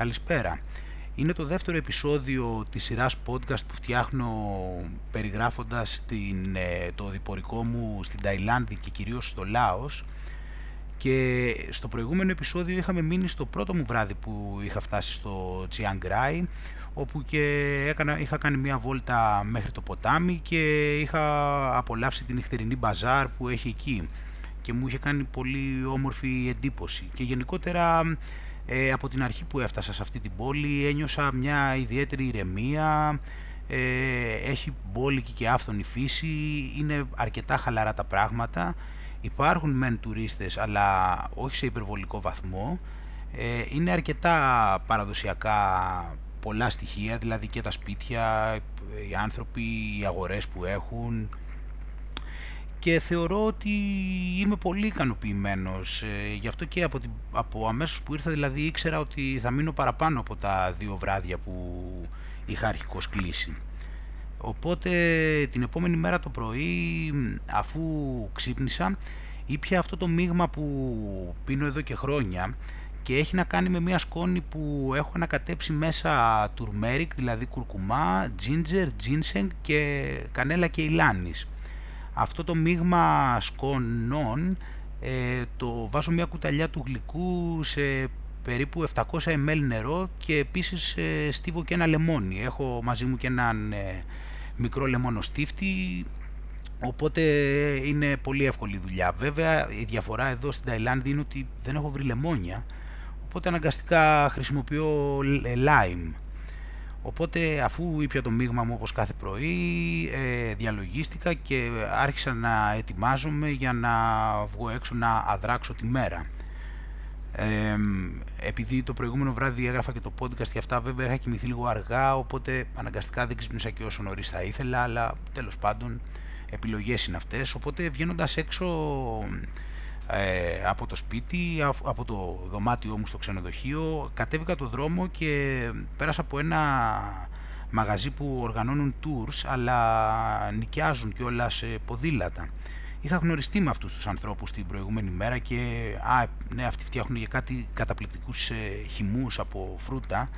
Καλησπέρα. Είναι το δεύτερο επεισόδιο της σειράς podcast που φτιάχνω περιγράφοντας την, ε, το διπορικό μου στην Ταϊλάνδη και κυρίως στο Λάος. Και στο προηγούμενο επεισόδιο είχαμε μείνει στο πρώτο μου βράδυ που είχα φτάσει στο Chiang Rai όπου και έκανα, είχα κάνει μια βόλτα μέχρι το ποτάμι και είχα απολαύσει την νυχτερινή μπαζάρ που έχει εκεί. Και μου είχε κάνει πολύ όμορφη εντύπωση. Και γενικότερα ε, από την αρχή που έφτασα σε αυτή την πόλη ένιωσα μια ιδιαίτερη ηρεμία. Ε, έχει μπόλικη και άφθονη φύση. Είναι αρκετά χαλαρά τα πράγματα. Υπάρχουν μεν τουρίστες αλλά όχι σε υπερβολικό βαθμό. Ε, είναι αρκετά παραδοσιακά πολλά στοιχεία δηλαδή και τα σπίτια οι άνθρωποι, οι αγορές που έχουν και θεωρώ ότι είμαι πολύ ικανοποιημένος. Ε, γι' αυτό και από, την, από αμέσως που ήρθα δηλαδή ήξερα ότι θα μείνω παραπάνω από τα δύο βράδια που είχα αρχικώς κλείσει. Οπότε την επόμενη μέρα το πρωί αφού ξύπνησα ήπια αυτό το μείγμα που πίνω εδώ και χρόνια και έχει να κάνει με μια σκόνη που έχω ανακατέψει μέσα turmeric, δηλαδή κουρκουμά, ginger, ginseng και κανέλα και ηλάνης αυτό το μείγμα σκονών ε, το βάζω μια κουταλιά του γλυκού σε περίπου 700 ml νερό και επίσης ε, στίβω και ένα λεμόνι. Έχω μαζί μου και έναν ε, μικρό λεμόνο στίφτη, οπότε είναι πολύ εύκολη δουλειά. Βέβαια η διαφορά εδώ στην Ταϊλάνδη είναι ότι δεν έχω βρει λεμόνια, οπότε αναγκαστικά χρησιμοποιώ lime. Οπότε αφού ήπια το μείγμα μου όπως κάθε πρωί, ε, διαλογίστηκα και άρχισα να ετοιμάζομαι για να βγω έξω να αδράξω τη μέρα. Ε, επειδή το προηγούμενο βράδυ έγραφα και το podcast και αυτά βέβαια είχα κοιμηθεί λίγο αργά οπότε αναγκαστικά δεν ξυπνήσα και όσο νωρίς θα ήθελα αλλά τέλος πάντων επιλογές είναι αυτές οπότε βγαίνοντας έξω ε, από το σπίτι, από το δωμάτιό μου στο ξενοδοχείο, κατέβηκα το δρόμο και πέρασα από ένα μαγαζί που οργανώνουν tours, αλλά νοικιάζουν και όλα σε ποδήλατα. Είχα γνωριστεί με αυτούς τους ανθρώπους την προηγούμενη μέρα και α, ναι, αυτοί φτιάχνουν για κάτι καταπληκτικούς ε, χυμούς από φρούτα,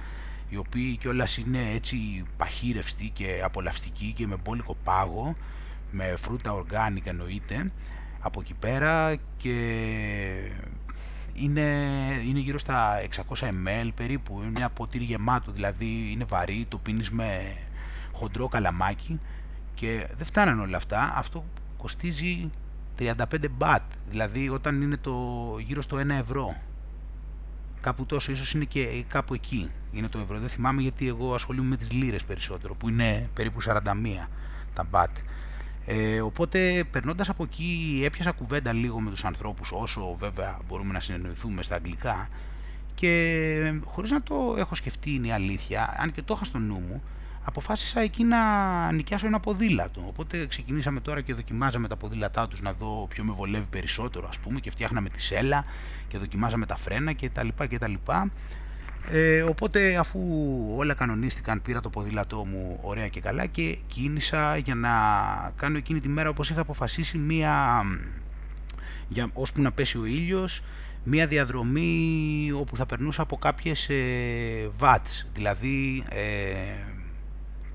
οι οποίοι κιόλας είναι έτσι παχύρευστοι και απολαυστικοί και με μπόλικο πάγο, με φρούτα οργάνικα εννοείται, από εκεί πέρα και είναι, είναι γύρω στα 600 ml περίπου, είναι μια ποτήρι γεμάτο, δηλαδή είναι βαρύ, το πίνεις με χοντρό καλαμάκι και δεν φτάνανε όλα αυτά, αυτό κοστίζει 35 μπατ, δηλαδή όταν είναι το γύρω στο 1 ευρώ. Κάπου τόσο, ίσως είναι και κάπου εκεί είναι το ευρώ. Δεν θυμάμαι γιατί εγώ ασχολούμαι με τις λίρες περισσότερο, που είναι περίπου 41 τα μπατ. Ε, οπότε περνώντας από εκεί έπιασα κουβέντα λίγο με τους ανθρώπους όσο βέβαια μπορούμε να συνεννοηθούμε στα αγγλικά και χωρίς να το έχω σκεφτεί είναι η αλήθεια, αν και το είχα στο νου μου, αποφάσισα εκεί να νοικιάσω ένα ποδήλατο. Οπότε ξεκινήσαμε τώρα και δοκιμάζαμε τα ποδήλατά τους να δω ποιο με βολεύει περισσότερο ας πούμε και φτιάχναμε τη σέλα και δοκιμάζαμε τα φρένα και τα λοιπά και τα λοιπά. Ε, οπότε αφού όλα κανονίστηκαν πήρα το ποδήλατό μου ωραία και καλά και κίνησα για να κάνω εκείνη τη μέρα όπως είχα αποφασίσει μία για, ώσπου να πέσει ο ήλιος μία διαδρομή όπου θα περνούσα από κάποιες ε, βάτς δηλαδή ε,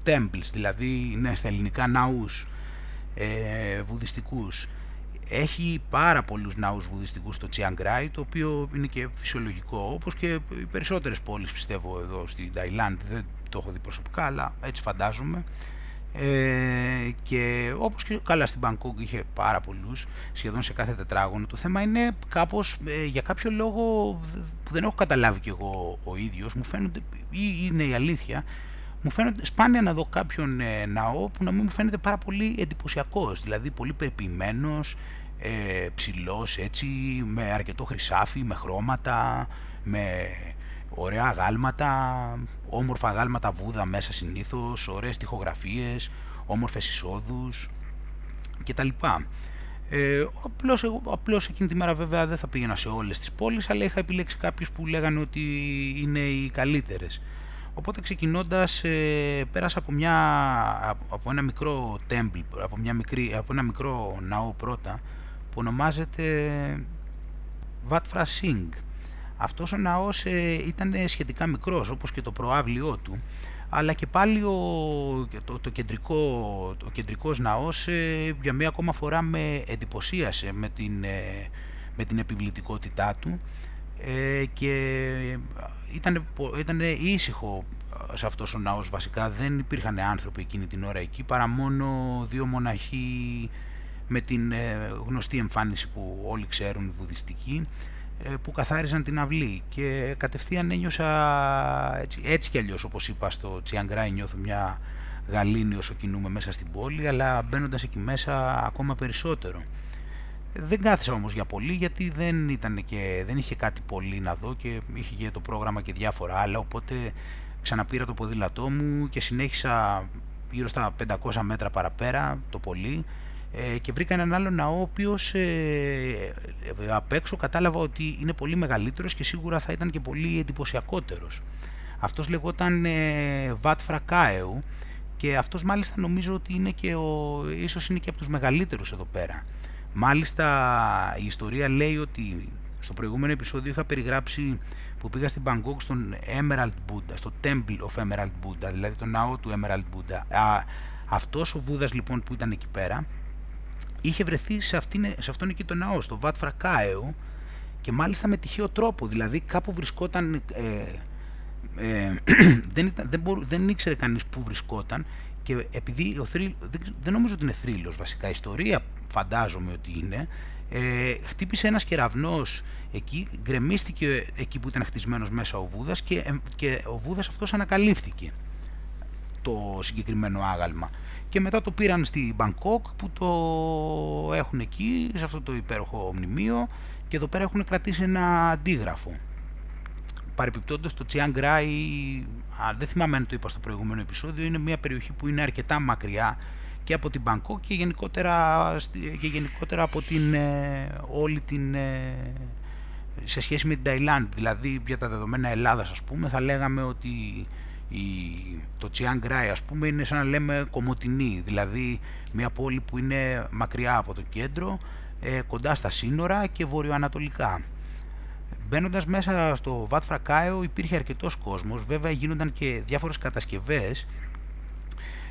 temples δηλαδή ναι, στα ελληνικά ναούς ε, βουδιστικούς έχει πάρα πολλούς ναούς βουδιστικούς στο Chiang το οποίο είναι και φυσιολογικό, όπως και οι περισσότερες πόλεις πιστεύω εδώ στην Ταϊλάνδη, δεν το έχω δει προσωπικά, αλλά έτσι φαντάζομαι. Ε, και όπως και καλά στην Μπαγκόγκ είχε πάρα πολλούς, σχεδόν σε κάθε τετράγωνο. Το θέμα είναι κάπως ε, για κάποιο λόγο που δεν έχω καταλάβει κι εγώ ο ίδιος, μου φαίνονται, ή είναι η αλήθεια, μου φαίνεται σπάνια να δω κάποιον ε, ναό που να μην μου φαίνεται πάρα πολύ εντυπωσιακός, δηλαδή πολύ περιποιημένος, ε, ψηλός έτσι, με αρκετό χρυσάφι, με χρώματα, με ωραία γάλματα, όμορφα γάλματα βούδα μέσα συνήθως, ωραίες τοιχογραφίες, όμορφες εισόδους κτλ. Ε, απλώς, απλώς εκείνη τη μέρα βέβαια δεν θα πήγαινα σε όλες τις πόλεις, αλλά είχα επιλέξει κάποιους που λέγανε ότι είναι οι καλύτερες. Οπότε ξεκινώντας ε, πέρασα από, μια, από ένα μικρό temple, από, μια μικρή, από ένα μικρό ναό πρώτα που ονομάζεται Vatfra Singh. Αυτός ο ναός ε, ήταν σχετικά μικρός όπως και το προάβλιό του αλλά και πάλι ο, το, το, κεντρικό, το κεντρικός ναός ε, για μία ακόμα φορά με εντυπωσίασε με την, ε, με την επιβλητικότητά του ε, και ήταν, ήταν ήσυχο σε αυτός ο ναός βασικά δεν υπήρχαν άνθρωποι εκείνη την ώρα εκεί παρά μόνο δύο μοναχοί με την γνωστή εμφάνιση που όλοι ξέρουν βουδιστική ε, που καθάριζαν την αυλή και κατευθείαν ένιωσα έτσι, έτσι κι αλλιώς όπως είπα στο Τσιαγκράι νιώθω μια γαλήνη όσο κινούμε μέσα στην πόλη αλλά μπαίνοντας εκεί μέσα ακόμα περισσότερο. Δεν κάθισα όμως για πολύ γιατί δεν, ήταν και, δεν είχε κάτι πολύ να δω και είχε και το πρόγραμμα και διάφορα άλλα οπότε ξαναπήρα το ποδήλατό μου και συνέχισα γύρω στα 500 μέτρα παραπέρα το πολύ ε, και βρήκα έναν άλλο ναό ο οποίος ε, ε, απ' έξω κατάλαβα ότι είναι πολύ μεγαλύτερος και σίγουρα θα ήταν και πολύ εντυπωσιακότερος. Αυτός λεγόταν ε, Βατ Φρακάεου και αυτός μάλιστα νομίζω ότι είναι και ο, ίσως είναι και από τους μεγαλύτερους εδώ πέρα. Μάλιστα η ιστορία λέει ότι στο προηγούμενο επεισόδιο είχα περιγράψει που πήγα στην Bangkok στον Emerald Buddha, στο Temple of Emerald Buddha, δηλαδή το ναό του Emerald Buddha. Α, αυτός ο Βούδας λοιπόν που ήταν εκεί πέρα είχε βρεθεί σε, αυτήν, σε αυτόν εκεί το ναό, στο Βατ Φρακάεο και μάλιστα με τυχαίο τρόπο, δηλαδή κάπου βρισκόταν, ε, ε, δεν, ήταν, δεν, μπορού, δεν ήξερε κανείς πού βρισκόταν και επειδή ο θρύλ, δεν, δεν νομίζω ότι είναι θρύλος βασικά, η ιστορία φαντάζομαι ότι είναι, ε, χτύπησε ένας κεραυνός εκεί, γκρεμίστηκε εκεί που ήταν χτισμένος μέσα ο Βούδας και, ε, και ο Βούδας αυτός ανακαλύφθηκε το συγκεκριμένο άγαλμα και μετά το πήραν στη Μπανκόκ που το έχουν εκεί σε αυτό το υπέροχο μνημείο και εδώ πέρα έχουν κρατήσει ένα αντίγραφο. Παρεπιπτόντως το Chiang Rai, δεν θυμάμαι αν το είπα στο προηγούμενο επεισόδιο, είναι μια περιοχή που είναι αρκετά μακριά και από την Μπανκόκ και γενικότερα, και γενικότερα από την, ε, όλη την, ε, σε σχέση με την Ταϊλάνδη. Δηλαδή για τα δεδομένα Ελλάδας ας πούμε θα λέγαμε ότι η, το Chiang Rai ας πούμε είναι σαν να λέμε Κομωτινή, δηλαδή μια πόλη που είναι μακριά από το κέντρο, ε, κοντά στα σύνορα και βορειοανατολικά. Μπαίνοντας μέσα στο Βατ Φρακάιο υπήρχε αρκετός κόσμος, βέβαια γίνονταν και διάφορες κατασκευές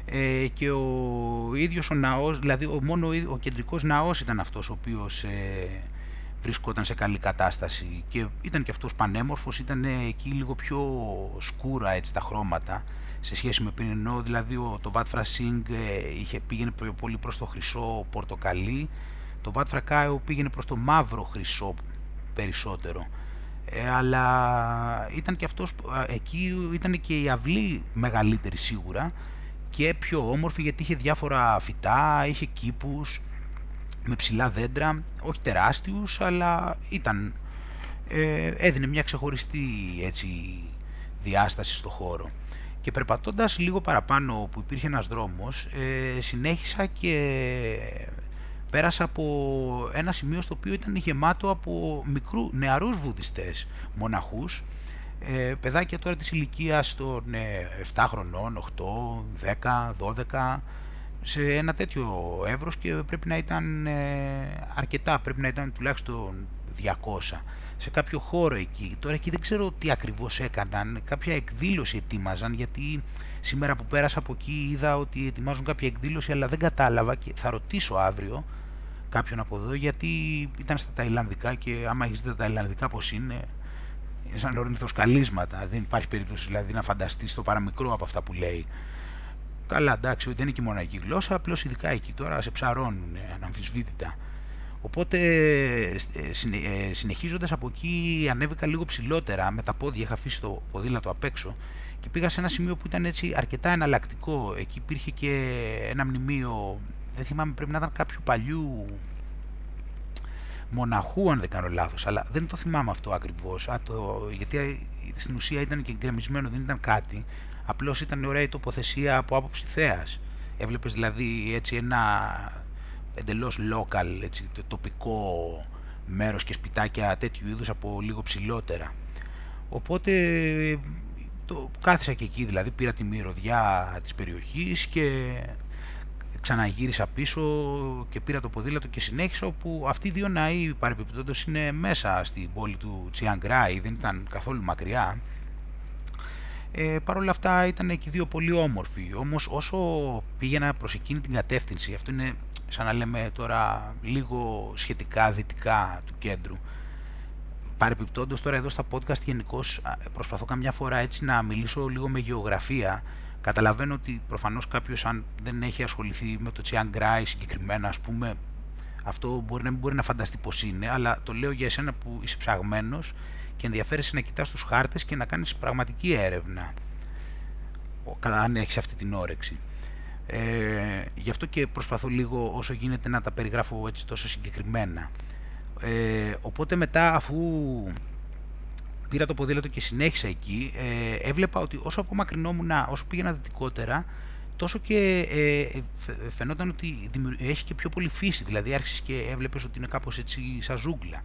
ε, και ο ίδιος ο ναός, δηλαδή ο, μόνο ο κεντρικός ναός ήταν αυτός ο οποίος ε, βρισκόταν σε καλή κατάσταση και ήταν και αυτός πανέμορφος, ήταν εκεί λίγο πιο σκούρα έτσι τα χρώματα σε σχέση με πριν ενώ δηλαδή το Vat Frasing ε, είχε, πήγαινε πολύ προς το χρυσό πορτοκαλί το Vat Fracao πήγαινε προς το μαύρο χρυσό περισσότερο. Ε, αλλά ήταν και αυτός, εκεί ήταν και η αυλή μεγαλύτερη σίγουρα και πιο όμορφη γιατί είχε διάφορα φυτά, είχε κήπους με ψηλά δέντρα, όχι τεράστιους, αλλά ήταν, ε, έδινε μια ξεχωριστή έτσι, διάσταση στο χώρο. Και περπατώντας λίγο παραπάνω που υπήρχε ένας δρόμος, ε, συνέχισα και πέρασα από ένα σημείο στο οποίο ήταν γεμάτο από μικρού, νεαρούς βουδιστές, μοναχούς, ε, παιδάκια τώρα της ηλικίας των 7 ε, χρονών, 8, 10, 12, σε ένα τέτοιο εύρος και πρέπει να ήταν ε, αρκετά, πρέπει να ήταν τουλάχιστον 200 σε κάποιο χώρο εκεί. Τώρα εκεί δεν ξέρω τι ακριβώς έκαναν, κάποια εκδήλωση ετοίμαζαν γιατί σήμερα που πέρασα από εκεί είδα ότι ετοιμάζουν κάποια εκδήλωση αλλά δεν κατάλαβα και θα ρωτήσω αύριο κάποιον από εδώ γιατί ήταν στα Ταϊλανδικά και άμα έχεις δει τα Ταϊλανδικά πως είναι είναι σαν ορνηθοσκαλίσματα, δεν υπάρχει περίπτωση δηλαδή να φανταστείς το παραμικρό από αυτά που λέει. Καλά, εντάξει, δεν είναι και μοναδική γλώσσα, απλώς ειδικά εκεί τώρα σε ψαρώνουν αναμφισβήτητα. Οπότε ε, συνεχίζοντας από εκεί ανέβηκα λίγο ψηλότερα με τα πόδια, είχα αφήσει το ποδήλατο απ' έξω και πήγα σε ένα σημείο που ήταν έτσι αρκετά εναλλακτικό. Εκεί υπήρχε και ένα μνημείο, δεν θυμάμαι πρέπει να ήταν κάποιου παλιού μοναχού αν δεν κάνω λάθος, αλλά δεν το θυμάμαι αυτό ακριβώς, γιατί στην ουσία ήταν και γκρεμισμένο, δεν ήταν κάτι, Απλώς ήταν ωραία η τοποθεσία από άποψη θέας. Έβλεπες δηλαδή έτσι ένα εντελώς local, έτσι, τοπικό μέρος και σπιτάκια τέτοιου είδους από λίγο ψηλότερα. Οπότε το, κάθισα και εκεί δηλαδή, πήρα τη μυρωδιά της περιοχής και ξαναγύρισα πίσω και πήρα το ποδήλατο και συνέχισα όπου αυτοί οι δύο ναοί παρεπιπτόντως είναι μέσα στην πόλη του Τσιάνγκράι, δεν ήταν καθόλου μακριά. Ε, Παρ' όλα αυτά ήταν και δύο πολύ όμορφοι, όμως όσο πήγαινα προς εκείνη την κατεύθυνση, αυτό είναι σαν να λέμε τώρα λίγο σχετικά δυτικά του κέντρου, παρεπιπτόντως τώρα εδώ στα podcast γενικώ προσπαθώ καμιά φορά έτσι να μιλήσω λίγο με γεωγραφία. Καταλαβαίνω ότι προφανώς κάποιος αν δεν έχει ασχοληθεί με το Chiang Rai συγκεκριμένα ας πούμε αυτό μπορεί να μην μπορεί να φανταστεί πως είναι αλλά το λέω για εσένα που είσαι ψαγμένος και ενδιαφέρεσαι να κοιτάς τους χάρτες και να κάνεις πραγματική έρευνα αν έχεις αυτή την όρεξη. Ε, γι' αυτό και προσπαθώ λίγο όσο γίνεται να τα περιγράφω έτσι τόσο συγκεκριμένα. Ε, οπότε μετά αφού πήρα το ποδήλατο και συνέχισα εκεί, ε, έβλεπα ότι όσο απομακρυνόμουν, όσο πήγαινα δυτικότερα, τόσο και ε, φαινόταν ότι έχει και πιο πολύ φύση, δηλαδή άρχισες και έβλεπες ότι είναι κάπως έτσι σαν ζούγκλα.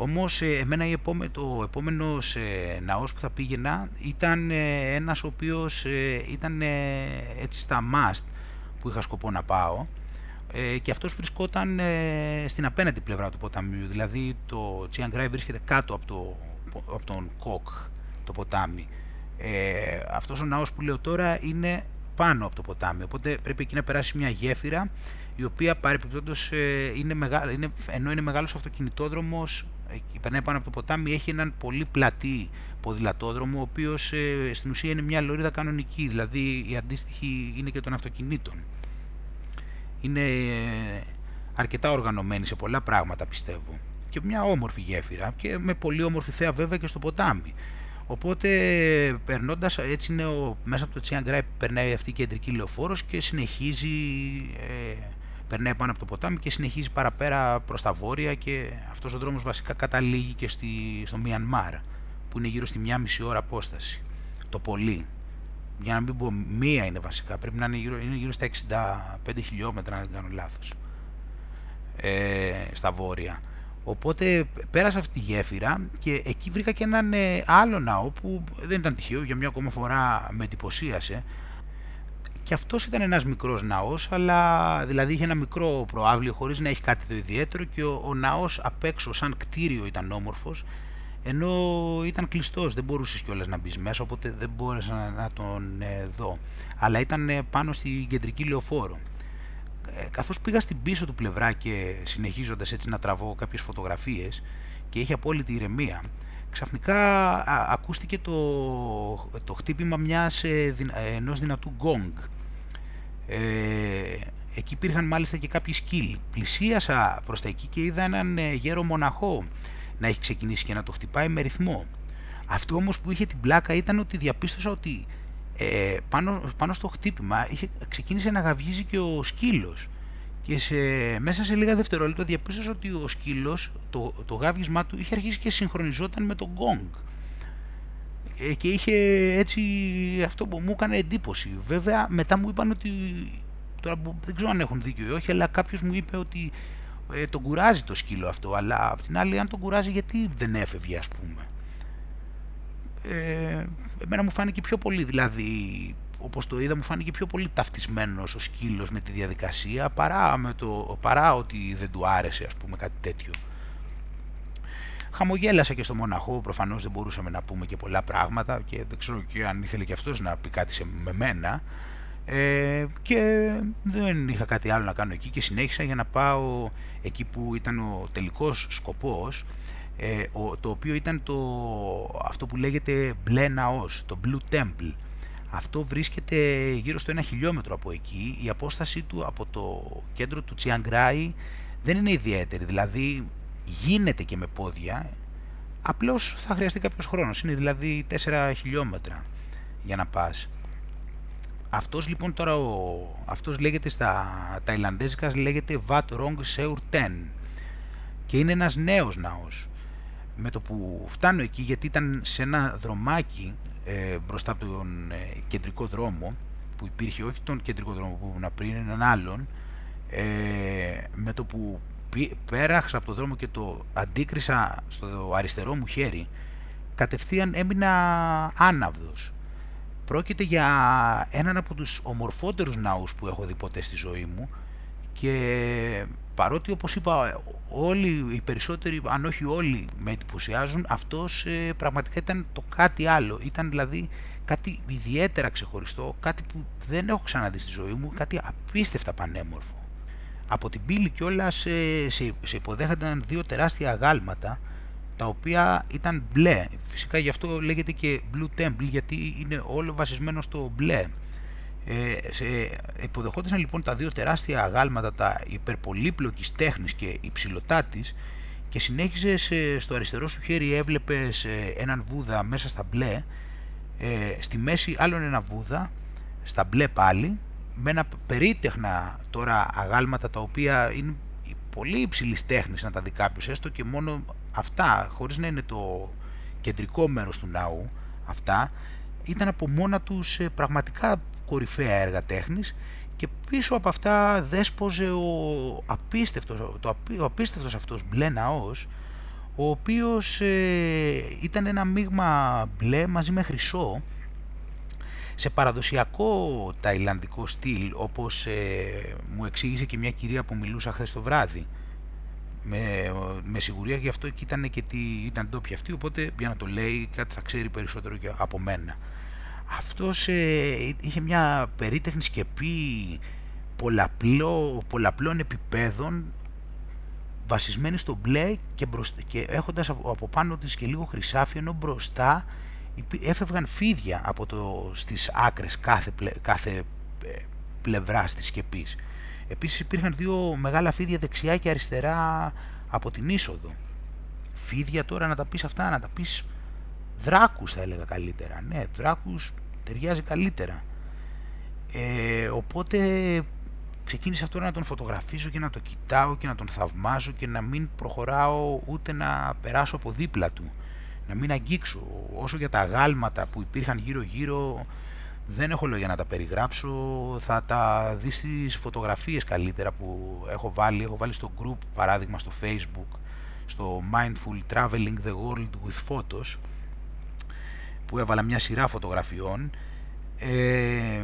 Όμως ε, εμένα η επόμε, το επόμενος ε, ναός που θα πήγαινα ήταν ε, ένας ο οποίος ε, ήταν έτσι στα must που είχα σκοπό να πάω και αυτός βρισκόταν στην απέναντι πλευρά του ποταμιού, δηλαδή το Chiang βρίσκεται κάτω από το από τον Κοκ, το ποτάμι. Ε, αυτός ο ναός που λέω τώρα είναι πάνω από το ποτάμι, οπότε πρέπει εκεί να περάσει μια γέφυρα η οποία παρεπιπτόντως ε, είναι μεγάλο, είναι, ενώ είναι μεγάλος αυτοκινητόδρομος ε, περνάει πάνω από το ποτάμι, έχει έναν πολύ πλατή ποδηλατόδρομο, ο οποίος ε, στην ουσία είναι μια λωρίδα κανονική, δηλαδή η αντίστοιχη είναι και των αυτοκινήτων. Είναι ε, αρκετά οργανωμένη σε πολλά πράγματα πιστεύω και μια όμορφη γέφυρα και με πολύ όμορφη θέα βέβαια και στο ποτάμι. Οπότε περνώντας, έτσι είναι ο, μέσα από το Τσιάνγκράι περνάει αυτή η κεντρική λεωφόρος και συνεχίζει, ε, περνάει πάνω από το ποτάμι και συνεχίζει παραπέρα προς τα βόρεια και αυτός ο δρόμος βασικά καταλήγει και στη, στο Μιανμάρ που είναι γύρω στη μία μισή ώρα απόσταση, το πολύ. Για να μην πω μία είναι βασικά, πρέπει να είναι γύρω, είναι γύρω στα 65 χιλιόμετρα αν δεν κάνω λάθος, ε, στα βόρεια. Οπότε πέρασα αυτή τη γέφυρα και εκεί βρήκα και έναν ε, άλλο ναό που δεν ήταν τυχαίο, για μια ακόμα φορά με εντυπωσίασε. Και αυτός ήταν ένας μικρός ναός, αλλά δηλαδή είχε ένα μικρό προάβλιο χωρίς να έχει κάτι το ιδιαίτερο και ο, ο ναός απ' έξω σαν κτίριο ήταν όμορφος, ενώ ήταν κλειστός, δεν μπορούσες κιόλας να μπεις μέσα, οπότε δεν μπόρεσα να, τον ε, δω. Αλλά ήταν ε, πάνω στη κεντρική λεωφόρο. Ε, καθώς πήγα στην πίσω του πλευρά και συνεχίζοντας έτσι να τραβώ κάποιες φωτογραφίες και είχε απόλυτη ηρεμία, ξαφνικά ακούστηκε το, το χτύπημα μιας, ε, ε, ενός δυνατού γκονγκ. Ε, εκεί υπήρχαν μάλιστα και κάποιοι σκύλοι. Πλησίασα προς τα εκεί και είδα έναν γέρο μοναχό να έχει ξεκινήσει και να το χτυπάει με ρυθμό. Αυτό όμως που είχε την πλάκα ήταν ότι διαπίστωσα ότι ε, πάνω, πάνω στο χτύπημα είχε, ξεκίνησε να γαυγίζει και ο σκύλος και σε, μέσα σε λίγα δευτερόλεπτα διαπίστωσε ότι ο σκύλος, το, το γάβγισμά του είχε αρχίσει και συγχρονιζόταν με τον γκονγκ ε, και είχε έτσι αυτό που μου έκανε εντύπωση. Βέβαια μετά μου είπαν ότι, τώρα δεν ξέρω αν έχουν δίκιο ή όχι, αλλά κάποιος μου είπε ότι ε, τον κουράζει το σκύλο αυτό, αλλά απ' την άλλη αν τον κουράζει γιατί δεν έφευγε ας πούμε; Ε, εμένα μου φάνηκε πιο πολύ δηλαδή όπως το είδα μου φάνηκε πιο πολύ ταυτισμένος ο σκύλος με τη διαδικασία παρά, με το, παρά ότι δεν του άρεσε ας πούμε κάτι τέτοιο. Χαμογέλασα και στο μοναχό, προφανώς δεν μπορούσαμε να πούμε και πολλά πράγματα και δεν ξέρω και αν ήθελε και αυτός να πει κάτι σε, με μένα ε, και δεν είχα κάτι άλλο να κάνω εκεί και συνέχισα για να πάω εκεί που ήταν ο τελικός σκοπός ε, το οποίο ήταν το, αυτό που λέγεται μπλε ναός, το Blue Temple. Αυτό βρίσκεται γύρω στο ένα χιλιόμετρο από εκεί. Η απόσταση του από το κέντρο του Τσιαγκράι δεν είναι ιδιαίτερη, δηλαδή γίνεται και με πόδια, απλώς θα χρειαστεί κάποιος χρόνος, είναι δηλαδή 4 χιλιόμετρα για να πας. Αυτός λοιπόν τώρα, ο, αυτός λέγεται στα ταϊλανδέζικα, λέγεται Wat Rong Seur Ten. Και είναι ένας νέος ναός. Με το που φτάνω εκεί, γιατί ήταν σε ένα δρομάκι ε, μπροστά από τον ε, κεντρικό δρόμο, που υπήρχε όχι τον κεντρικό δρόμο που ήμουν πριν, έναν άλλον, ε, με το που πέραξα από το δρόμο και το αντίκρισα στο αριστερό μου χέρι, κατευθείαν έμεινα άναυδος. Πρόκειται για έναν από τους ομορφότερους ναούς που έχω δει ποτέ στη ζωή μου και παρότι όπως είπα όλοι οι περισσότεροι, αν όχι όλοι με εντυπωσιάζουν, αυτός ε, πραγματικά ήταν το κάτι άλλο. Ήταν δηλαδή κάτι ιδιαίτερα ξεχωριστό, κάτι που δεν έχω ξαναδεί στη ζωή μου, κάτι απίστευτα πανέμορφο. Από την πύλη κιόλας σε, σε, σε υποδέχονταν δύο τεράστια αγάλματα, τα οποία ήταν μπλε. Φυσικά γι' αυτό λέγεται και Blue Temple, γιατί είναι όλο βασισμένο στο μπλε. Ε, σε, υποδεχόντουσαν λοιπόν τα δύο τεράστια αγάλματα, τα υπερπολύπλοκης τέχνης και υψηλοτάτης και συνέχιζες στο αριστερό σου χέρι έβλεπες ε, έναν βούδα μέσα στα μπλε, ε, στη μέση άλλον ένα βούδα, στα μπλε πάλι, με ένα περίτεχνα τώρα αγάλματα τα οποία είναι πολύ υψηλής τέχνης να τα δει κάποιος, έστω και μόνο αυτά, χωρίς να είναι το κεντρικό μέρος του ναού, αυτά, ήταν από μόνα τους ε, πραγματικά κορυφαία έργα τέχνης και πίσω από αυτά δέσποζε ο απίστευτος, το, ο απίστευτος αυτός μπλε ναός, ο οποίος ε, ήταν ένα μείγμα μπλε μαζί με χρυσό, σε παραδοσιακό ταϊλανδικό στυλ, όπως ε, μου εξήγησε και μια κυρία που μιλούσα χθες το βράδυ. Με, με σιγουριά γι' αυτό και ήταν και τι ήταν ντόπια αυτή, οπότε για να το λέει κάτι θα ξέρει περισσότερο και από μένα. Αυτός ε, είχε μια περίτεχνη σκεπή πολλαπλό, πολλαπλών επιπέδων βασισμένη στο μπλε και, και έχοντας από, από πάνω της και λίγο χρυσάφι ενώ μπροστά έφευγαν φίδια από το, στις άκρες κάθε, κάθε ε, πλευράς της σκεπής. Επίσης υπήρχαν δύο μεγάλα φίδια δεξιά και αριστερά από την είσοδο. Φίδια τώρα να τα πεις αυτά, να τα πεις δράκους θα έλεγα καλύτερα. Ναι, δράκους ταιριάζει καλύτερα. Ε, οπότε ξεκίνησα τώρα να τον φωτογραφίζω και να το κοιτάω και να τον θαυμάζω και να μην προχωράω ούτε να περάσω από δίπλα του να μην αγγίξω. Όσο για τα γάλματα που υπήρχαν γύρω γύρω δεν έχω λόγια να τα περιγράψω, θα τα δεις στις φωτογραφίες καλύτερα που έχω βάλει. Έχω βάλει στο group παράδειγμα στο facebook, στο Mindful Traveling the World with Photos, που έβαλα μια σειρά φωτογραφιών. Ε,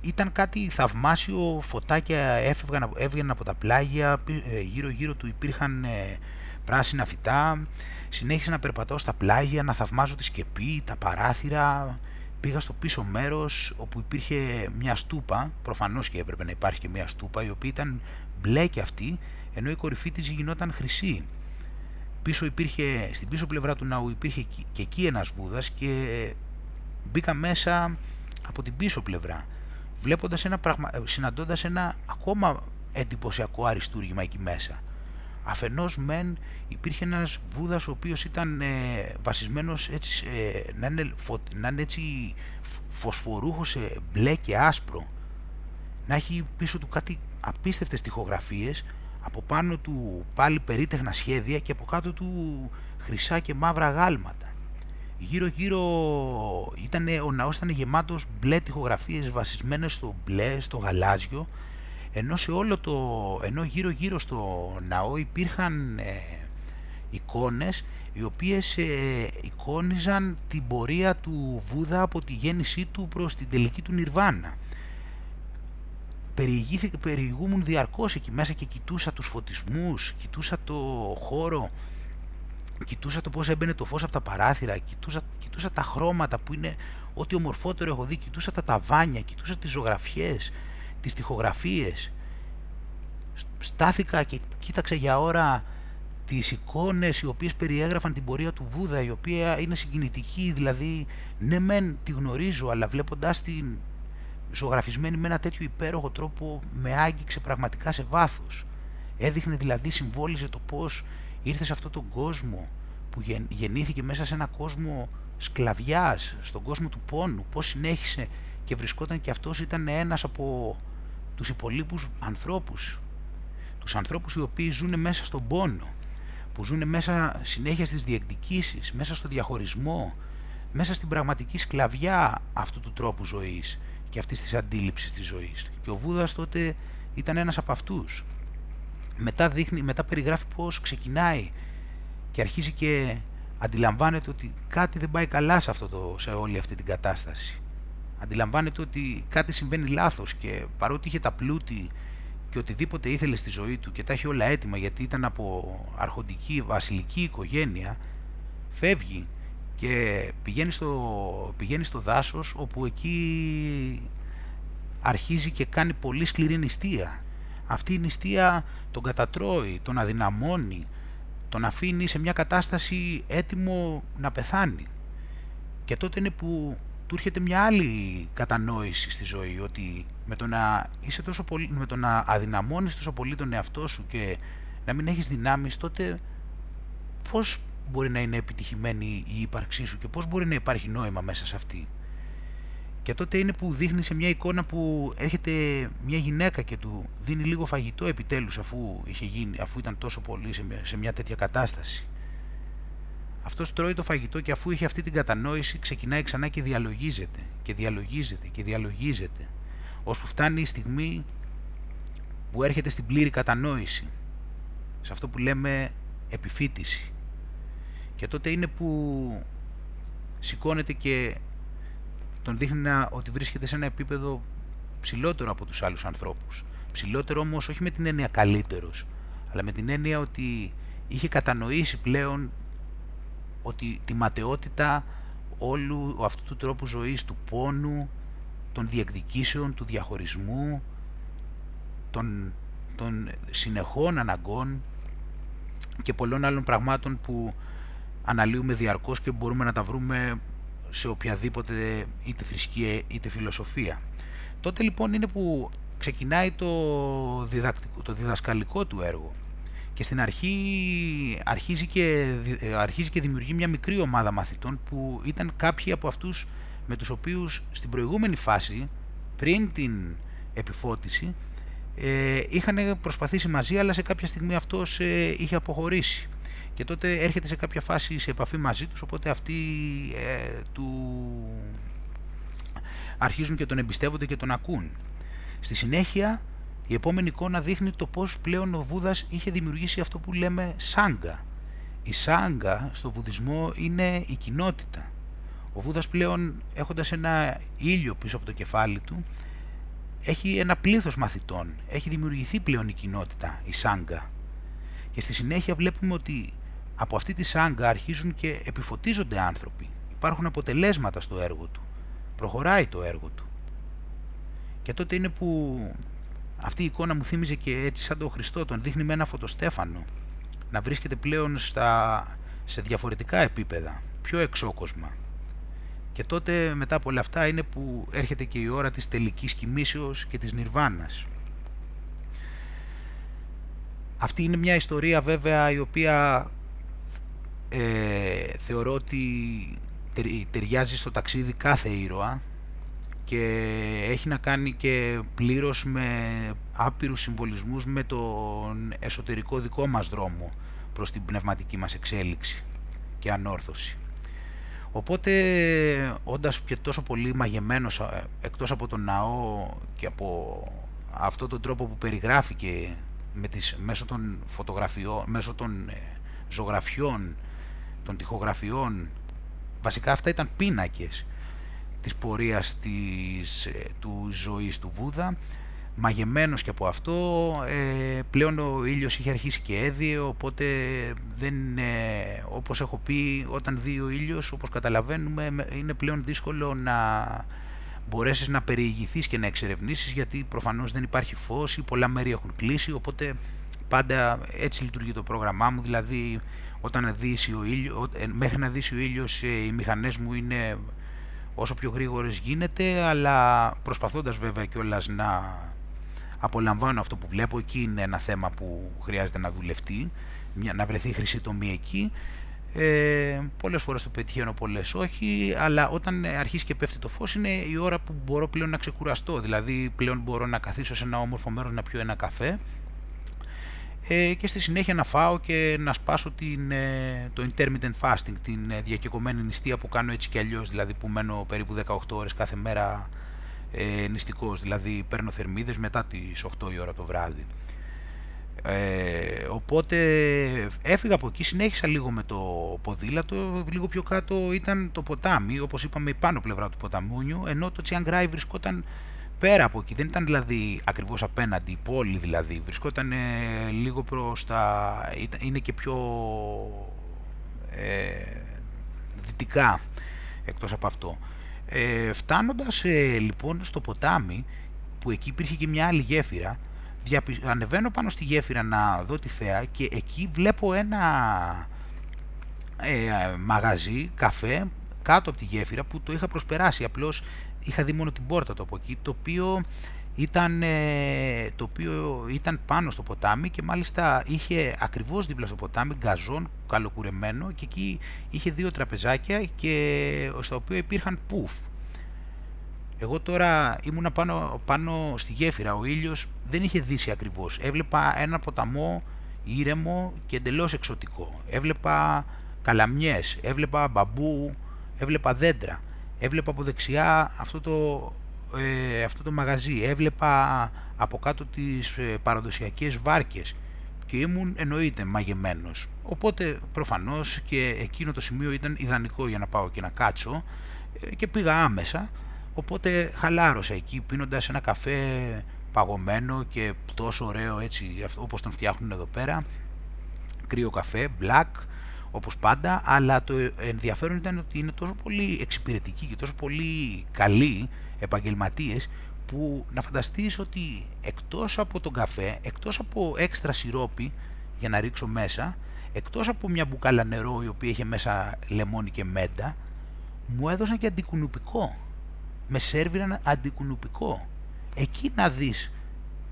ήταν κάτι θαυμάσιο, φωτάκια έφευγαν, έβγαιναν από τα πλάγια, ε, γύρω γύρω του υπήρχαν ε, πράσινα φυτά, Συνέχισα να περπατώ στα πλάγια, να θαυμάζω τη σκεπή, τα παράθυρα. Πήγα στο πίσω μέρος όπου υπήρχε μια στούπα, προφανώς και έπρεπε να υπάρχει και μια στούπα, η οποία ήταν μπλε και αυτή, ενώ η κορυφή της γινόταν χρυσή. Πίσω υπήρχε, στην πίσω πλευρά του ναού υπήρχε και εκεί ένας βούδας και μπήκα μέσα από την πίσω πλευρά, βλέποντας ένα πραγμα... συναντώντας ένα ακόμα εντυπωσιακό αριστούργημα εκεί μέσα. Αφενός μεν υπήρχε ένας Βούδας ο οποίος ήταν ε, βασισμένος έτσι, ε, να, είναι, να είναι έτσι φωσφορούχος σε μπλε και άσπρο. Να έχει πίσω του κάτι απίστευτες τοιχογραφίες από πάνω του πάλι περίτεχνα σχέδια και από κάτω του χρυσά και μαύρα γάλματα. Γύρω γύρω ήταν, ο ναός ήταν γεμάτος μπλε τοιχογραφίες βασισμένες στο μπλε, στο γαλάζιο ενώ σε όλο το, ενώ γύρω γύρω στο ναό υπήρχαν ε, εικόνες οι οποίες ε, εικόνιζαν την πορεία του Βούδα από τη γέννησή του προς την τελική του Νιρβάνα. Περιηγούμουν διαρκώς εκεί μέσα και κοιτούσα τους φωτισμούς, κοιτούσα το χώρο, κοιτούσα το πώς έμπαινε το φως από τα παράθυρα, κοιτούσα, κοιτούσα τα χρώματα που είναι ό,τι ομορφότερο έχω δει, κοιτούσα τα ταβάνια, κοιτούσα τις ζωγραφιές, τις τοιχογραφίες. Στάθηκα και κοίταξα για ώρα τις εικόνες οι οποίες περιέγραφαν την πορεία του Βούδα, η οποία είναι συγκινητική, δηλαδή ναι μεν τη γνωρίζω, αλλά βλέποντάς την ζωγραφισμένη με ένα τέτοιο υπέροχο τρόπο με άγγιξε πραγματικά σε βάθος. Έδειχνε δηλαδή, συμβόλιζε το πώς ήρθε σε αυτόν τον κόσμο που γεννήθηκε μέσα σε ένα κόσμο σκλαβιάς, στον κόσμο του πόνου, πώς συνέχισε και βρισκόταν και αυτός ήταν ένας από τους υπολείπους ανθρώπους. Τους ανθρώπους οι οποίοι ζουν μέσα στον πόνο, που ζουν μέσα συνέχεια στις διεκδικήσεις, μέσα στο διαχωρισμό, μέσα στην πραγματική σκλαβιά αυτού του τρόπου ζωής και αυτής της αντίληψης της ζωής. Και ο Βούδας τότε ήταν ένας από αυτούς. Μετά, δείχνει, μετά περιγράφει πώς ξεκινάει και αρχίζει και αντιλαμβάνεται ότι κάτι δεν πάει καλά σε, αυτό το, σε όλη αυτή την κατάσταση. Αντιλαμβάνεται ότι κάτι συμβαίνει λάθος και παρότι είχε τα πλούτη και οτιδήποτε ήθελε στη ζωή του και τα έχει όλα έτοιμα γιατί ήταν από αρχοντική βασιλική οικογένεια, φεύγει και πηγαίνει στο, πηγαίνει στο δάσος όπου εκεί αρχίζει και κάνει πολύ σκληρή νηστεία. Αυτή η νηστεία τον κατατρώει, τον αδυναμώνει, τον αφήνει σε μια κατάσταση έτοιμο να πεθάνει. Και τότε είναι που του έρχεται μια άλλη κατανόηση στη ζωή, ότι με το να, είσαι τόσο πολύ, με το να αδυναμώνεις τόσο πολύ τον εαυτό σου και να μην έχεις δυνάμεις, τότε πώς μπορεί να είναι επιτυχημένη η ύπαρξή σου και πώς μπορεί να υπάρχει νόημα μέσα σε αυτή; Και τότε είναι που δείχνει σε μια εικόνα που έρχεται μια γυναίκα και του δίνει λίγο φαγητό επιτέλους αφού, είχε γίνει, αφού ήταν τόσο πολύ σε μια τέτοια κατάσταση. Αυτός τρώει το φαγητό και αφού είχε αυτή την κατανόηση ξεκινάει ξανά και διαλογίζεται και διαλογίζεται και διαλογίζεται ώσπου φτάνει η στιγμή που έρχεται στην πλήρη κατανόηση σε αυτό που λέμε επιφύτηση και τότε είναι που σηκώνεται και τον δείχνει να, ότι βρίσκεται σε ένα επίπεδο ψηλότερο από τους άλλους ανθρώπους. Ψηλότερο όμως όχι με την έννοια καλύτερος, αλλά με την έννοια ότι είχε κατανοήσει πλέον ότι τη ματαιότητα όλου αυτού του τρόπου ζωής, του πόνου, των διεκδικήσεων, του διαχωρισμού, των, των συνεχών αναγκών και πολλών άλλων πραγμάτων που αναλύουμε διαρκώς και μπορούμε να τα βρούμε σε οποιαδήποτε είτε θρησκεία είτε φιλοσοφία. Τότε λοιπόν είναι που ξεκινάει το, διδακτικό, το διδασκαλικό του έργο και στην αρχή αρχίζει και, αρχίζει και δημιουργεί μια μικρή ομάδα μαθητών που ήταν κάποιοι από αυτούς με τους οποίους στην προηγούμενη φάση, πριν την επιφώτιση, ε, είχαν προσπαθήσει μαζί αλλά σε κάποια στιγμή αυτός ε, είχε αποχωρήσει και τότε έρχεται σε κάποια φάση σε επαφή μαζί τους οπότε αυτοί ε, του αρχίζουν και τον εμπιστεύονται και τον ακούν. Στη συνέχεια η επόμενη εικόνα δείχνει το πώς πλέον ο Βούδας είχε δημιουργήσει αυτό που λέμε σάγκα. Η σάγκα στο βουδισμό είναι η κοινότητα. Ο Βούδας πλέον έχοντας ένα ήλιο πίσω από το κεφάλι του έχει ένα πλήθος μαθητών. Έχει δημιουργηθεί πλέον η κοινότητα, η σάγκα. Και στη συνέχεια βλέπουμε ότι από αυτή τη σάγκα αρχίζουν και επιφωτίζονται άνθρωποι. Υπάρχουν αποτελέσματα στο έργο του. Προχωράει το έργο του. Και τότε είναι που αυτή η εικόνα μου θύμιζε και έτσι σαν τον Χριστό, τον δείχνει με ένα φωτοστέφανο να βρίσκεται πλέον στα, σε διαφορετικά επίπεδα, πιο εξόκοσμα. Και τότε μετά από όλα αυτά είναι που έρχεται και η ώρα της τελικής κοιμήσεως και της νιρβάνας. Αυτή είναι μια ιστορία βέβαια η οποία ε, θεωρώ ότι ταιριάζει στο ταξίδι κάθε ήρωα και έχει να κάνει και πλήρως με άπειρους συμβολισμούς με τον εσωτερικό δικό μας δρόμο προς την πνευματική μας εξέλιξη και ανόρθωση. Οπότε, όντας και τόσο πολύ μαγεμένος ε, εκτός από τον ναό και από αυτό τον τρόπο που περιγράφηκε με τις, μέσω των φωτογραφιών, μέσω των ε, ζωγραφιών, των τοιχογραφιών, βασικά αυτά ήταν πίνακες της πορείας της, ε, του ζωής του Βούδα. Μαγεμένος και από αυτό ε, πλέον ο ήλιος είχε αρχίσει και έδιε οπότε δεν, ε, όπως έχω πει όταν δει ο ήλιος όπως καταλαβαίνουμε είναι πλέον δύσκολο να μπορέσεις να περιηγηθείς και να εξερευνήσεις γιατί προφανώς δεν υπάρχει φως ή πολλά μέρη έχουν κλείσει οπότε πάντα έτσι λειτουργεί το πρόγραμμά μου. Δηλαδή όταν δύσει ο ήλιος, ε, μέχρι να δύσει ο ήλιος οι μηχανές μου είναι όσο πιο γρήγορες γίνεται, αλλά προσπαθώντας βέβαια κιόλας να απολαμβάνω αυτό που βλέπω, εκεί είναι ένα θέμα που χρειάζεται να δουλευτεί, να βρεθεί χρυσή τομή εκεί. Ε, πολλές φορές το πετυχαίνω, πολλές όχι, αλλά όταν αρχίσει και πέφτει το φως είναι η ώρα που μπορώ πλέον να ξεκουραστώ, δηλαδή πλέον μπορώ να καθίσω σε ένα όμορφο μέρος να πιω ένα καφέ ε, και στη συνέχεια να φάω και να σπάσω την, ε, το intermittent fasting, την ε, διακεκομένη νηστεία που κάνω έτσι και αλλιώς, δηλαδή που μένω περίπου 18 ώρες κάθε μέρα ε, νηστικός, δηλαδή παίρνω θερμίδες μετά τις 8 η ώρα το βράδυ. Ε, οπότε έφυγα από εκεί, συνέχισα λίγο με το ποδήλατο, λίγο πιο κάτω ήταν το ποτάμι, όπως είπαμε η πάνω πλευρά του ποταμούνιου, ενώ το Τσιάνγκράι βρισκόταν πέρα από εκεί, δεν ήταν δηλαδή ακριβώς απέναντι, η πόλη δηλαδή, βρισκόταν λίγο προς τα... είναι και πιο ε, δυτικά εκτός από αυτό. Ε, φτάνοντας ε, λοιπόν στο ποτάμι, που εκεί υπήρχε και μια άλλη γέφυρα, ανεβαίνω πάνω στη γέφυρα να δω τη θέα και εκεί βλέπω ένα ε, μαγαζί, καφέ, κάτω από τη γέφυρα που το είχα προσπεράσει, απλώς είχα δει μόνο την πόρτα του από εκεί, το οποίο ήταν, ε, το οποίο ήταν πάνω στο ποτάμι και μάλιστα είχε ακριβώς δίπλα στο ποτάμι γκαζόν καλοκουρεμένο και εκεί είχε δύο τραπεζάκια και στα οποία υπήρχαν πουφ. Εγώ τώρα ήμουνα πάνω, πάνω στη γέφυρα, ο ήλιος δεν είχε δύσει ακριβώς. Έβλεπα ένα ποταμό ήρεμο και εντελώς εξωτικό. Έβλεπα καλαμιές, έβλεπα μπαμπού, έβλεπα δέντρα. Έβλεπα από δεξιά αυτό το, ε, αυτό το μαγαζί, έβλεπα από κάτω τις ε, παραδοσιακές βάρκες και ήμουν εννοείται μαγεμένος. Οπότε προφανώς και εκείνο το σημείο ήταν ιδανικό για να πάω και να κάτσω ε, και πήγα άμεσα, οπότε χαλάρωσα εκεί πίνοντας ένα καφέ παγωμένο και τόσο ωραίο έτσι όπως τον φτιάχνουν εδώ πέρα, κρύο καφέ, black, όπως πάντα, αλλά το ενδιαφέρον ήταν ότι είναι τόσο πολύ εξυπηρετική και τόσο πολύ καλή επαγγελματίες που να φανταστείς ότι εκτός από τον καφέ, εκτός από έξτρα σιρόπι για να ρίξω μέσα, εκτός από μια μπουκάλα νερό η οποία είχε μέσα λεμόνι και μέντα, μου έδωσαν και αντικουνουπικό. Με σέρβιραν αντικουνουπικό. Εκεί να δεις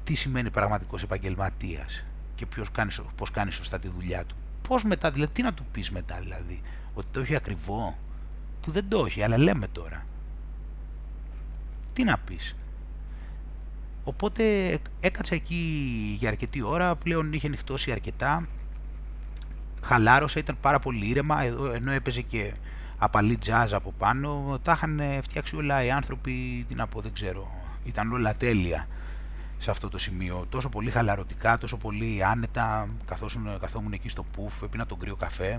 τι σημαίνει πραγματικός επαγγελματίας και ποιος κάνεις, πώς κάνεις σωστά τη δουλειά του. Πώς μετά, δηλαδή, τι να του πεις μετά δηλαδή, ότι το έχει ακριβό, που δεν το έχει, αλλά λέμε τώρα. Τι να πεις. Οπότε έκατσα εκεί για αρκετή ώρα, πλέον είχε νυχτώσει αρκετά, χαλάρωσα, ήταν πάρα πολύ ήρεμα, ενώ έπαιζε και απαλή jazz από πάνω, τα είχαν φτιάξει όλα οι άνθρωποι, τι να πω, δεν ξέρω, ήταν όλα τέλεια σε αυτό το σημείο, τόσο πολύ χαλαρωτικά, τόσο πολύ άνετα, καθώς καθόμουν εκεί στο πουφ, έπινα τον κρύο καφέ.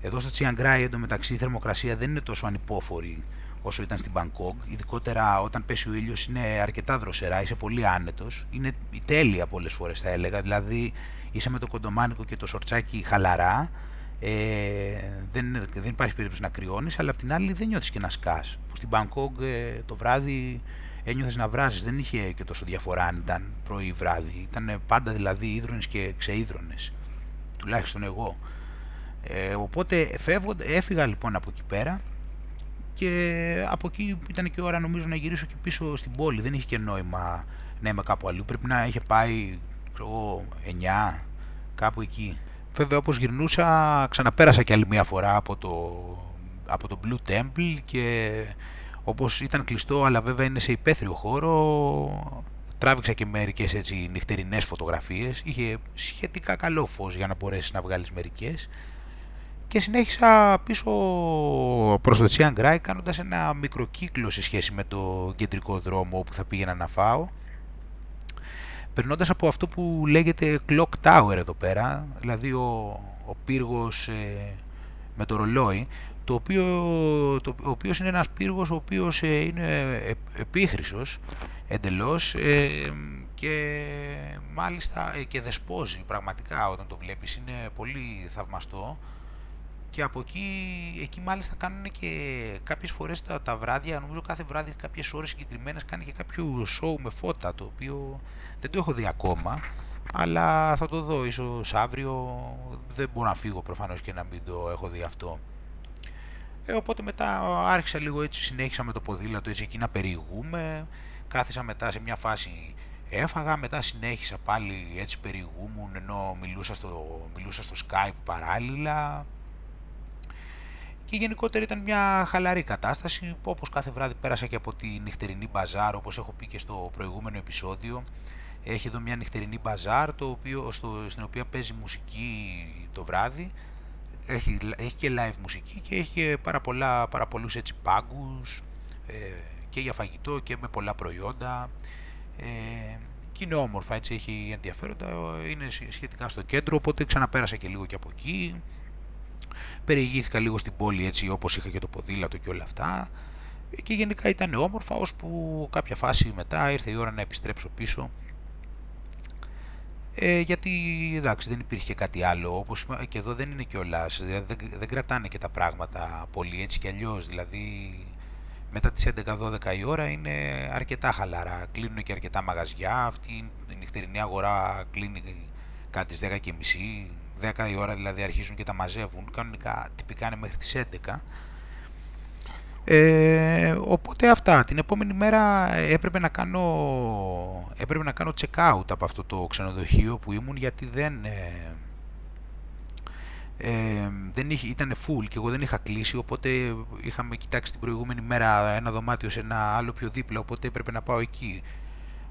Εδώ στο Τσιαγκράι εντωμεταξύ η θερμοκρασία δεν είναι τόσο ανυπόφορη όσο ήταν στην Μπαγκόγκ. Ειδικότερα όταν πέσει ο ήλιος είναι αρκετά δροσερά, είσαι πολύ άνετος. Είναι η τέλεια πολλές φορές θα έλεγα. Δηλαδή είσαι με το κοντομάνικο και το σορτσάκι χαλαρά. Ε, δεν, δεν υπάρχει περίπτωση να κρυώνεις, αλλά απ' την άλλη δεν νιώθεις και να σκάς. Που στην Μπαγκόγκ ε, το βράδυ ένιωθες να βράζεις. Δεν είχε και τόσο διαφορά αν ήταν πρωί ή βράδυ. Ήταν πάντα δηλαδή ίδρονε και ξείδρονε. Τουλάχιστον εγώ. Ε, οπότε φεύγω, έφυγα λοιπόν από εκεί πέρα και από εκεί ήταν και ώρα νομίζω να γυρίσω και πίσω στην πόλη. Δεν είχε και νόημα να είμαι κάπου αλλού. Πρέπει να είχε πάει, ξέρω 9, κάπου εκεί. Βέβαια όπως γυρνούσα ξαναπέρασα και άλλη μια φορά από το, από το Blue Temple και όπως ήταν κλειστό αλλά βέβαια είναι σε υπαίθριο χώρο. Τράβηξα και μερικές έτσι νυχτερινές φωτογραφίες. Είχε σχετικά καλό φως για να μπορέσεις να βγάλεις μερικές. Και συνέχισα πίσω προς το Τσιάν Γκράι κάνοντας ένα μικρό κύκλο σε σχέση με το κεντρικό δρόμο που θα πήγαινα να φάω. Περνώντας από αυτό που λέγεται Clock Tower εδώ πέρα δηλαδή ο, ο πύργος ε, με το ρολόι το οποίο, το, ο οποίος είναι ένας πύργος ο οποίος ε, είναι ε, επίχρησος εντελώς ε, και μάλιστα και δεσπόζει πραγματικά όταν το βλέπεις. Είναι πολύ θαυμαστό. Και από εκεί, εκεί μάλιστα κάνουν και κάποιες φορές τα, τα βράδια, νομίζω κάθε βράδυ κάποιες ώρες συγκεκριμένες κάνει και κάποιο show με φώτα, το οποίο δεν το έχω δει ακόμα, αλλά θα το δω. Ίσως αύριο, δεν μπορώ να φύγω προφανώς και να μην το έχω δει αυτό. Ε, οπότε μετά άρχισα λίγο έτσι, συνέχισα με το ποδήλατο έτσι εκεί να περιηγούμε, κάθισα μετά σε μια φάση έφαγα, μετά συνέχισα πάλι έτσι περιηγούμουν ενώ μιλούσα στο, μιλούσα στο Skype παράλληλα, και γενικότερα ήταν μια χαλαρή κατάσταση, όπως κάθε βράδυ πέρασα και από τη νυχτερινή μπαζάρ, όπως έχω πει και στο προηγούμενο επεισόδιο. Έχει εδώ μια νυχτερινή μπαζάρ, το οποίο, στο, στην οποία παίζει μουσική το βράδυ. Έχει, έχει και live μουσική και έχει και πάρα, πολλά, πάρα πολλούς έτσι πάγκους ε, και για φαγητό και με πολλά προϊόντα. Ε, και είναι όμορφα, έτσι έχει ενδιαφέροντα, είναι σχετικά στο κέντρο, οπότε ξαναπέρασα και λίγο και από εκεί. Περιηγήθηκα λίγο στην πόλη έτσι όπως είχα και το ποδήλατο και όλα αυτά και γενικά ήταν όμορφα ώσπου κάποια φάση μετά ήρθε η ώρα να επιστρέψω πίσω ε, γιατί εντάξει δεν υπήρχε κάτι άλλο όπως και εδώ δεν είναι κιόλας, δηλαδή δεν, δεν κρατάνε και τα πράγματα πολύ έτσι κι αλλιώς. Δηλαδή μετά τις 11-12 η ώρα είναι αρκετά χαλαρά. Κλείνουν και αρκετά μαγαζιά. Αυτή η νυχτερινή αγορά κλείνει κάτι στις 10 και μισή 10 η ώρα δηλαδή αρχίζουν και τα μαζεύουν. Κανονικά τυπικά είναι μέχρι τις 11 ε, οπότε αυτά. Την επόμενη μέρα έπρεπε να κάνω, έπρεπε να κάνω check out από αυτό το ξενοδοχείο που ήμουν γιατί δεν, ε, ε, δεν είχε, ήταν full και εγώ δεν είχα κλείσει οπότε είχαμε κοιτάξει την προηγούμενη μέρα ένα δωμάτιο σε ένα άλλο πιο δίπλα οπότε έπρεπε να πάω εκεί.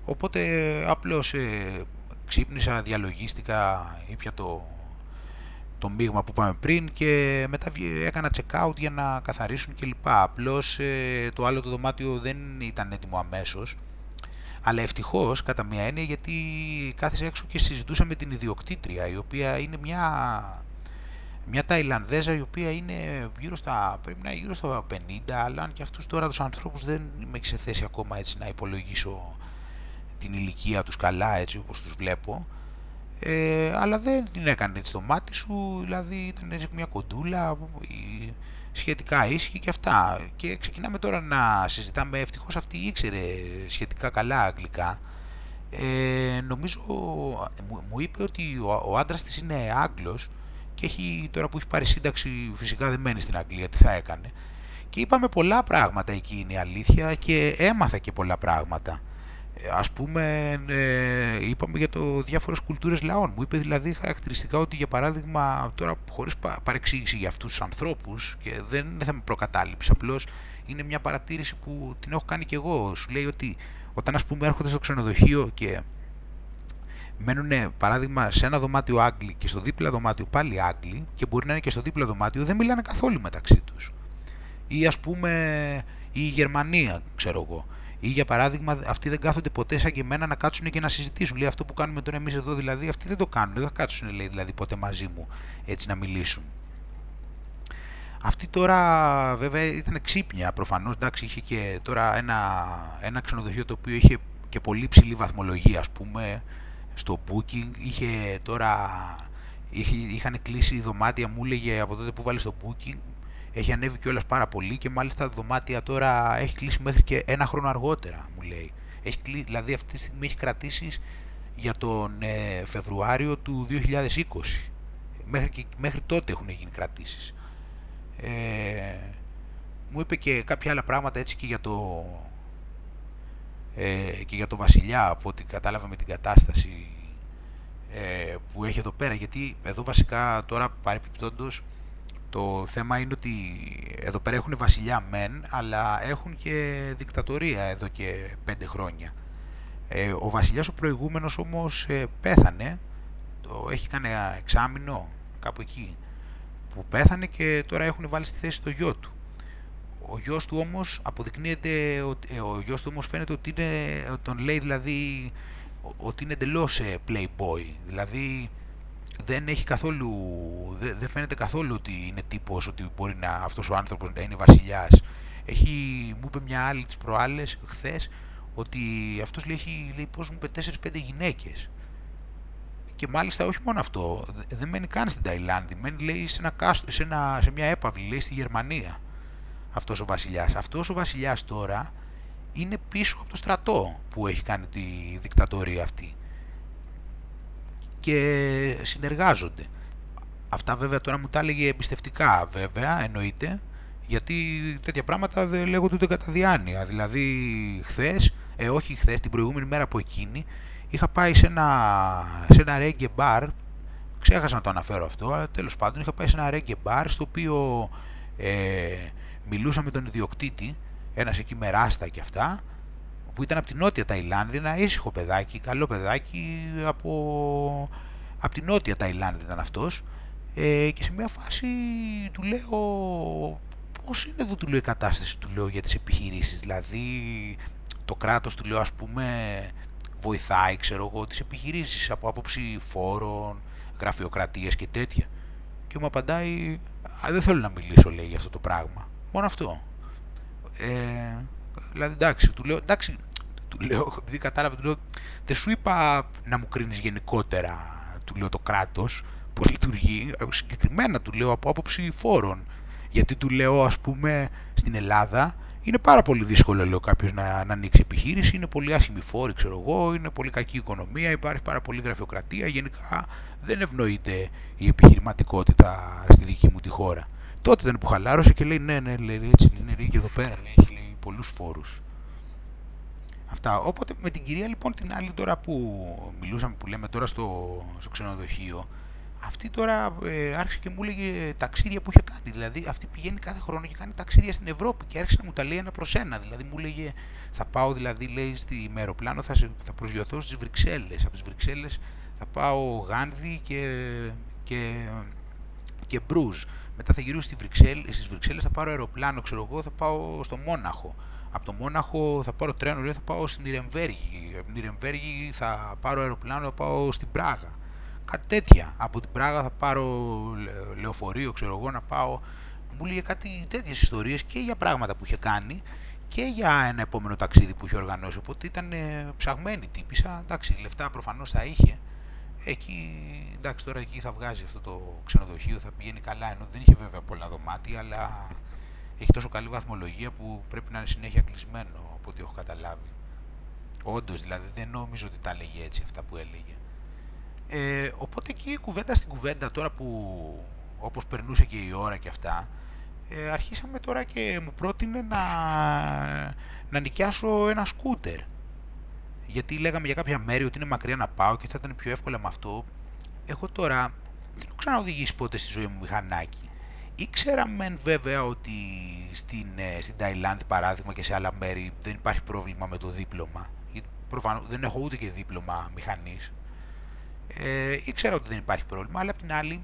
Οπότε απλώς ε, ξύπνησα, διαλογίστηκα, ήπια το το μείγμα που είπαμε πριν και μετά έκανα check out για να καθαρίσουν κλπ. Απλώς ε, το άλλο το δωμάτιο δεν ήταν έτοιμο αμέσως αλλά ευτυχώς κατά μια έννοια γιατί κάθεσε έξω και συζητούσα με την ιδιοκτήτρια η οποία είναι μια, μια Ταϊλανδέζα η οποία είναι γύρω στα, πρέπει να είναι γύρω στα 50 αλλά αν και αυτούς τώρα τους ανθρώπους δεν είμαι σε θέση ακόμα έτσι να υπολογίσω την ηλικία τους καλά έτσι όπως τους βλέπω ε, αλλά δεν την έκανε έτσι το μάτι σου, δηλαδή ήταν έτσι μια κοντούλα, σχετικά ήσυχη και αυτά. Και ξεκινάμε τώρα να συζητάμε, ευτυχώς αυτή ήξερε σχετικά καλά αγγλικά. Ε, νομίζω, μου, μου είπε ότι ο, ο άντρας της είναι Άγγλος και έχει, τώρα που έχει πάρει σύνταξη φυσικά δεν μένει στην Αγγλία, τι θα έκανε. Και είπαμε πολλά πράγματα εκεί είναι η αλήθεια και έμαθα και πολλά πράγματα ας πούμε ε, είπαμε για το διάφορες κουλτούρες λαών. Μου είπε δηλαδή χαρακτηριστικά ότι για παράδειγμα τώρα χωρίς παρεξήγηση για αυτούς τους ανθρώπους και δεν είναι θέμα προκατάληψης απλώς είναι μια παρατήρηση που την έχω κάνει και εγώ. Σου λέει ότι όταν ας πούμε έρχονται στο ξενοδοχείο και μένουν παράδειγμα σε ένα δωμάτιο Άγγλοι και στο δίπλα δωμάτιο πάλι Άγγλοι και μπορεί να είναι και στο δίπλα δωμάτιο δεν μιλάνε καθόλου μεταξύ τους. Ή ας πούμε η Γερμανία ξέρω εγώ ή για παράδειγμα, αυτοί δεν κάθονται ποτέ σαν και εμένα να κάτσουν και να συζητήσουν. Λέει αυτό που κάνουμε τώρα εμείς εδώ δηλαδή, αυτοί δεν το κάνουν. Δεν θα κάτσουν, λέει δηλαδή, ποτέ μαζί μου έτσι να μιλήσουν. Αυτή τώρα βέβαια ήταν ξύπνια προφανώς. Εντάξει, είχε και τώρα ένα, ένα ξενοδοχείο το οποίο είχε και πολύ ψηλή βαθμολογία, ας πούμε, στο booking. Είχε τώρα. Είχε, είχαν κλείσει δωμάτια, μου έλεγε από τότε που βάλει στο booking, έχει ανέβει κιόλας πάρα πολύ και μάλιστα τα δωμάτια τώρα έχει κλείσει μέχρι και ένα χρόνο αργότερα, μου λέει. Έχει κλείσει, δηλαδή αυτή τη στιγμή έχει κρατήσει για τον ε, Φεβρουάριο του 2020. Μέχρι, και, μέχρι τότε έχουν γίνει κρατήσεις. Ε, μου είπε και κάποια άλλα πράγματα έτσι και για το, ε, και για το Βασιλιά από ό,τι κατάλαβα με την κατάσταση ε, που έχει εδώ πέρα γιατί εδώ βασικά τώρα παρεπιπτόντως το θέμα είναι ότι εδώ πέρα έχουν βασιλιά μεν, αλλά έχουν και δικτατορία εδώ και πέντε χρόνια. Ε, ο βασιλιάς ο προηγούμενος όμως ε, πέθανε, το έχει κάνει εξάμηνο κάπου εκεί, που πέθανε και τώρα έχουν βάλει στη θέση το γιο του. Ο γιος του όμως αποδεικνύεται, ε, ο γιος του όμως φαίνεται ότι είναι, τον λέει δηλαδή ότι είναι εντελώς playboy, δηλαδή δεν έχει καθόλου, δεν, δεν φαίνεται καθόλου ότι είναι τύπος, ότι μπορεί να, αυτός ο άνθρωπος να είναι βασιλιάς. Έχει, μου είπε μια άλλη τις προάλλες, χθες, ότι αυτός λέει, έχει, λέει πώς μου είπε 4-5 γυναίκες. Και μάλιστα όχι μόνο αυτό, δεν μένει καν στην Ταϊλάνδη, μένει λέει σε, ένα, σε, ένα, σε μια έπαυλη, λέει στη Γερμανία αυτός ο βασιλιάς. Αυτός ο βασιλιάς τώρα είναι πίσω από το στρατό που έχει κάνει τη δικτατορία αυτή και συνεργάζονται. Αυτά βέβαια τώρα μου τα έλεγε εμπιστευτικά βέβαια, εννοείται, γιατί τέτοια πράγματα δεν λέγονται ούτε κατά διάνοια. Δηλαδή χθες, ε όχι χθες, την προηγούμενη μέρα από εκείνη, είχα πάει σε ένα, σε ένα reggae bar, ξέχασα να το αναφέρω αυτό, αλλά τέλος πάντων είχα πάει σε ένα reggae bar στο οποίο ε, μιλούσα με τον ιδιοκτήτη, ένας εκεί με ράστα και αυτά, που ήταν από την νότια Ταϊλάνδη, ένα ήσυχο παιδάκι, καλό παιδάκι από, από την νότια Ταϊλάνδη ήταν αυτός ε, και σε μια φάση του λέω πώς είναι εδώ του λέω η κατάσταση του λέω για τις επιχειρήσεις δηλαδή το κράτος του λέω ας πούμε βοηθάει, ξέρω εγώ, τις επιχειρήσεις από άποψη φόρων, γραφειοκρατίας και τέτοια. Και μου απαντάει, Α, δεν θέλω να μιλήσω, λέει, για αυτό το πράγμα. Μόνο αυτό. Ε, δηλαδή, εντάξει, του λέω, εντάξει, του λέω, επειδή κατάλαβα, του λέω, δεν σου είπα να μου κρίνεις γενικότερα, του λέω, το κράτος, πώς λειτουργεί, ε, συγκεκριμένα του λέω από άποψη φόρων. Γιατί του λέω, ας πούμε, στην Ελλάδα είναι πάρα πολύ δύσκολο, λέω κάποιος, να, να ανοίξει επιχείρηση. Είναι πολύ άσχημη φόρη, ξέρω εγώ, είναι πολύ κακή οικονομία, υπάρχει πάρα πολύ γραφειοκρατία. Γενικά δεν ευνοείται η επιχειρηματικότητα στη δική μου τη χώρα. Τότε ήταν που χαλάρωσε και λέει: Ναι, ναι, λέει, έτσι είναι, λέει, και εδώ πέρα λέει, έχει λέει, πολλούς φόρους. Αυτά. Οπότε με την κυρία λοιπόν την άλλη τώρα που μιλούσαμε, που λέμε τώρα στο, στο ξενοδοχείο, αυτή τώρα ε, άρχισε και μου έλεγε ταξίδια που είχε κάνει. Δηλαδή, αυτή πηγαίνει κάθε χρόνο και κάνει ταξίδια στην Ευρώπη και άρχισε να μου τα λέει ένα προς ένα. Δηλαδή, μου έλεγε, θα πάω, δηλαδή, λέει, στη, με αεροπλάνο, θα, θα προσγειωθώ στις Βρυξέλλες. Από τις Βρυξέλλες θα πάω Γάνδη και, και, και Μπρούζ. Μετά θα γυρίσω στη Βρυξέλλε, στις Βρυξέλλες θα πάρω αεροπλάνο, ξέρω εγώ, θα πάω στο Μόναχο. Από το Μόναχο θα πάρω τρένο, θα πάω στην Νιρεμβέργη. Από την Νιρεμβέργη θα πάρω αεροπλάνο, θα πάω στην Πράγα κάτι τέτοια. Από την Πράγα θα πάρω λεωφορείο, ξέρω εγώ, να πάω. Μου λέει κάτι τέτοιες ιστορίες και για πράγματα που είχε κάνει και για ένα επόμενο ταξίδι που είχε οργανώσει. Οπότε ήταν ε, ψαγμένη τύπησα. Εντάξει, λεφτά προφανώς θα είχε. Εκεί, εντάξει, τώρα εκεί θα βγάζει αυτό το ξενοδοχείο, θα πηγαίνει καλά. Ενώ δεν είχε βέβαια πολλά δωμάτια, αλλά έχει τόσο καλή βαθμολογία που πρέπει να είναι συνέχεια κλεισμένο από ό,τι έχω καταλάβει. Όντως, δηλαδή δεν νομίζω ότι τα έλεγε έτσι αυτά που έλεγε. Ε, οπότε εκεί κουβέντα στην κουβέντα τώρα που όπως περνούσε και η ώρα και αυτά ε, αρχίσαμε τώρα και μου πρότεινε να, να νοικιάσω ένα σκούτερ γιατί λέγαμε για κάποια μέρη ότι είναι μακριά να πάω και θα ήταν πιο εύκολα με αυτό. Έχω τώρα δεν έχω ξαναοδηγήσει ποτέ στη ζωή μου μηχανάκι. Ήξερα μεν βέβαια ότι στην, ε, στην Ταϊλάνδη παράδειγμα και σε άλλα μέρη δεν υπάρχει πρόβλημα με το δίπλωμα. Προφανώς δεν έχω ούτε και δίπλωμα μηχανής. Ε, ήξερα ότι δεν υπάρχει πρόβλημα, αλλά απ' την άλλη,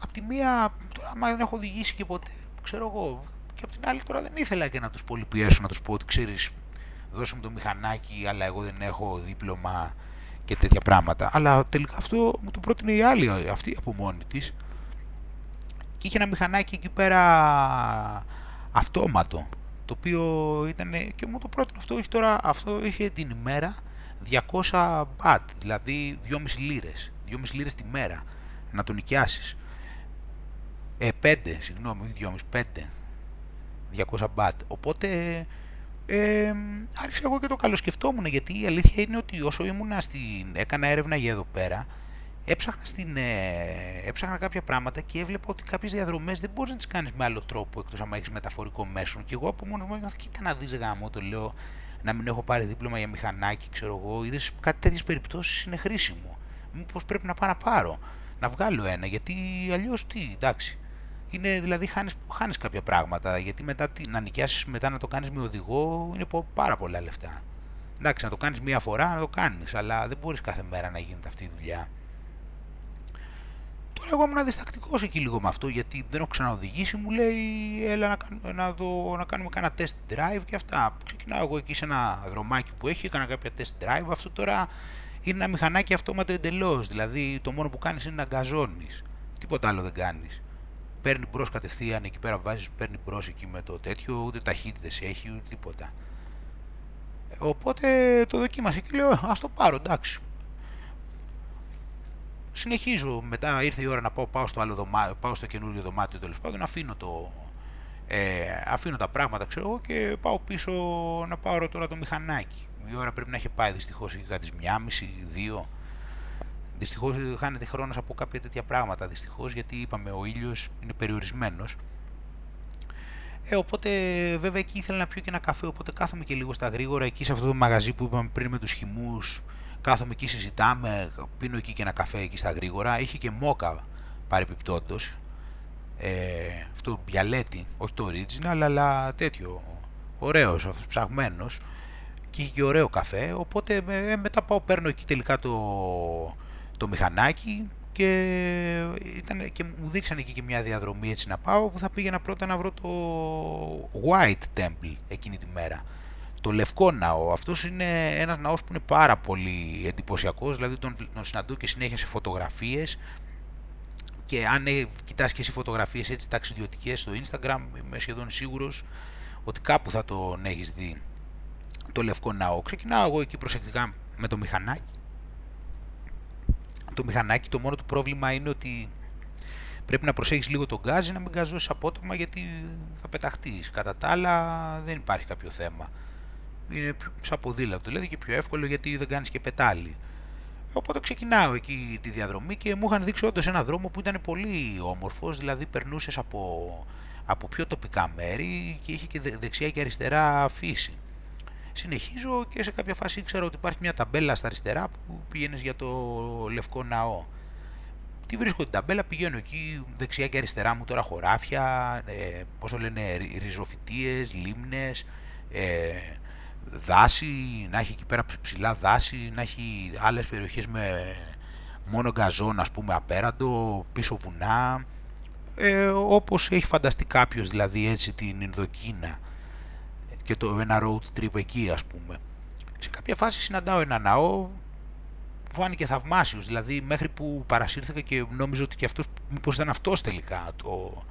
απ' τη μία, τώρα άμα δεν έχω οδηγήσει και ποτέ, ξέρω εγώ, και απ' την άλλη τώρα δεν ήθελα και να τους πολυπιέσω, να τους πω ότι ξέρεις, δώσε μου το μηχανάκι, αλλά εγώ δεν έχω δίπλωμα και τέτοια πράγματα. Αλλά τελικά αυτό μου το πρότεινε η άλλη, αυτή από μόνη της. Και είχε ένα μηχανάκι εκεί πέρα αυτόματο, το οποίο ήταν και μου το πρότεινε αυτό, είχε τώρα, αυτό είχε την ημέρα 200 μπατ, δηλαδή 2,5 λίρες, 2,5 λίρες τη μέρα, να το νοικιάσεις. Ε, 5, συγγνώμη, 2,5, 5, 200 μπατ. Οπότε ε, άρχισα εγώ και το καλοσκεφτόμουν, γιατί η αλήθεια είναι ότι όσο ήμουνα στην, έκανα έρευνα για εδώ πέρα, έψαχνα, στην, ε, έψαχνα κάποια πράγματα και έβλεπα ότι κάποιες διαδρομές δεν μπορείς να τις κάνεις με άλλο τρόπο εκτός αν έχεις μεταφορικό μέσο. Και εγώ από μόνος μου ένιωθα, κοίτα να δεις γάμο, το λέω, να μην έχω πάρει δίπλωμα για μηχανάκι, ξέρω εγώ, είδες κάτι τέτοιες περιπτώσεις είναι χρήσιμο. Μήπως πρέπει να πάω να πάρω, να βγάλω ένα, γιατί αλλιώς τι, εντάξει. Είναι δηλαδή χάνεις, χάνεις κάποια πράγματα, γιατί μετά να νοικιάσεις μετά να το κάνεις με οδηγό είναι πάρα πολλά λεφτά. Εντάξει, να το κάνεις μία φορά να το κάνεις, αλλά δεν μπορείς κάθε μέρα να γίνεται αυτή η δουλειά. Τώρα εγώ ήμουν διστακτικός εκεί λίγο με αυτό γιατί δεν έχω ξαναοδηγήσει. Μου λέει, έλα να, κάνουμε, να, δω, να κάνουμε κάνα test drive και αυτά. Ξεκινάω εγώ εκεί σε ένα δρομάκι που έχει, έκανα κάποια test drive. Αυτό τώρα είναι ένα μηχανάκι αυτόματο εντελώς. Δηλαδή το μόνο που κάνεις είναι να γκαζώνεις. Τίποτα άλλο δεν κάνεις. Παίρνει μπρος κατευθείαν εκεί πέρα, βάζεις, παίρνει μπρος εκεί με το τέτοιο, ούτε ταχύτητες έχει, ούτε τίποτα. Οπότε το δοκίμασα και λέω, ας το πάρω, εντάξει συνεχίζω. Μετά ήρθε η ώρα να πάω, πάω στο, άλλο δωμάτιο, πάω στο καινούριο δωμάτιο τέλος πάντων. Αφήνω, το, ε, αφήνω τα πράγματα ξέρω εγώ και πάω πίσω να πάρω τώρα το μηχανάκι. Η ώρα πρέπει να έχει πάει δυστυχώς είχα τις μία μισή, δύο. Δυστυχώς χάνεται χρόνος από κάποια τέτοια πράγματα. Δυστυχώς γιατί είπαμε ο ήλιος είναι περιορισμένος. Ε, οπότε βέβαια εκεί ήθελα να πιω και ένα καφέ, οπότε κάθομαι και λίγο στα γρήγορα εκεί σε αυτό το μαγαζί που είπαμε πριν με τους χυμούς κάθομαι εκεί, συζητάμε, πίνω εκεί και ένα καφέ εκεί στα γρήγορα. Είχε και μόκα παρεπιπτόντως. Ε, αυτό μπιαλέτι, όχι το original, αλλά τέτοιο. Ωραίος, ψαγμένος. Και είχε και ωραίο καφέ. Οπότε ε, μετά πάω, παίρνω εκεί τελικά το, το μηχανάκι και, ήταν, και μου δείξανε εκεί και μια διαδρομή έτσι να πάω που θα πήγαινα πρώτα να βρω το White Temple εκείνη τη μέρα το Λευκό Ναό. Αυτός είναι ένας ναός που είναι πάρα πολύ εντυπωσιακός, δηλαδή τον, τον συναντώ και συνέχεια σε φωτογραφίες και αν ε, κοιτάς και εσύ φωτογραφίες έτσι ταξιδιωτικές στο Instagram είμαι σχεδόν σίγουρος ότι κάπου θα τον έχεις δει το Λευκό Ναό. Ξεκινάω εγώ εκεί προσεκτικά με το μηχανάκι. Το μηχανάκι το μόνο του πρόβλημα είναι ότι πρέπει να προσέχεις λίγο τον γκάζι να μην γκαζώσεις απότομα γιατί θα πεταχτείς. Κατά τα άλλα δεν υπάρχει κάποιο θέμα. Είναι σαν ποδήλατο δηλαδή και πιο εύκολο γιατί δεν κάνεις και πετάλι. Οπότε ξεκινάω εκεί τη διαδρομή και μου είχαν δείξει όντως ένα δρόμο που ήταν πολύ όμορφος, δηλαδή περνούσες από, από πιο τοπικά μέρη και είχε και δεξιά και αριστερά φύση. Συνεχίζω και σε κάποια φάση ήξερα ότι υπάρχει μια ταμπέλα στα αριστερά που πήγαινες για το Λευκό Ναό. Τι βρίσκω την ταμπέλα, πηγαίνω εκεί δεξιά και αριστερά μου τώρα χωράφια, ε, πώς το λένε, ριζοφυτίες, λίμνες, ε, δάση, να έχει εκεί πέρα ψηλά δάση, να έχει άλλες περιοχές με μόνο γκαζόν ας πούμε απέραντο, πίσω βουνά, ε, όπως έχει φανταστεί κάποιος δηλαδή έτσι την Ινδοκίνα και το, ένα road trip εκεί ας πούμε. Σε κάποια φάση συναντάω ένα ναό που φάνηκε θαυμάσιος, δηλαδή μέχρι που παρασύρθηκα και νόμιζα ότι και αυτός, μήπως ήταν αυτός τελικά το,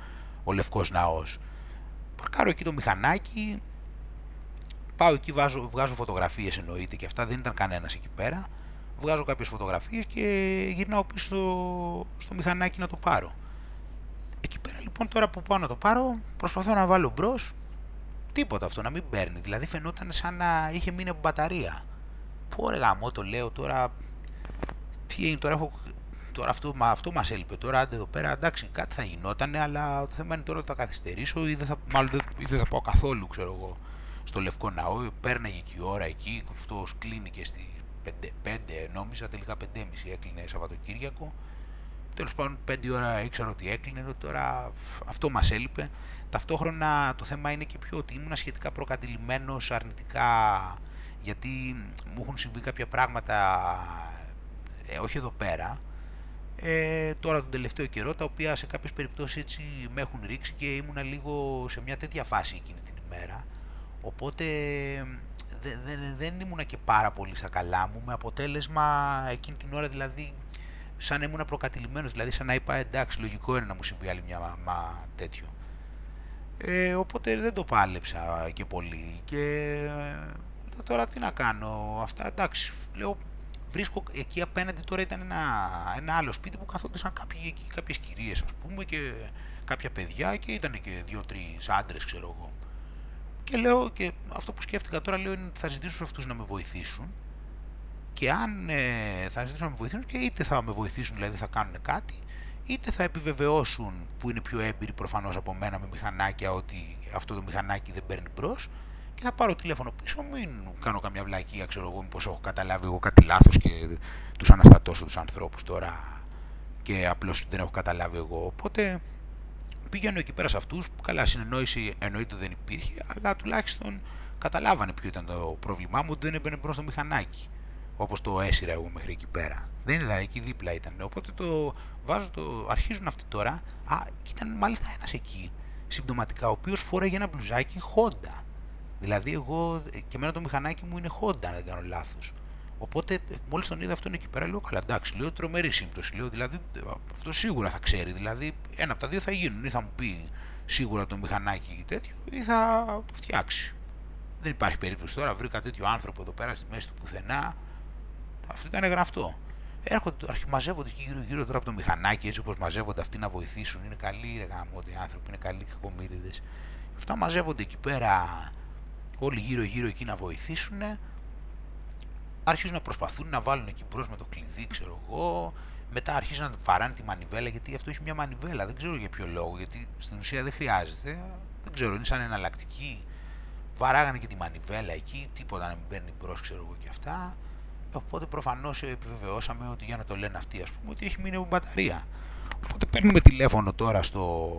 ο Λευκός Ναός. Παρκάρω εκεί το μηχανάκι, πάω εκεί, βάζω, βγάζω φωτογραφίες εννοείται και αυτά, δεν ήταν κανένας εκεί πέρα. Βγάζω κάποιες φωτογραφίες και γυρνάω πίσω στο, στο μηχανάκι να το πάρω. Εκεί πέρα λοιπόν τώρα που πάω να το πάρω, προσπαθώ να βάλω μπρος τίποτα αυτό να μην παίρνει. Δηλαδή φαινόταν σαν να είχε μείνει από μπαταρία. Πω ρε γαμό το λέω τώρα. Τι είναι τώρα, έχω, τώρα αυτό, μα, αυτό μας έλειπε τώρα, άντε εδώ πέρα, εντάξει κάτι θα γινότανε, αλλά το θέμα είναι τώρα ότι θα καθυστερήσω ή δεν θα, μάλλον δεν, ή δεν θα πάω καθόλου, ξέρω εγώ, στο Λευκό Ναό, πέρναγε και η ώρα εκεί, αυτός κλείνει και στις 5, 5 νόμιζα, τελικά 5.30 έκλεινε Σαββατοκύριακο. Τέλος πάντων, 5 ώρα ήξερα ότι έκλεινε, τώρα αυτό μας έλειπε. Ταυτόχρονα το θέμα είναι και πιο ότι ήμουν σχετικά προκατηλημένος αρνητικά γιατί μου έχουν συμβεί κάποια πράγματα, ε, όχι εδώ πέρα, ε, τώρα τον τελευταίο καιρό, τα οποία σε κάποιες περιπτώσεις έτσι με έχουν ρίξει και ήμουν λίγο σε μια τέτοια φάση εκείνη την ημέρα. Οπότε δεν δε, δεν ήμουν και πάρα πολύ στα καλά μου, με αποτέλεσμα εκείνη την ώρα δηλαδή σαν να ήμουν προκατηλημένος, δηλαδή σαν να είπα εντάξει λογικό είναι να μου συμβεί άλλη μια μα, τέτοιο. Ε, οπότε δεν το πάλεψα και πολύ και ε, τώρα τι να κάνω αυτά εντάξει λέω βρίσκω εκεί απέναντι τώρα ήταν ένα, ένα άλλο σπίτι που καθόντουσαν κάποιοι, κάποιες κυρίες ας πούμε και κάποια παιδιά και ήταν και δύο-τρεις άντρες ξέρω εγώ και λέω και αυτό που σκέφτηκα τώρα λέω είναι θα ζητήσω σε αυτούς να με βοηθήσουν και αν ε, θα ζητήσω να με βοηθήσουν και είτε θα με βοηθήσουν δηλαδή θα κάνουν κάτι είτε θα επιβεβαιώσουν που είναι πιο έμπειροι προφανώς από μένα με μηχανάκια ότι αυτό το μηχανάκι δεν παίρνει μπρος. Και θα πάρω τηλέφωνο πίσω, μην κάνω καμιά βλακία, ξέρω εγώ, μήπως έχω καταλάβει εγώ κάτι λάθος και τους αναστατώσω τους ανθρώπους τώρα και απλώς δεν έχω καταλάβει εγώ. Οπότε πήγαινω εκεί πέρα σε αυτούς, που καλά συνεννόηση εννοείται δεν υπήρχε, αλλά τουλάχιστον καταλάβανε ποιο ήταν το πρόβλημά μου, ότι δεν έμπαινε μπρος το μηχανάκι όπως το έσυρα εγώ μέχρι εκεί πέρα. Δεν ήταν εκεί δίπλα ήταν. Οπότε το βάζω το. Αρχίζουν αυτοί τώρα. Α, και ήταν μάλιστα ένας εκεί συμπτωματικά, ο οποίος φόραγε ένα μπλουζάκι Honda. Δηλαδή, εγώ και εμένα το μηχανάκι μου είναι Honda, αν δεν κάνω λάθος. Οπότε, μόλις τον είδα αυτόν εκεί πέρα, λέω καλά, εντάξει, λέω τρομερή σύμπτωση. Λέω δηλαδή, αυτό σίγουρα θα ξέρει. Δηλαδή, ένα από τα δύο θα γίνουν. Ή θα μου πει σίγουρα το μηχανάκι ή τέτοιο, ή θα το φτιάξει. Δεν υπάρχει περίπτωση τώρα. Βρήκα τέτοιο άνθρωπο εδώ πέρα στη μέση του πουθενά. Αυτό ήταν γραφτό. Έρχονται, μαζεύονται και γύρω-γύρω τώρα από το μηχανάκι, έτσι όπως μαζεύονται αυτοί να βοηθήσουν. Είναι καλοί ρε γάμο, ότι οι άνθρωποι είναι καλοί κακομίριδε. Αυτά μαζεύονται εκεί πέρα, όλοι γύρω-γύρω εκεί να βοηθήσουν. Άρχισαν να προσπαθούν να βάλουν εκεί μπρος με το κλειδί, ξέρω εγώ. Μετά αρχίζουν να βαράνε τη μανιβέλα, γιατί αυτό έχει μια μανιβέλα. Δεν ξέρω για ποιο λόγο, γιατί στην ουσία δεν χρειάζεται. Δεν ξέρω, είναι σαν εναλλακτική. Βαράγανε και τη μανιβέλα εκεί, τίποτα να μην παίρνει μπρος, ξέρω εγώ και αυτά. Οπότε προφανώς επιβεβαιώσαμε ότι για να το λένε αυτοί, ας πούμε, ότι έχει μείνει από μπαταρία. Οπότε παίρνουμε τηλέφωνο τώρα στο,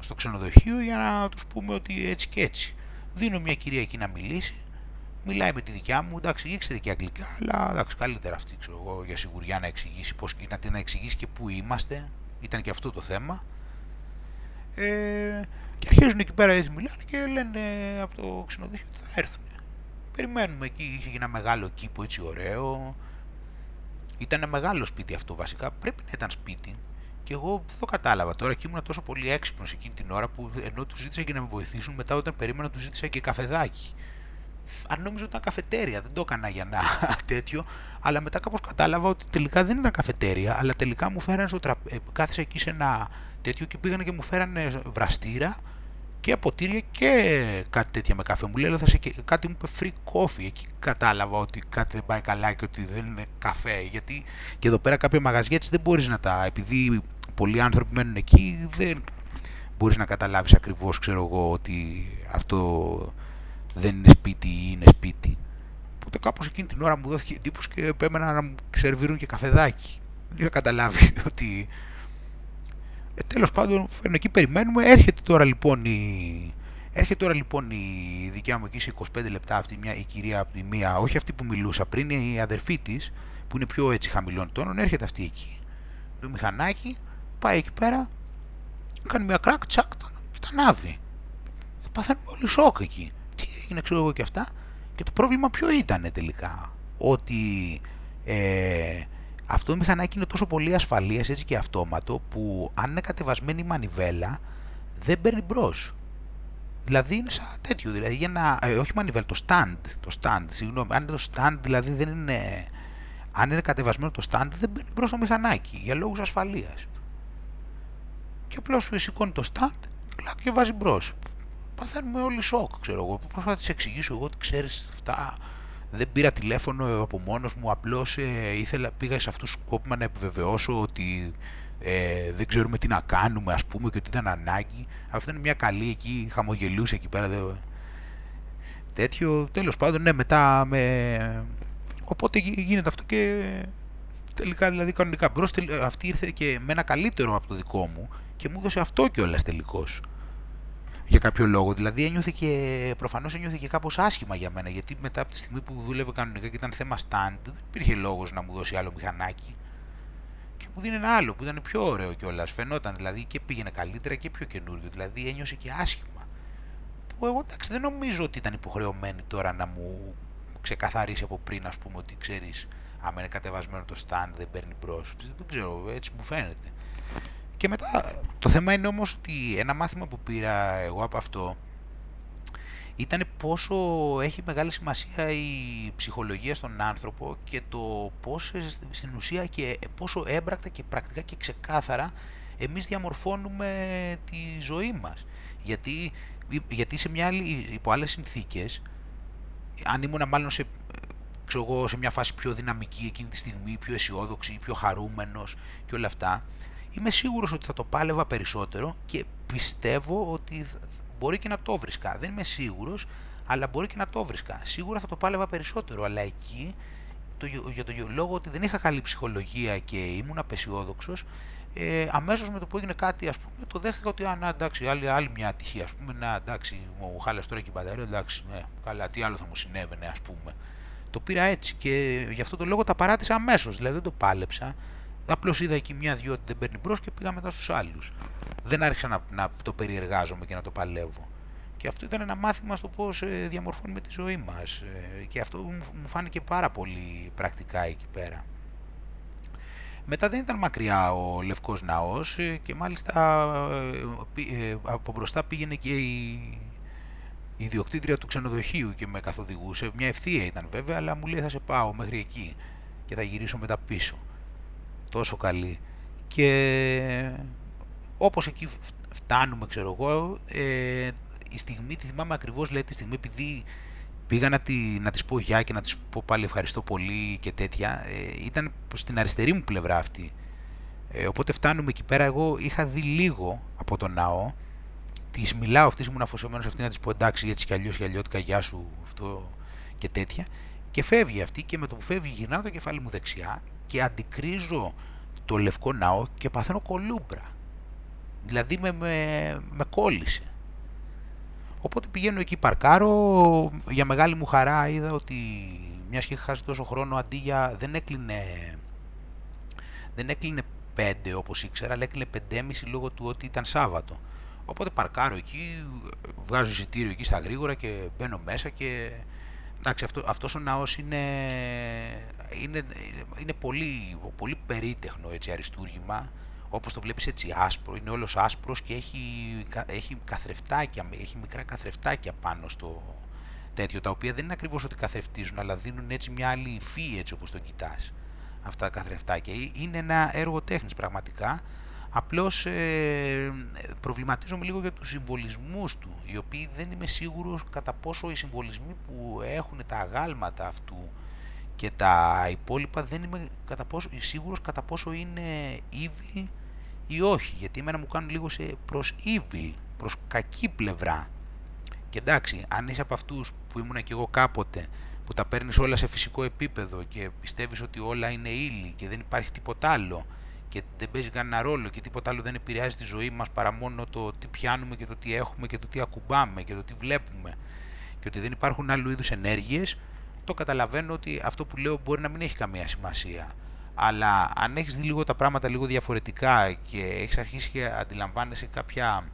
στο ξενοδοχείο για να τους πούμε ότι έτσι και έτσι. Δίνω μια κυρία εκεί να μιλήσει, μιλάει με τη δικιά μου, εντάξει, ήξερε και αγγλικά, αλλά εντάξει, καλύτερα αυτή, ξέρω εγώ, για σιγουριά να εξηγήσει πώς, να, να εξηγήσει και πού είμαστε, ήταν και αυτό το θέμα. Ε, και αρχίζουν εκεί πέρα έτσι μιλάνε και λένε από το ξενοδοχείο ότι θα έρθουν. Περιμένουμε εκεί, είχε ένα μεγάλο κήπο έτσι ωραίο. Ήταν ένα μεγάλο σπίτι αυτό βασικά, πρέπει να ήταν σπίτι. Και εγώ δεν το κατάλαβα τώρα και ήμουν τόσο πολύ έξυπνος εκείνη την ώρα που ενώ του ζήτησα και να με βοηθήσουν, μετά όταν περίμενα του ζήτησα και καφεδάκι. Αν νόμιζα ότι ήταν καφετέρια, δεν το έκανα για να τέτοιο, αλλά μετά κάπως κατάλαβα ότι τελικά δεν ήταν καφετέρια, αλλά τελικά μου φέρανε στο τραπέζι, ε, κάθισα εκεί σε ένα τέτοιο και πήγανε και μου φέρανε βραστήρα και ποτήρια και κάτι τέτοια με καφέ. Μου λέει, θα σε, κάτι μου είπε free coffee. Εκεί κατάλαβα ότι κάτι δεν πάει καλά και ότι δεν είναι καφέ. Γιατί και εδώ πέρα κάποια μαγαζιά έτσι δεν μπορείς να τα. Επειδή πολλοί άνθρωποι μένουν εκεί, δεν μπορείς να καταλάβεις ακριβώς, ξέρω εγώ, ότι αυτό δεν είναι σπίτι ή είναι σπίτι. Οπότε κάπως εκείνη την ώρα μου δόθηκε εντύπωση και επέμενα να μου σερβίρουν και καφεδάκι. Δεν είχα καταλάβεις ότι... Ε, τέλος πάντων, φέρνω εκεί, περιμένουμε. Έρχεται τώρα λοιπόν η... Έρχεται τώρα λοιπόν η δικιά μου εκεί σε 25 λεπτά αυτή μια, η κυρία από τη μία, όχι αυτή που μιλούσα πριν, η αδερφή της, που είναι πιο έτσι χαμηλών τόνων, έρχεται αυτή εκεί. Το μηχανάκι, πάει εκεί πέρα, κάνει μια κράκ, τσακ, και τα ανάβει. Παθαίνουμε όλοι σοκ εκεί έγινε ξέρω εγώ και αυτά και το πρόβλημα ποιο ήταν τελικά ότι ε, αυτό το μηχανάκι είναι τόσο πολύ ασφαλείας έτσι και αυτόματο που αν είναι κατεβασμένη η μανιβέλα δεν παίρνει μπρος. Δηλαδή είναι σαν τέτοιο, δηλαδή για να, ε, όχι μανιβέλα, το stand, το stand, συγγνώμη, αν είναι το stand δηλαδή δεν είναι, αν είναι κατεβασμένο το stand δεν παίρνει μπρος το μηχανάκι για λόγους ασφαλείας. Και απλώς σηκώνει το stand και βάζει μπρος παθαίνουμε όλοι σοκ, ξέρω εγώ. Προσπαθώ να της εξηγήσω εγώ ότι ξέρεις αυτά. Δεν πήρα τηλέφωνο από μόνος μου, απλώς ε, ήθελα, πήγα σε αυτούς τους κόπημα να επιβεβαιώσω ότι ε, δεν ξέρουμε τι να κάνουμε, ας πούμε, και ότι ήταν ανάγκη. Αυτό είναι μια καλή εκεί, χαμογελούσε εκεί πέρα. Δε... Τέτοιο, τέλος πάντων, ναι, μετά με. Οπότε γίνεται αυτό και τελικά δηλαδή κανονικά μπρος, αυτή ήρθε και με ένα καλύτερο από το δικό μου και μου έδωσε αυτό κιόλας τελικώς για κάποιο λόγο. Δηλαδή ένιωθε και, προφανώς ένιωθε και κάπως άσχημα για μένα, γιατί μετά από τη στιγμή που δούλευε κανονικά και ήταν θέμα stand, δεν υπήρχε λόγος να μου δώσει άλλο μηχανάκι. Και μου δίνει ένα άλλο που ήταν πιο ωραίο κιόλας. Φαινόταν δηλαδή και πήγαινε καλύτερα και πιο καινούριο. Δηλαδή ένιωσε και άσχημα. Που εγώ εντάξει δεν νομίζω ότι ήταν υποχρεωμένη τώρα να μου ξεκαθαρίσει από πριν, ας πούμε, ότι ξέρεις, άμα είναι κατεβασμένο το stand δεν παίρνει μπρος. Δεν ξέρω, έτσι μου φαίνεται. Και μετά το θέμα είναι όμως ότι ένα μάθημα που πήρα εγώ από αυτό ήταν πόσο έχει μεγάλη σημασία η ψυχολογία στον άνθρωπο και το πώς στην ουσία και πόσο έμπρακτα και πρακτικά και ξεκάθαρα εμείς διαμορφώνουμε τη ζωή μας. Γιατί, γιατί σε μια άλλη, υπό άλλες συνθήκες, αν ήμουν μάλλον σε, ξέρω σε μια φάση πιο δυναμική εκείνη τη στιγμή, πιο αισιόδοξη, πιο χαρούμενος και όλα αυτά, είμαι σίγουρος ότι θα το πάλευα περισσότερο και πιστεύω ότι μπορεί και να το βρίσκα. Δεν είμαι σίγουρος, αλλά μπορεί και να το βρίσκα. Σίγουρα θα το πάλευα περισσότερο, αλλά εκεί το, για το λόγο ότι δεν είχα καλή ψυχολογία και ήμουν απεσιόδοξος, ε, αμέσως με το που έγινε κάτι, ας πούμε, το δέχτηκα ότι α, εντάξει, άλλη, άλλη μια ατυχία. Α πούμε, να εντάξει, μου χάλασε τώρα και η μπαταρία, εντάξει, ναι, καλά, τι άλλο θα μου συνέβαινε, ας πούμε. Το πήρα έτσι και γι' αυτό το λόγο τα παράτησα αμέσως. Δηλαδή δεν το πάλεψα. Απλώς είδα εκεί μια-δυο ότι δεν παίρνει μπρος και πήγα μετά στους άλλους. Δεν άρχισα να, να το περιεργάζομαι και να το παλεύω. Και αυτό ήταν ένα μάθημα στο πώς ε, διαμορφώνουμε τη ζωή μας. Ε, και αυτό μου φάνηκε πάρα πολύ πρακτικά εκεί πέρα. Μετά δεν ήταν μακριά ο Λευκός Ναός ε, και μάλιστα από μπροστά πήγαινε και η, η ιδιοκτήτρια του ξενοδοχείου και με καθοδηγούσε. Μια ευθεία ήταν βέβαια, αλλά μου λέει θα σε πάω μέχρι εκεί και θα γυρίσω μετά πίσω τόσο καλή. Και όπως εκεί φτάνουμε ξέρω εγώ ε, η στιγμή τη θυμάμαι ακριβώς λέει τη στιγμή επειδή πήγα να, τη, να της πω γεια και να της πω πάλι ευχαριστώ πολύ και τέτοια ε, ήταν στην αριστερή μου πλευρά αυτή. Ε, οπότε φτάνουμε εκεί πέρα. Εγώ είχα δει λίγο από τον ναό. Της μιλάω αυτής ήμουν αφοσιωμένος αυτή να της πω εντάξει έτσι κι αλλιώς αλλιώτικα γεια σου αυτό και τέτοια και φεύγει αυτή και με το που φεύγει γυρνάω το κεφάλι μου δεξιά και αντικρίζω το Λευκό Ναό και παθαίνω κολούμπρα. Δηλαδή με, με, με κόλλησε. Οπότε πηγαίνω εκεί παρκάρω, για μεγάλη μου χαρά είδα ότι μιας και είχα χάσει τόσο χρόνο αντί για δεν έκλεινε δεν έκλεινε 5 όπως ήξερα αλλά έκλεινε 5,5 λόγω του ότι ήταν Σάββατο. Οπότε παρκάρω εκεί, βγάζω εισιτήριο εκεί στα γρήγορα και μπαίνω μέσα και εντάξει, αυτό, αυτός ο ναός είναι, είναι, είναι πολύ, πολύ περίτεχνο έτσι, αριστούργημα, όπως το βλέπεις έτσι άσπρο, είναι όλος άσπρος και έχει, έχει καθρεφτάκια, έχει μικρά καθρεφτάκια πάνω στο τέτοιο, τα οποία δεν είναι ακριβώς ότι καθρεφτίζουν, αλλά δίνουν έτσι μια άλλη υφή έτσι όπως το κοιτάς, αυτά τα καθρεφτάκια. Είναι ένα έργο τέχνης πραγματικά, Απλώς ε, προβληματίζομαι λίγο για τους συμβολισμούς του, οι οποίοι δεν είμαι σίγουρος κατά πόσο οι συμβολισμοί που έχουν τα αγάλματα αυτού και τα υπόλοιπα δεν είμαι κατά πόσο, σίγουρος κατά πόσο είναι evil ή όχι, γιατί εμένα μου κάνουν λίγο σε προς evil, προς κακή πλευρά. Και εντάξει, αν είσαι από αυτούς που ήμουν και εγώ κάποτε, που τα παίρνεις όλα σε φυσικό επίπεδο και πιστεύεις ότι όλα είναι ύλη και δεν υπάρχει τίποτα άλλο και δεν παίζει κανένα ρόλο και τίποτα άλλο δεν επηρεάζει τη ζωή μας παρά μόνο το τι πιάνουμε και το τι έχουμε και το τι ακουμπάμε και το τι βλέπουμε και ότι δεν υπάρχουν άλλου είδους ενέργειες, το καταλαβαίνω ότι αυτό που λέω μπορεί να μην έχει καμία σημασία. Αλλά αν έχεις δει λίγο τα πράγματα λίγο διαφορετικά και έχεις αρχίσει και αντιλαμβάνεσαι κάποια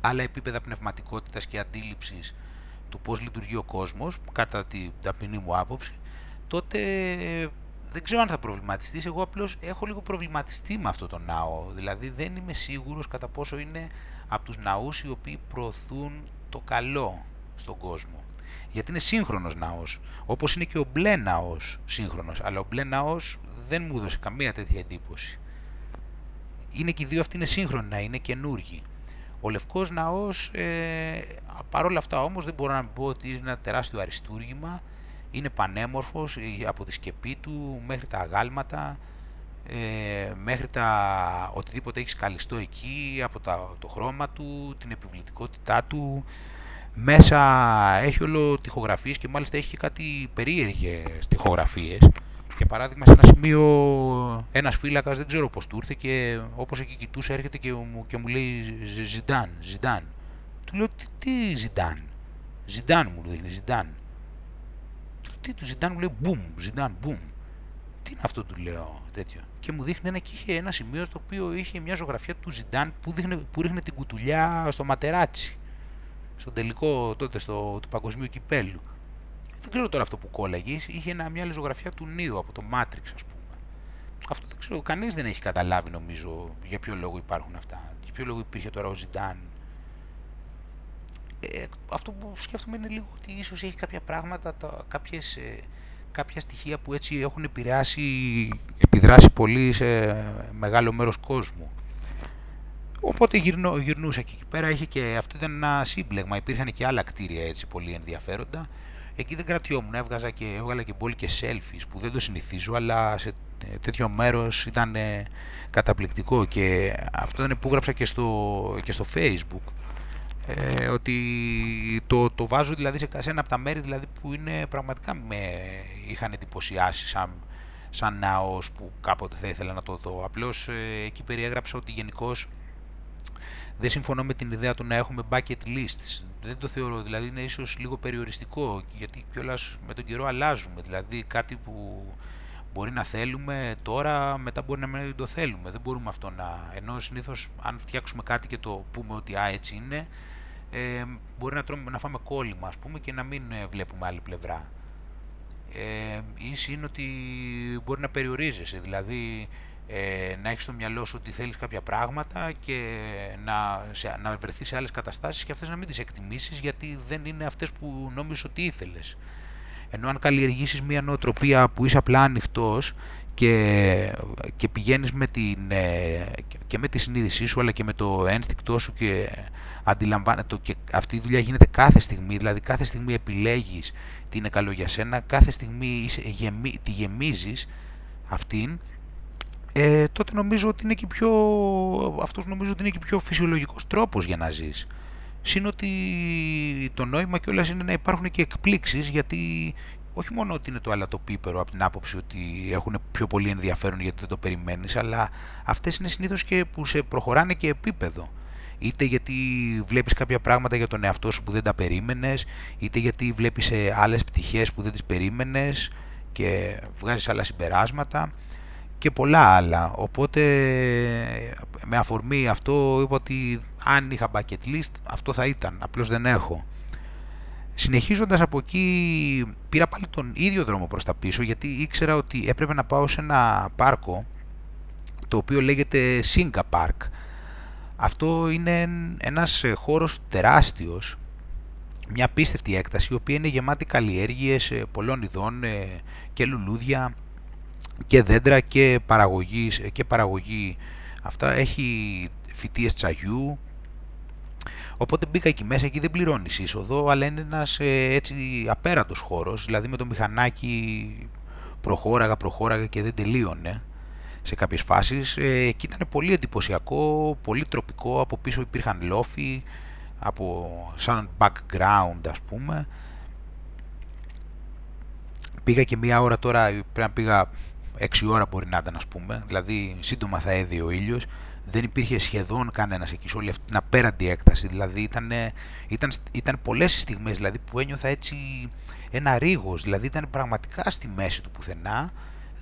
άλλα επίπεδα πνευματικότητας και αντίληψης του πώς λειτουργεί ο κόσμος, κατά την ταπεινή μου άποψη, τότε δεν ξέρω αν θα προβληματιστείς. Εγώ απλώς έχω λίγο προβληματιστεί με αυτό το ναό. Δηλαδή δεν είμαι σίγουρος κατά πόσο είναι από τους ναούς οι οποίοι προωθούν το καλό στον κόσμο. Γιατί είναι σύγχρονος ναός. Όπως είναι και ο μπλε ναός σύγχρονος. Αλλά ο μπλε ναός δεν μου έδωσε καμία τέτοια εντύπωση. Είναι και οι δύο αυτοί είναι σύγχρονοι είναι καινούργοι. Ο Λευκός Ναός, ε, παρόλα αυτά όμως δεν μπορώ να πω ότι είναι ένα τεράστιο αριστούργημα είναι πανέμορφος ε, από τη σκεπή του μέχρι τα αγάλματα, ε, μέχρι τα οτιδήποτε έχεις σκαλιστό εκεί, από τα, το χρώμα του, την επιβλητικότητά του. Μέσα έχει όλο τοιχογραφίες και μάλιστα έχει και κάτι περίεργες τοιχογραφίες. Για παράδειγμα, σε ένα σημείο ένας φύλακας, δεν ξέρω πώς του ήρθε και όπως εκεί κοιτούσε, έρχεται και μου, και μου λέει Ζιντάν, Ζιντάν. Του λέω τι, τι Ζιντάν. Ζιντάν μου δείχνει, Ζιντάν τι του Ζιντάν μου λέει μπουμ, Ζιντάν, μπουμ. Τι είναι αυτό του λέω τέτοιο. Και μου δείχνει ένα και είχε ένα σημείο στο οποίο είχε μια ζωγραφιά του Ζιντάν που, δείχνε, που ρίχνε την κουτουλιά στο ματεράτσι. Στον τελικό τότε στο, του παγκοσμίου κυπέλου. Δεν ξέρω τώρα αυτό που κόλλαγε. Είχε ένα, μια άλλη ζωγραφιά του Νίου από το Matrix, ας πούμε. Αυτό δεν ξέρω. Κανείς δεν έχει καταλάβει νομίζω για ποιο λόγο υπάρχουν αυτά. Για ποιο λόγο υπήρχε τώρα ο Ζιντάν ε, αυτό που σκέφτομαι είναι λίγο ότι ίσως έχει κάποια πράγματα, τα, κάποιες, ε, κάποια στοιχεία που έτσι έχουν επηρεάσει, επιδράσει πολύ σε μεγάλο μέρος κόσμου. Οπότε γυρνώ, γυρνούσα και εκεί πέρα. Είχε και αυτό ήταν ένα σύμπλεγμα, υπήρχαν και άλλα κτίρια έτσι πολύ ενδιαφέροντα. Εκεί δεν κρατιόμουν, έβγαζα και, έβγαλα και πολύ και selfies που δεν το συνηθίζω, αλλά σε τέτοιο μέρος ήταν καταπληκτικό. Και αυτό ήταν που γράψα και στο, και στο facebook ε, ότι το, το βάζω δηλαδή σε, ένα από τα μέρη δηλαδή που είναι πραγματικά με είχαν εντυπωσιάσει σαν, σαν ναός που κάποτε θα ήθελα να το δω. Απλώς ε, εκεί περιέγραψα ότι γενικώς δεν συμφωνώ με την ιδέα του να έχουμε bucket lists. Δεν το θεωρώ, δηλαδή είναι ίσως λίγο περιοριστικό γιατί κιόλας με τον καιρό αλλάζουμε. Δηλαδή κάτι που μπορεί να θέλουμε τώρα, μετά μπορεί να μην το θέλουμε. Δεν μπορούμε αυτό να... Ενώ συνήθως αν φτιάξουμε κάτι και το πούμε ότι α, έτσι είναι, ε, μπορεί να, τρώμε, να φάμε κόλλημα ας πούμε και να μην ε, βλέπουμε άλλη πλευρά. Ε, ίση είναι ότι μπορεί να περιορίζεσαι, δηλαδή ε, να έχεις στο μυαλό σου ότι θέλεις κάποια πράγματα και να, σε, να βρεθείς σε άλλες καταστάσεις και αυτές να μην τις εκτιμήσεις γιατί δεν είναι αυτές που νόμιζες ότι ήθελες. Ενώ αν καλλιεργήσεις μια νοοτροπία που είσαι απλά ανοιχτός και, και πηγαίνεις με την, ε, και με τη συνείδησή σου αλλά και με το ένστικτό σου και αντιλαμβάνεται και αυτή η δουλειά γίνεται κάθε στιγμή, δηλαδή κάθε στιγμή επιλέγεις τι είναι καλό για σένα, κάθε στιγμή είσαι, γεμί, τη γεμίζεις αυτήν, ε, τότε νομίζω ότι είναι και πιο, αυτός νομίζω ότι είναι και πιο φυσιολογικός τρόπος για να ζεις. Συν ότι το νόημα κιόλας είναι να υπάρχουν και εκπλήξεις γιατί όχι μόνο ότι είναι το αλατοπίπερο από την άποψη ότι έχουν πιο πολύ ενδιαφέρον γιατί δεν το περιμένεις αλλά αυτές είναι συνήθως και που σε προχωράνε και επίπεδο είτε γιατί βλέπεις κάποια πράγματα για τον εαυτό σου που δεν τα περίμενες, είτε γιατί βλέπεις άλλες πτυχές που δεν τις περίμενες και βγάζεις άλλα συμπεράσματα και πολλά άλλα. Οπότε με αφορμή αυτό είπα ότι αν είχα bucket list αυτό θα ήταν, απλώς δεν έχω. Συνεχίζοντας από εκεί πήρα πάλι τον ίδιο δρόμο προς τα πίσω γιατί ήξερα ότι έπρεπε να πάω σε ένα πάρκο το οποίο λέγεται Singa Park. Αυτό είναι ένας χώρος τεράστιος, μια πίστευτη έκταση η οποία είναι γεμάτη καλλιέργειες ε, πολλών ειδών ε, και λουλούδια και δέντρα και παραγωγής, και παραγωγή. Αυτά έχει φυτίες τσαγιού. Οπότε μπήκα εκεί μέσα εκεί δεν πληρώνεις είσοδο αλλά είναι ένας ε, έτσι απέρατος χώρος. Δηλαδή με το μηχανάκι προχώραγα προχώραγα και δεν τελείωνε σε κάποιες φάσεις ε, εκεί ήταν πολύ εντυπωσιακό πολύ τροπικό από πίσω υπήρχαν λόφοι από σαν background ας πούμε πήγα και μία ώρα τώρα πρέπει να πήγα 6 ώρα μπορεί να ήταν, ας πούμε, δηλαδή σύντομα θα έδιε ο ήλιος. Δεν υπήρχε σχεδόν κανένας εκεί σε όλη αυτή την απέραντη έκταση. Δηλαδή ήταν, ήταν, ήταν πολλές στιγμές δηλαδή, που ένιωθα έτσι ένα ρίγος. Δηλαδή ήταν πραγματικά στη μέση του πουθενά.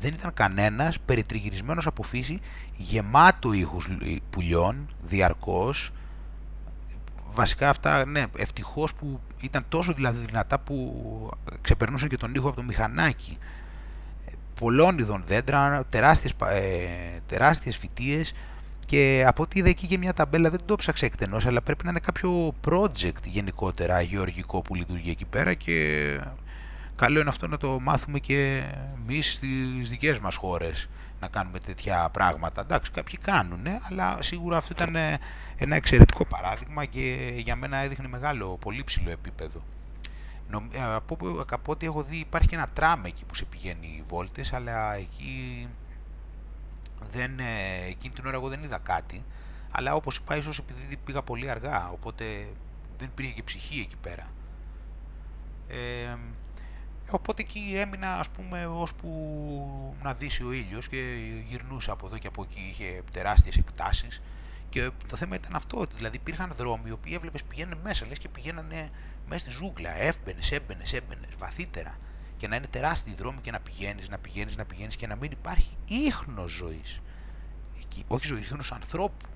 Δεν ήταν κανένας περιτριγυρισμένος από φύση, γεμάτο ήχους πουλιών διαρκώς. Βασικά αυτά, ναι, ευτυχώς που ήταν τόσο δηλαδή δυνατά που ξεπερνούσαν και τον ήχο από το μηχανάκι πολλών ειδών δέντρα, τεράστιες, ε, τεράστιες φυτίες και από ό,τι είδα εκεί και μια ταμπέλα δεν το ψάξα εκτενώς αλλά πρέπει να είναι κάποιο project γενικότερα γεωργικό που λειτουργεί εκεί πέρα και καλό είναι αυτό να το μάθουμε και εμείς στις δικές μας χώρες να κάνουμε τέτοια πράγματα. Εντάξει, κάποιοι κάνουν, αλλά σίγουρα αυτό ήταν ένα εξαιρετικό παράδειγμα και για μένα έδειχνε μεγάλο, πολύ ψηλό επίπεδο. Ε, από, από ό,τι έχω δει υπάρχει και ένα τραμ εκεί που σε πηγαίνει βόλτες, αλλά εκεί δεν, ε, εκείνη την ώρα εγώ δεν είδα κάτι, αλλά όπως είπα ίσως επειδή πήγα πολύ αργά, οπότε δεν υπήρχε και ψυχή εκεί πέρα. Ε, οπότε εκεί έμεινα ας πούμε ώσπου να δύσει ο ήλιος και γυρνούσα από εδώ και από εκεί, είχε τεράστιες εκτάσεις και το θέμα ήταν αυτό, δηλαδή υπήρχαν δρόμοι οι οποίοι έβλεπες πηγαίνουν μέσα, λες και πηγαίνανε μέσα στη ζούγκλα, έμπαινε, έμπαινες, έμπαινες, βαθύτερα. Και να είναι τεράστιοι δρόμοι και να πηγαίνεις, να πηγαίνεις, να πηγαίνεις και να μην υπάρχει ίχνος ζωής. Όχι ζωής, ίχνος ανθρώπου.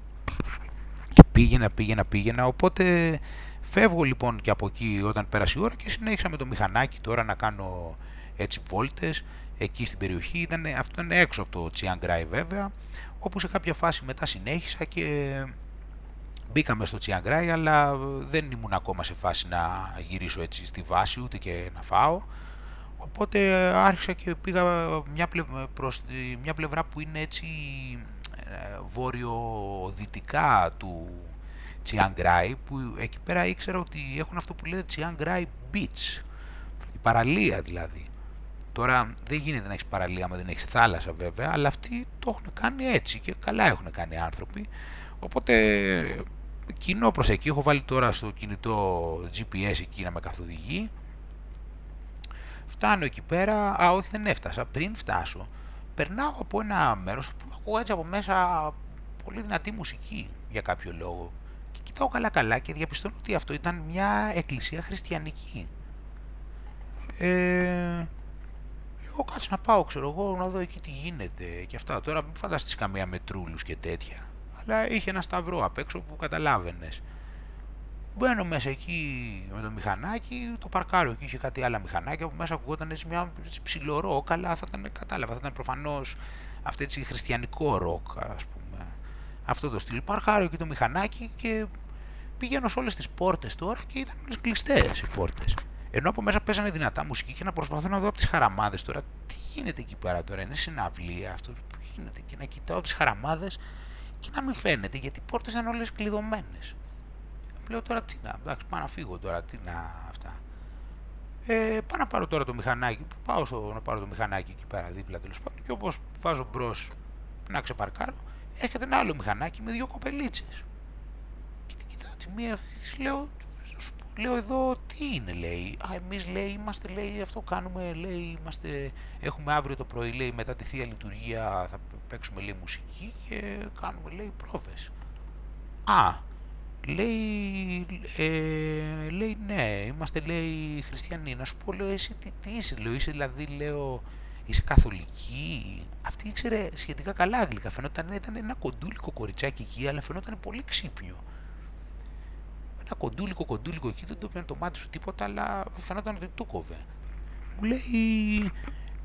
Και πήγαινα, πήγαινα, πήγαινα. Οπότε φεύγω λοιπόν και από εκεί όταν πέρασε η ώρα και συνέχισα με το μηχανάκι τώρα να κάνω έτσι βόλτες εκεί στην περιοχή. Ήταν, αυτό είναι έξω από το Chiang βέβαια, όπου σε κάποια φάση μετά συνέχισα και Μπήκαμε στο Τσιαγκράι, αλλά δεν ήμουν ακόμα σε φάση να γυρίσω έτσι στη βάση, ούτε και να φάω. Οπότε άρχισα και πήγα μια προς μια πλευρά που είναι έτσι ε, βόρειο-δυτικά του Τσιαγκράι, που εκεί πέρα ήξερα ότι έχουν αυτό που λένε Τσιαγκράι Beach, η παραλία δηλαδή. Τώρα δεν γίνεται να έχεις παραλία άμα δεν έχεις θάλασσα βέβαια, αλλά αυτοί το έχουν κάνει έτσι και καλά έχουν κάνει άνθρωποι. Οπότε κοινό προς εκεί, έχω βάλει τώρα στο κινητό GPS εκεί να με καθοδηγεί. Φτάνω εκεί πέρα, α όχι δεν έφτασα, πριν φτάσω, περνάω από ένα μέρος που ακούω έτσι από μέσα πολύ δυνατή μουσική για κάποιο λόγο. Και κοιτάω καλά καλά και διαπιστώνω ότι αυτό ήταν μια εκκλησία χριστιανική. Ε, λέω κάτσε να πάω ξέρω εγώ να δω εκεί τι γίνεται και αυτά. Τώρα μην φανταστείς καμία με τρούλους και τέτοια αλλά είχε ένα σταυρό απ' έξω που καταλάβαινες. Μπαίνω μέσα εκεί με το μηχανάκι, το παρκάρω εκεί είχε κάτι άλλα μηχανάκια που μέσα ακουγόταν έτσι μια ψηλό αλλά θα ήταν, κατάλαβα, θα ήταν προφανώς αυτό έτσι χριστιανικό ροκ, ας πούμε. Αυτό το στυλ. Παρκάρω εκεί το μηχανάκι και πηγαίνω σε όλες τις πόρτες τώρα και ήταν όλες κλειστές οι πόρτες. Ενώ από μέσα παίζανε δυνατά μουσική και να προσπαθώ να δω από τις χαραμάδες τώρα τι γίνεται εκεί πέρα τώρα. Είναι συναυλία αυτό που γίνεται και να κοιτάω από τις χαραμάδες και να μην φαίνεται γιατί οι πόρτες ήταν όλες κλειδωμένες. Λέω τώρα τι να, εντάξει πάω να φύγω τώρα, τι να αυτά. Ε, πάω να πάρω τώρα το μηχανάκι, πάω στο, να πάρω το μηχανάκι εκεί πέρα δίπλα τέλος πάντων και όπως βάζω μπρος να ξεπαρκάρω, έρχεται ένα άλλο μηχανάκι με δύο κοπελίτσες. Και την κοιτάω τη μία, της λέω, λέω εδώ τι είναι λέει, α εμείς λέει είμαστε λέει αυτό κάνουμε λέει είμαστε, έχουμε αύριο το πρωί λέει μετά τη Θεία Λειτουργία θα παίξουμε λέει μουσική και κάνουμε λέει πρόβες. Α, λέει, ε, λέει ναι, είμαστε λέει χριστιανοί. Να σου πω λέω εσύ τι, τι είσαι, λέω είσαι δηλαδή λέω είσαι καθολική. Αυτή ήξερε σχετικά καλά αγγλικά, φαινόταν ήταν ένα κοντούλικο κοριτσάκι εκεί αλλά φαινόταν πολύ ξύπνιο. Ένα κοντούλικο κοντούλικο εκεί, δεν το πιάνε το μάτι σου τίποτα, αλλά φαινόταν ότι του κόβε. Μου λέει,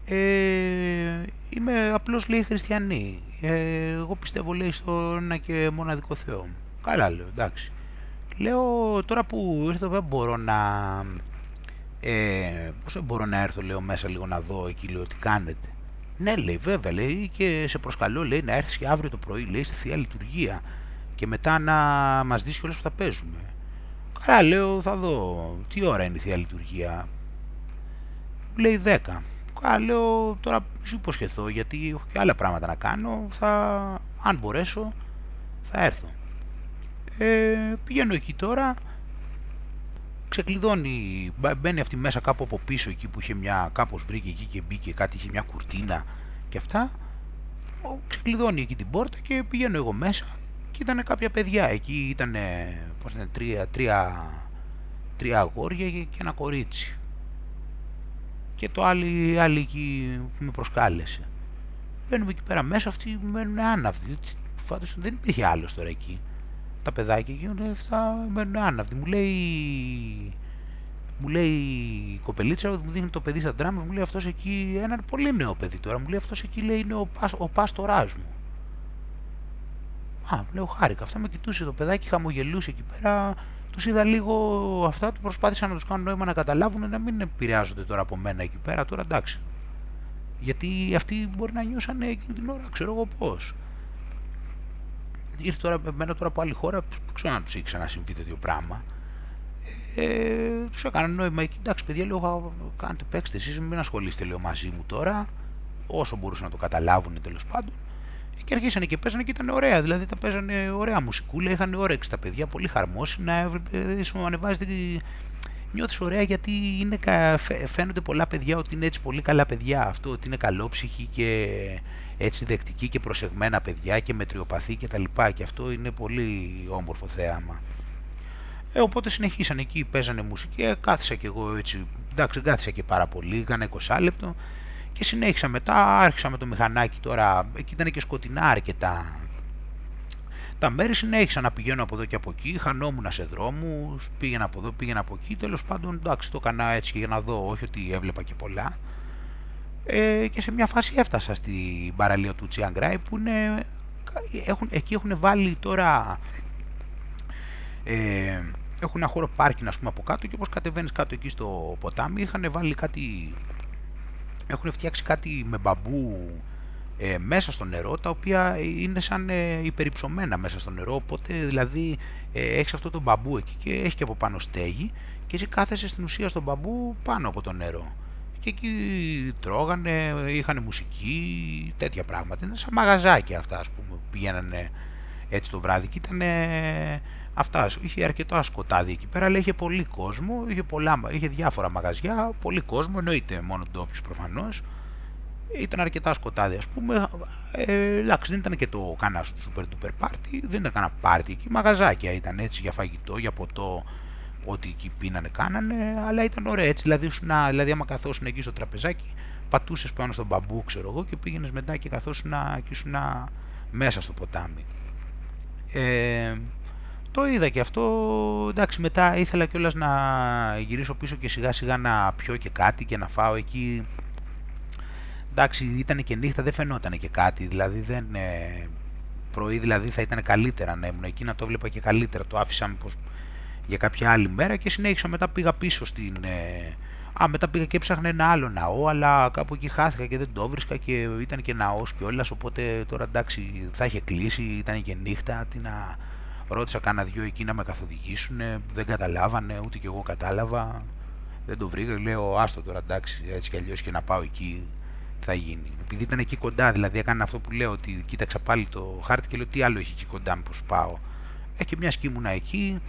ε, είμαι απλώς λέει χριστιανή. Ε, εγώ πιστεύω λέει στον ένα και μοναδικό Θεό. Καλά λέω, εντάξει. Λέω τώρα που ήρθα εδώ μπορώ να... Ε, πώς μπορώ να έρθω λέω μέσα λίγο να δω εκεί λέω τι κάνετε. Ναι λέει βέβαια λέει και σε προσκαλώ λέει να έρθεις και αύριο το πρωί λέει στη Θεία Λειτουργία και μετά να μας δεις όλες που θα παίζουμε. Καλά λέω θα δω τι ώρα είναι η Θεία Λειτουργία; Μου λέει 10. Καλά λέω τώρα σου υποσχεθώ γιατί έχω και άλλα πράγματα να κάνω. Θα, αν μπορέσω θα έρθω. Ε, πηγαίνω εκεί τώρα, ξεκλειδώνει, μπαίνει αυτή μέσα κάπου από πίσω εκεί που είχε μια, κάπως βρήκε εκεί και μπήκε κάτι, είχε μια κουρτίνα και αυτά. Ξεκλειδώνει εκεί την πόρτα και πηγαίνω εγώ μέσα και ήταν κάποια παιδιά. Εκεί ήταν, πώς ήταν, τρία, τρία, τρία αγόρια και ένα κορίτσι. Και το άλλη, άλλη εκεί που με προσκάλεσε. Μπαίνουμε εκεί πέρα μέσα, αυτοί μένουν άναυτοι. Φάτος δεν υπήρχε άλλος τώρα εκεί τα παιδάκια γίνονται αυτά μένουν άναυτοι. Μου λέει, μου λέει η κοπελίτσα, μου δείχνει το παιδί σαν τράμα, μου λέει αυτός εκεί, ένα πολύ νέο παιδί τώρα, μου λέει αυτός εκεί λέει είναι ο, ο πάστοράς μου. Α, μου λέω χάρηκα, αυτά με κοιτούσε το παιδάκι, χαμογελούσε εκεί πέρα, τους είδα λίγο αυτά, τους προσπάθησα να τους κάνω νόημα να καταλάβουν να μην επηρεάζονται τώρα από μένα εκεί πέρα, τώρα εντάξει. Γιατί αυτοί μπορεί να νιώσανε εκείνη την ώρα, ξέρω εγώ πώς ήρθε τώρα εμένα τώρα από άλλη χώρα, δεν ξέρω αν τους έχει ξανασυμβεί τέτοιο πράγμα. Ε, τους έκανα νόημα, εντάξει παιδιά, λέω, κάντε παίξτε εσείς, μην ασχολείστε λέω μαζί μου τώρα, όσο μπορούσαν να το καταλάβουν τέλος πάντων. Και αρχίσανε και παίζανε και ήταν ωραία, δηλαδή τα παίζανε ωραία μουσικούλα, είχαν όρεξη τα παιδιά, πολύ χαρμόσυνα, δηλαδή σου ανεβάζει νιώθεις ωραία γιατί είναι, φαίνονται πολλά παιδιά ότι είναι έτσι πολύ καλά παιδιά. Αυτό, ότι είναι καλόψυχοι και έτσι δεκτικοί και προσεγμένα παιδιά και μετριοπαθή και τα λοιπά. Και αυτό είναι πολύ όμορφο θέαμα. Ε, οπότε συνεχίσαν εκεί, παίζανε μουσική, ε, κάθισα και εγώ έτσι, εντάξει κάθισα και πάρα πολύ, έκανα 20 λεπτό και συνέχισα μετά, άρχισα με το μηχανάκι τώρα, εκεί ήταν και σκοτεινά αρκετά. Τα μέρη συνέχισα να πηγαίνω από εδώ και από εκεί, χανόμουν σε δρόμους, πήγαινα από εδώ, πήγαινα από εκεί, τέλος πάντων εντάξει το έκανα έτσι για να δω, όχι ότι έβλεπα και πολλά. Ε, και σε μια φάση έφτασα στην παραλία του Τσιαγκράι που είναι, έχουν, εκεί έχουν βάλει τώρα ε, έχουν ένα χώρο πάρκινγκ ας πούμε από κάτω. Και όπως κατεβαίνεις κάτω εκεί στο ποτάμι είχαν βάλει κάτι έχουν φτιάξει κάτι με μπαμπού ε, μέσα στο νερό τα οποία είναι σαν ε, υπερυψωμένα μέσα στο νερό οπότε δηλαδή ε, έχεις αυτό το μπαμπού εκεί και έχει και από πάνω στέγη και εσύ κάθεσαι στην ουσία στον μπαμπού πάνω από το νερό και εκεί τρώγανε, είχαν μουσική, τέτοια πράγματα. Είναι σαν μαγαζάκια αυτά, ας πούμε, που πηγαίνανε έτσι το βράδυ και ήταν αυτά, είχε αρκετό σκοτάδι εκεί πέρα, αλλά είχε πολύ κόσμο, είχε, πολλά, είχε διάφορα μαγαζιά, πολύ κόσμο, εννοείται μόνο ντόπιους προφανώς. Ήταν αρκετά σκοτάδι, ας πούμε. Ε, εντάξει, δεν ήταν και το κανένα του super duper party, δεν ήταν κανένα party εκεί. Μαγαζάκια ήταν έτσι για φαγητό, για ποτό, ό,τι εκεί πίνανε κάνανε, αλλά ήταν ωραία έτσι. Δηλαδή, να, δηλαδή άμα καθόσουν εκεί στο τραπεζάκι, πατούσες πάνω στον μπαμπού, ξέρω εγώ, και πήγαινες μετά και καθόσουν και ήσουν μέσα στο ποτάμι. Ε, το είδα και αυτό, εντάξει μετά ήθελα κιόλας να γυρίσω πίσω και σιγά σιγά να πιω και κάτι και να φάω εκεί. Εντάξει ήταν και νύχτα, δεν φαινόταν και κάτι, δηλαδή δεν... Ε, πρωί δηλαδή θα ήταν καλύτερα να ήμουν εκεί, να το βλέπα και καλύτερα, το άφησα πως για κάποια άλλη μέρα και συνέχισα. Μετά πήγα πίσω στην... Ε, α, μετά πήγα και έψαχνα ένα άλλο ναό, αλλά κάπου εκεί χάθηκα και δεν το βρίσκα και ήταν και ναός κιόλας, οπότε τώρα εντάξει θα είχε κλείσει, ήταν και νύχτα, τι να... Ρώτησα κάνα δυο εκεί να με καθοδηγήσουν, δεν καταλάβανε, ούτε κι εγώ κατάλαβα. Δεν το βρήκα, λέω άστο τώρα εντάξει, έτσι κι αλλιώς και να πάω εκεί θα γίνει. Επειδή ήταν εκεί κοντά, δηλαδή έκανα αυτό που λέω, ότι κοίταξα πάλι το χάρτη και λέω τι άλλο έχει εκεί κοντά, μήπως πάω. Ε, και μιας σκήμουνα εκεί,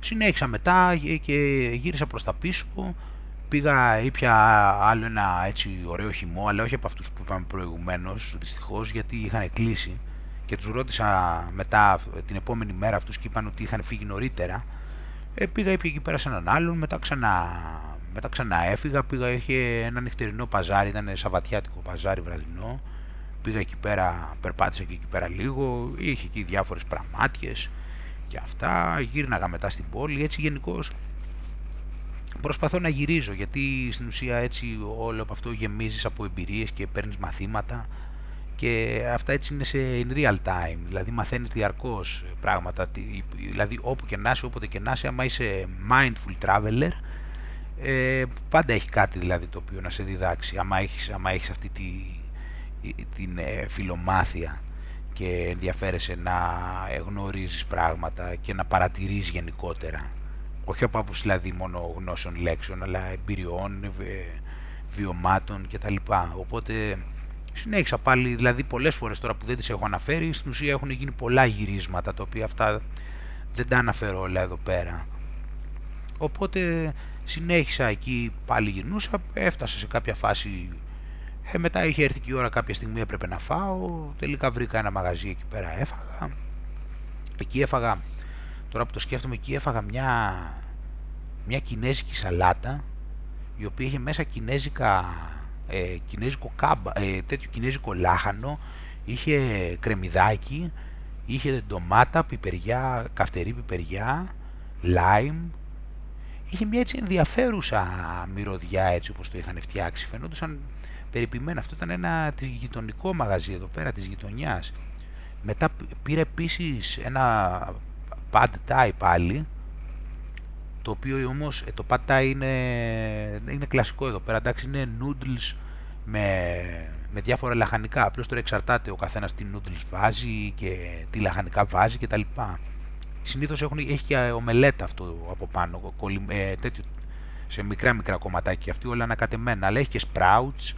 Συνέχισα μετά και γύρισα προς τα πίσω. Πήγα, ήπια άλλο ένα έτσι ωραίο χυμό, αλλά όχι από αυτούς που είπαμε προηγουμένως, δυστυχώς, γιατί είχαν κλείσει. Και τους ρώτησα μετά την επόμενη μέρα αυτούς και είπαν ότι είχαν φύγει νωρίτερα. Ε, πήγα, ήπια εκεί πέρα σε έναν άλλον, μετά ξανά, μετά ξανά έφυγα, πήγα, είχε ένα νυχτερινό παζάρι, ήταν σαβατιάτικο παζάρι βραδινό. Πήγα εκεί πέρα, περπάτησα και εκεί πέρα λίγο, είχε εκεί διάφορες πραμάτιες και αυτά, γύρναγα μετά στην πόλη, έτσι γενικώς προσπαθώ να γυρίζω γιατί στην ουσία έτσι όλο από αυτό γεμίζεις από εμπειρίες και παίρνεις μαθήματα και αυτά έτσι είναι σε in real time, δηλαδή μαθαίνεις διαρκώς πράγματα, δηλαδή όπου και να είσαι, όποτε και να είσαι, άμα είσαι mindful traveler, ε, πάντα έχει κάτι δηλαδή το οποίο να σε διδάξει, άμα έχεις, άμα έχεις αυτή τη, την ε, φιλομάθεια και ενδιαφέρεσαι να γνωρίζεις πράγματα και να παρατηρείς γενικότερα. Όχι από άποψη δηλαδή μόνο γνώσεων λέξεων, αλλά εμπειριών, βιωμάτων κτλ. Οπότε συνέχισα πάλι, δηλαδή πολλές φορές τώρα που δεν τις έχω αναφέρει, στην ουσία έχουν γίνει πολλά γυρίσματα, τα οποία αυτά δεν τα αναφέρω όλα εδώ πέρα. Οπότε συνέχισα εκεί, πάλι γυρνούσα, έφτασα σε κάποια φάση, ε, μετά είχε έρθει και η ώρα κάποια στιγμή έπρεπε να φάω, τελικά βρήκα ένα μαγαζί εκεί πέρα, έφαγα. Εκεί έφαγα, τώρα που το σκέφτομαι, εκεί έφαγα μια, μια κινέζικη σαλάτα, η οποία είχε μέσα κινέζικα ε, κινέζικο κάμπα, ε, τέτοιο κινέζικο λάχανο, είχε κρεμμυδάκι, είχε ντομάτα, πιπεριά, καυτερή πιπεριά, λάιμ, είχε μια έτσι ενδιαφέρουσα μυρωδιά έτσι όπως το είχαν φτιάξει, φαινόντουσαν περιποιημένα, αυτό ήταν ένα γειτονικό μαγαζί εδώ πέρα της γειτονιάς. Μετά πήρε επίσης ένα pad thai πάλι, το οποίο όμως ε, το πατά είναι, είναι κλασικό εδώ πέρα, εντάξει είναι noodles με, με διάφορα λαχανικά, απλώς τώρα εξαρτάται ο καθένας τι noodles βάζει και τι λαχανικά βάζει κτλ. Συνήθως έχουν, έχει και ομελέτα αυτό από πάνω, ε, τέτοιο, σε μικρά μικρά κομματάκια αυτή όλα ανακατεμένα, αλλά έχει και sprouts,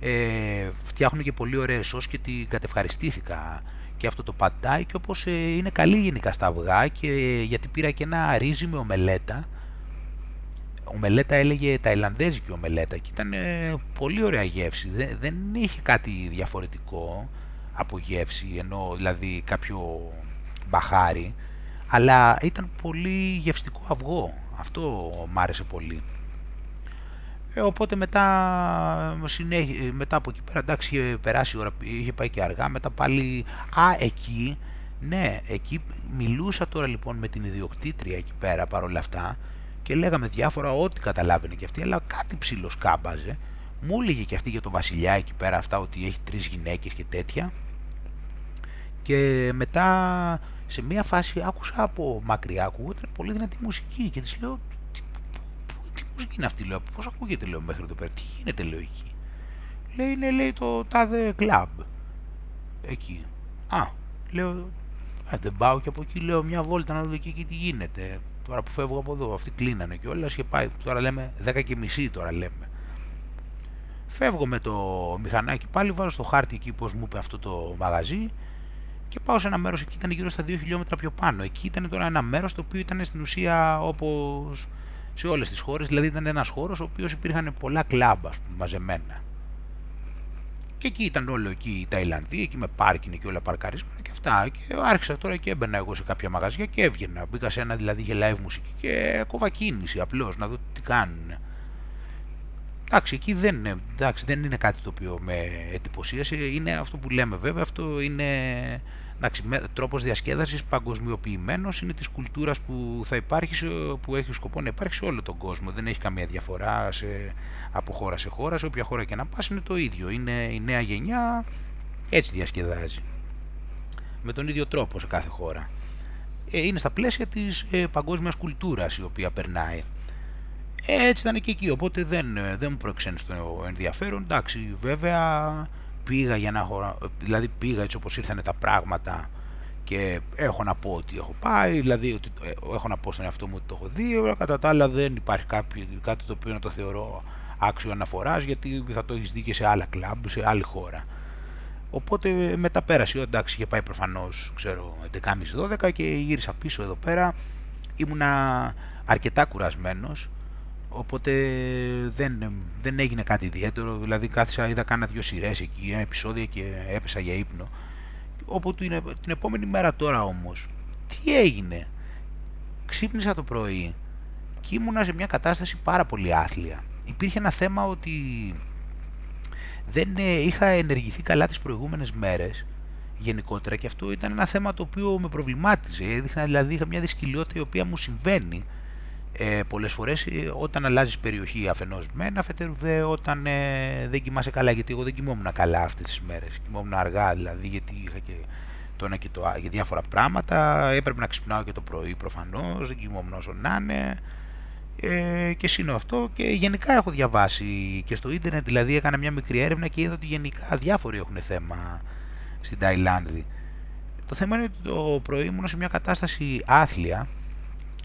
ε, φτιάχνουν και πολύ ωραίες σως και την κατευχαριστήθηκα και αυτό το πατάει και όπως ε, είναι καλή γενικά στα αυγά και ε, γιατί πήρα και ένα ρύζι με ομελέτα. Ομελέτα έλεγε ταϊλανδέζικη ομελέτα και ήταν ε, πολύ ωραία γεύση. Δεν, δεν είχε κάτι διαφορετικό από γεύση ενώ δηλαδή κάποιο μπαχάρι αλλά ήταν πολύ γευστικό αυγό. Αυτό μ' άρεσε πολύ ε, οπότε μετά, συνέχι, μετά από εκεί πέρα, εντάξει, είχε περάσει η ώρα, είχε πάει και αργά, μετά πάλι, α, εκεί, ναι, εκεί μιλούσα τώρα λοιπόν με την ιδιοκτήτρια εκεί πέρα παρόλα αυτά και λέγαμε διάφορα ό,τι καταλάβαινε και αυτή, αλλά κάτι ψηλός κάμπαζε. Μου έλεγε και αυτή για τον βασιλιά εκεί πέρα αυτά ότι έχει τρεις γυναίκες και τέτοια. Και μετά σε μια φάση άκουσα από μακριά, ακούγονταν πολύ δυνατή μουσική και της λέω μουσική είναι αυτή, λέω. Πώς ακούγεται, λέω, μέχρι εδώ πέρα. Τι γίνεται, λέω εκεί; Λέει, είναι, λέει, το τάδε κλαμπ. Εκεί. Α, λέω, α, δεν πάω και από εκεί, λέω, μια βόλτα να δω εκεί και τι γίνεται. Τώρα που φεύγω από εδώ, αυτοί κλείνανε και όλα και πάει. Τώρα λέμε 10 και μισή, τώρα λέμε. Φεύγω με το μηχανάκι πάλι, βάζω στο χάρτη εκεί πώς μου είπε αυτό το μαγαζί και πάω σε ένα μέρος εκεί, ήταν γύρω στα 2 χιλιόμετρα πιο πάνω. Εκεί ήταν τώρα ένα μέρος το οποίο ήταν στην ουσία όπως σε όλες τις χώρες, δηλαδή ήταν ένας χώρος ο οποίος υπήρχαν πολλά κλαμπ μαζεμένα. Και εκεί ήταν όλο εκεί η Ταϊλανδία, εκεί με πάρκινγκ και όλα παρκαρισμένα και αυτά. Και άρχισα τώρα και έμπαινα εγώ σε κάποια μαγαζιά και έβγαινα. Μπήκα σε ένα δηλαδή για live μουσική και έκοβα κίνηση απλώς να δω τι κάνουν. Εντάξει, εκεί δεν είναι, εντάξει, δεν είναι κάτι το οποίο με εντυπωσίασε. Είναι αυτό που λέμε βέβαια, αυτό είναι Εντάξει, τρόπος διασκέδασης παγκοσμιοποιημένος είναι της κουλτούρας που θα υπάρχει, που έχει σκοπό να υπάρχει σε όλο τον κόσμο. Δεν έχει καμία διαφορά σε, από χώρα σε χώρα, σε όποια χώρα και να πας είναι το ίδιο. Είναι η νέα γενιά, έτσι διασκεδάζει. Με τον ίδιο τρόπο σε κάθε χώρα. Ε, είναι στα πλαίσια της ε, παγκόσμιας κουλτούρας η οποία περνάει. Ε, έτσι ήταν και εκεί, οπότε δεν, ε, δεν μου προεξένει το ενδιαφέρον. Εντάξει, βέβαια πήγα για να δηλαδή πήγα έτσι όπως ήρθαν τα πράγματα και έχω να πω ότι έχω πάει, δηλαδή ότι ε, έχω να πω στον εαυτό μου ότι το έχω δει, αλλά κατά τα άλλα δεν υπάρχει κάποιο, κάτι το οποίο να το θεωρώ άξιο αναφοράς γιατί θα το έχεις δει και σε άλλα κλαμπ, σε άλλη χώρα. Οπότε μετά πέρασε, εντάξει είχε πάει προφανώς, ξέρω, 11.30-12 και γύρισα πίσω εδώ πέρα, ήμουνα αρκετά κουρασμένος, Οπότε δεν, δεν έγινε κάτι ιδιαίτερο, δηλαδή κάθισα, είδα κάνα δύο σειρές εκεί, ένα επεισόδιο και έπεσα για ύπνο. Όπου την, την επόμενη μέρα τώρα όμως, τι έγινε; Ξύπνησα το πρωί και ήμουνα σε μια κατάσταση πάρα πολύ άθλια. Υπήρχε ένα θέμα ότι δεν ε, είχα ενεργηθεί καλά τις προηγούμενες μέρες γενικότερα και αυτό ήταν ένα θέμα το οποίο με προβλημάτιζε. Έδειχνα δηλαδή είχα μια δυσκολιότητα η οποία μου συμβαίνει ε, πολλές φορές ε, όταν αλλάζεις περιοχή αφενός μεν, αφετέρου δε όταν ε, δεν κοιμάσαι καλά, γιατί εγώ δεν κοιμόμουν καλά αυτές τις μέρες, κοιμόμουν αργά δηλαδή γιατί είχα και το ένα και το για διάφορα πράγματα, έπρεπε να ξυπνάω και το πρωί προφανώς, δεν κοιμόμουν όσο να είναι. Ε, και σύνο αυτό. Και γενικά έχω διαβάσει και στο ίντερνετ δηλαδή έκανα μια μικρή έρευνα και είδα ότι γενικά διάφοροι έχουν θέμα στην Ταϊλάνδη. Το θέμα είναι ότι το πρωί ήμουν σε μια κατάσταση άθλια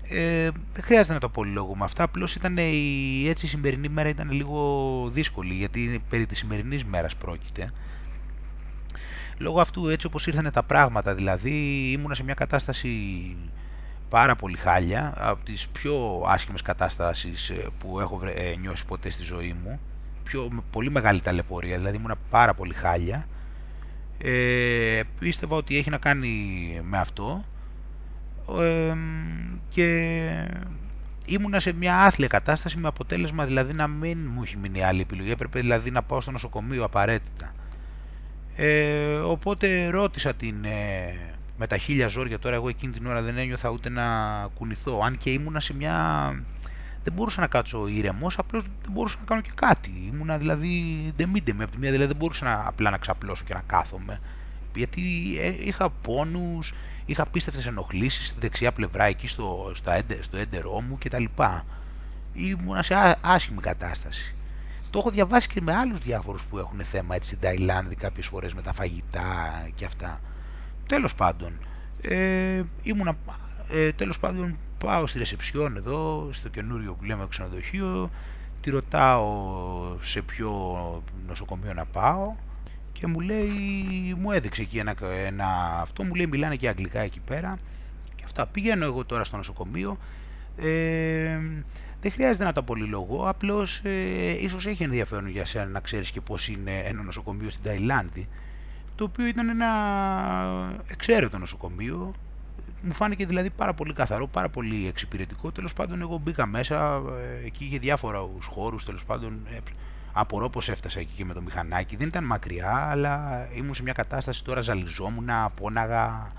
ε, δεν χρειάζεται να το με αυτά. Απλώς ήταν η, έτσι η σημερινή μέρα ήταν λίγο δύσκολη γιατί περί της σημερινής μέρας πρόκειται. Λόγω αυτού έτσι όπως ήρθαν τα πράγματα δηλαδή ήμουνα σε μια κατάσταση πάρα πολύ χάλια από τις πιο άσχημες κατάστασεις ε, που έχω ε, νιώσει ποτέ στη ζωή μου πιο, πολύ μεγάλη ταλαιπωρία δηλαδή ήμουνα πάρα πολύ χάλια ε, πίστευα ότι έχει να κάνει με αυτό και ήμουνα σε μια άθλια κατάσταση με αποτέλεσμα δηλαδή να μην μου έχει μείνει άλλη επιλογή. Έπρεπε δηλαδή να πάω στο νοσοκομείο απαραίτητα. Ε, οπότε ρώτησα την ε, με τα χίλια ζόρια τώρα εγώ εκείνη την ώρα δεν ένιωθα ούτε να κουνηθώ αν και ήμουνα σε μια δεν μπορούσα να κάτσω ήρεμος, απλώς δεν μπορούσα να κάνω και κάτι. Ήμουνα δηλαδή ντεμίντε με από τη μία, δηλαδή δεν μπορούσα να, απλά να ξαπλώσω και να κάθομαι. Γιατί ε, είχα πόνους, είχα απίστευτες ενοχλήσεις στη δεξιά πλευρά εκεί στο, στο, στο έντερό μου κτλ. Ήμουνα σε άσχημη κατάσταση. Το έχω διαβάσει και με άλλους διάφορους που έχουν θέμα έτσι στην Ταϊλάνδη κάποιες φορές με τα φαγητά και αυτά. Τέλος πάντων, ε, ήμουνα, ε, τέλος πάντων πάω στη ρεσεψιόν εδώ, στο καινούριο που λέμε ξενοδοχείο, τη ρωτάω σε ποιο νοσοκομείο να πάω και μου λέει, μου έδειξε εκεί ένα, ένα αυτό, μου λέει μιλάνε και αγγλικά εκεί πέρα και αυτά. Πηγαίνω εγώ τώρα στο νοσοκομείο, ε, δεν χρειάζεται να το απολυλογώ, απλώς ε, ίσως έχει ενδιαφέρον για σένα να ξέρεις και πώς είναι ένα νοσοκομείο στην Ταϊλάνδη, το οποίο ήταν ένα εξαίρετο νοσοκομείο, μου φάνηκε δηλαδή πάρα πολύ καθαρό, πάρα πολύ εξυπηρετικό. Τέλος πάντων εγώ μπήκα μέσα, ε, εκεί είχε διάφορα χώρους, τέλος πάντων ε, Απορώ πως έφτασα εκεί και με το μηχανάκι. Δεν ήταν μακριά, αλλά ήμουν σε μια κατάσταση τώρα ζαλιζόμουν, πόναγα.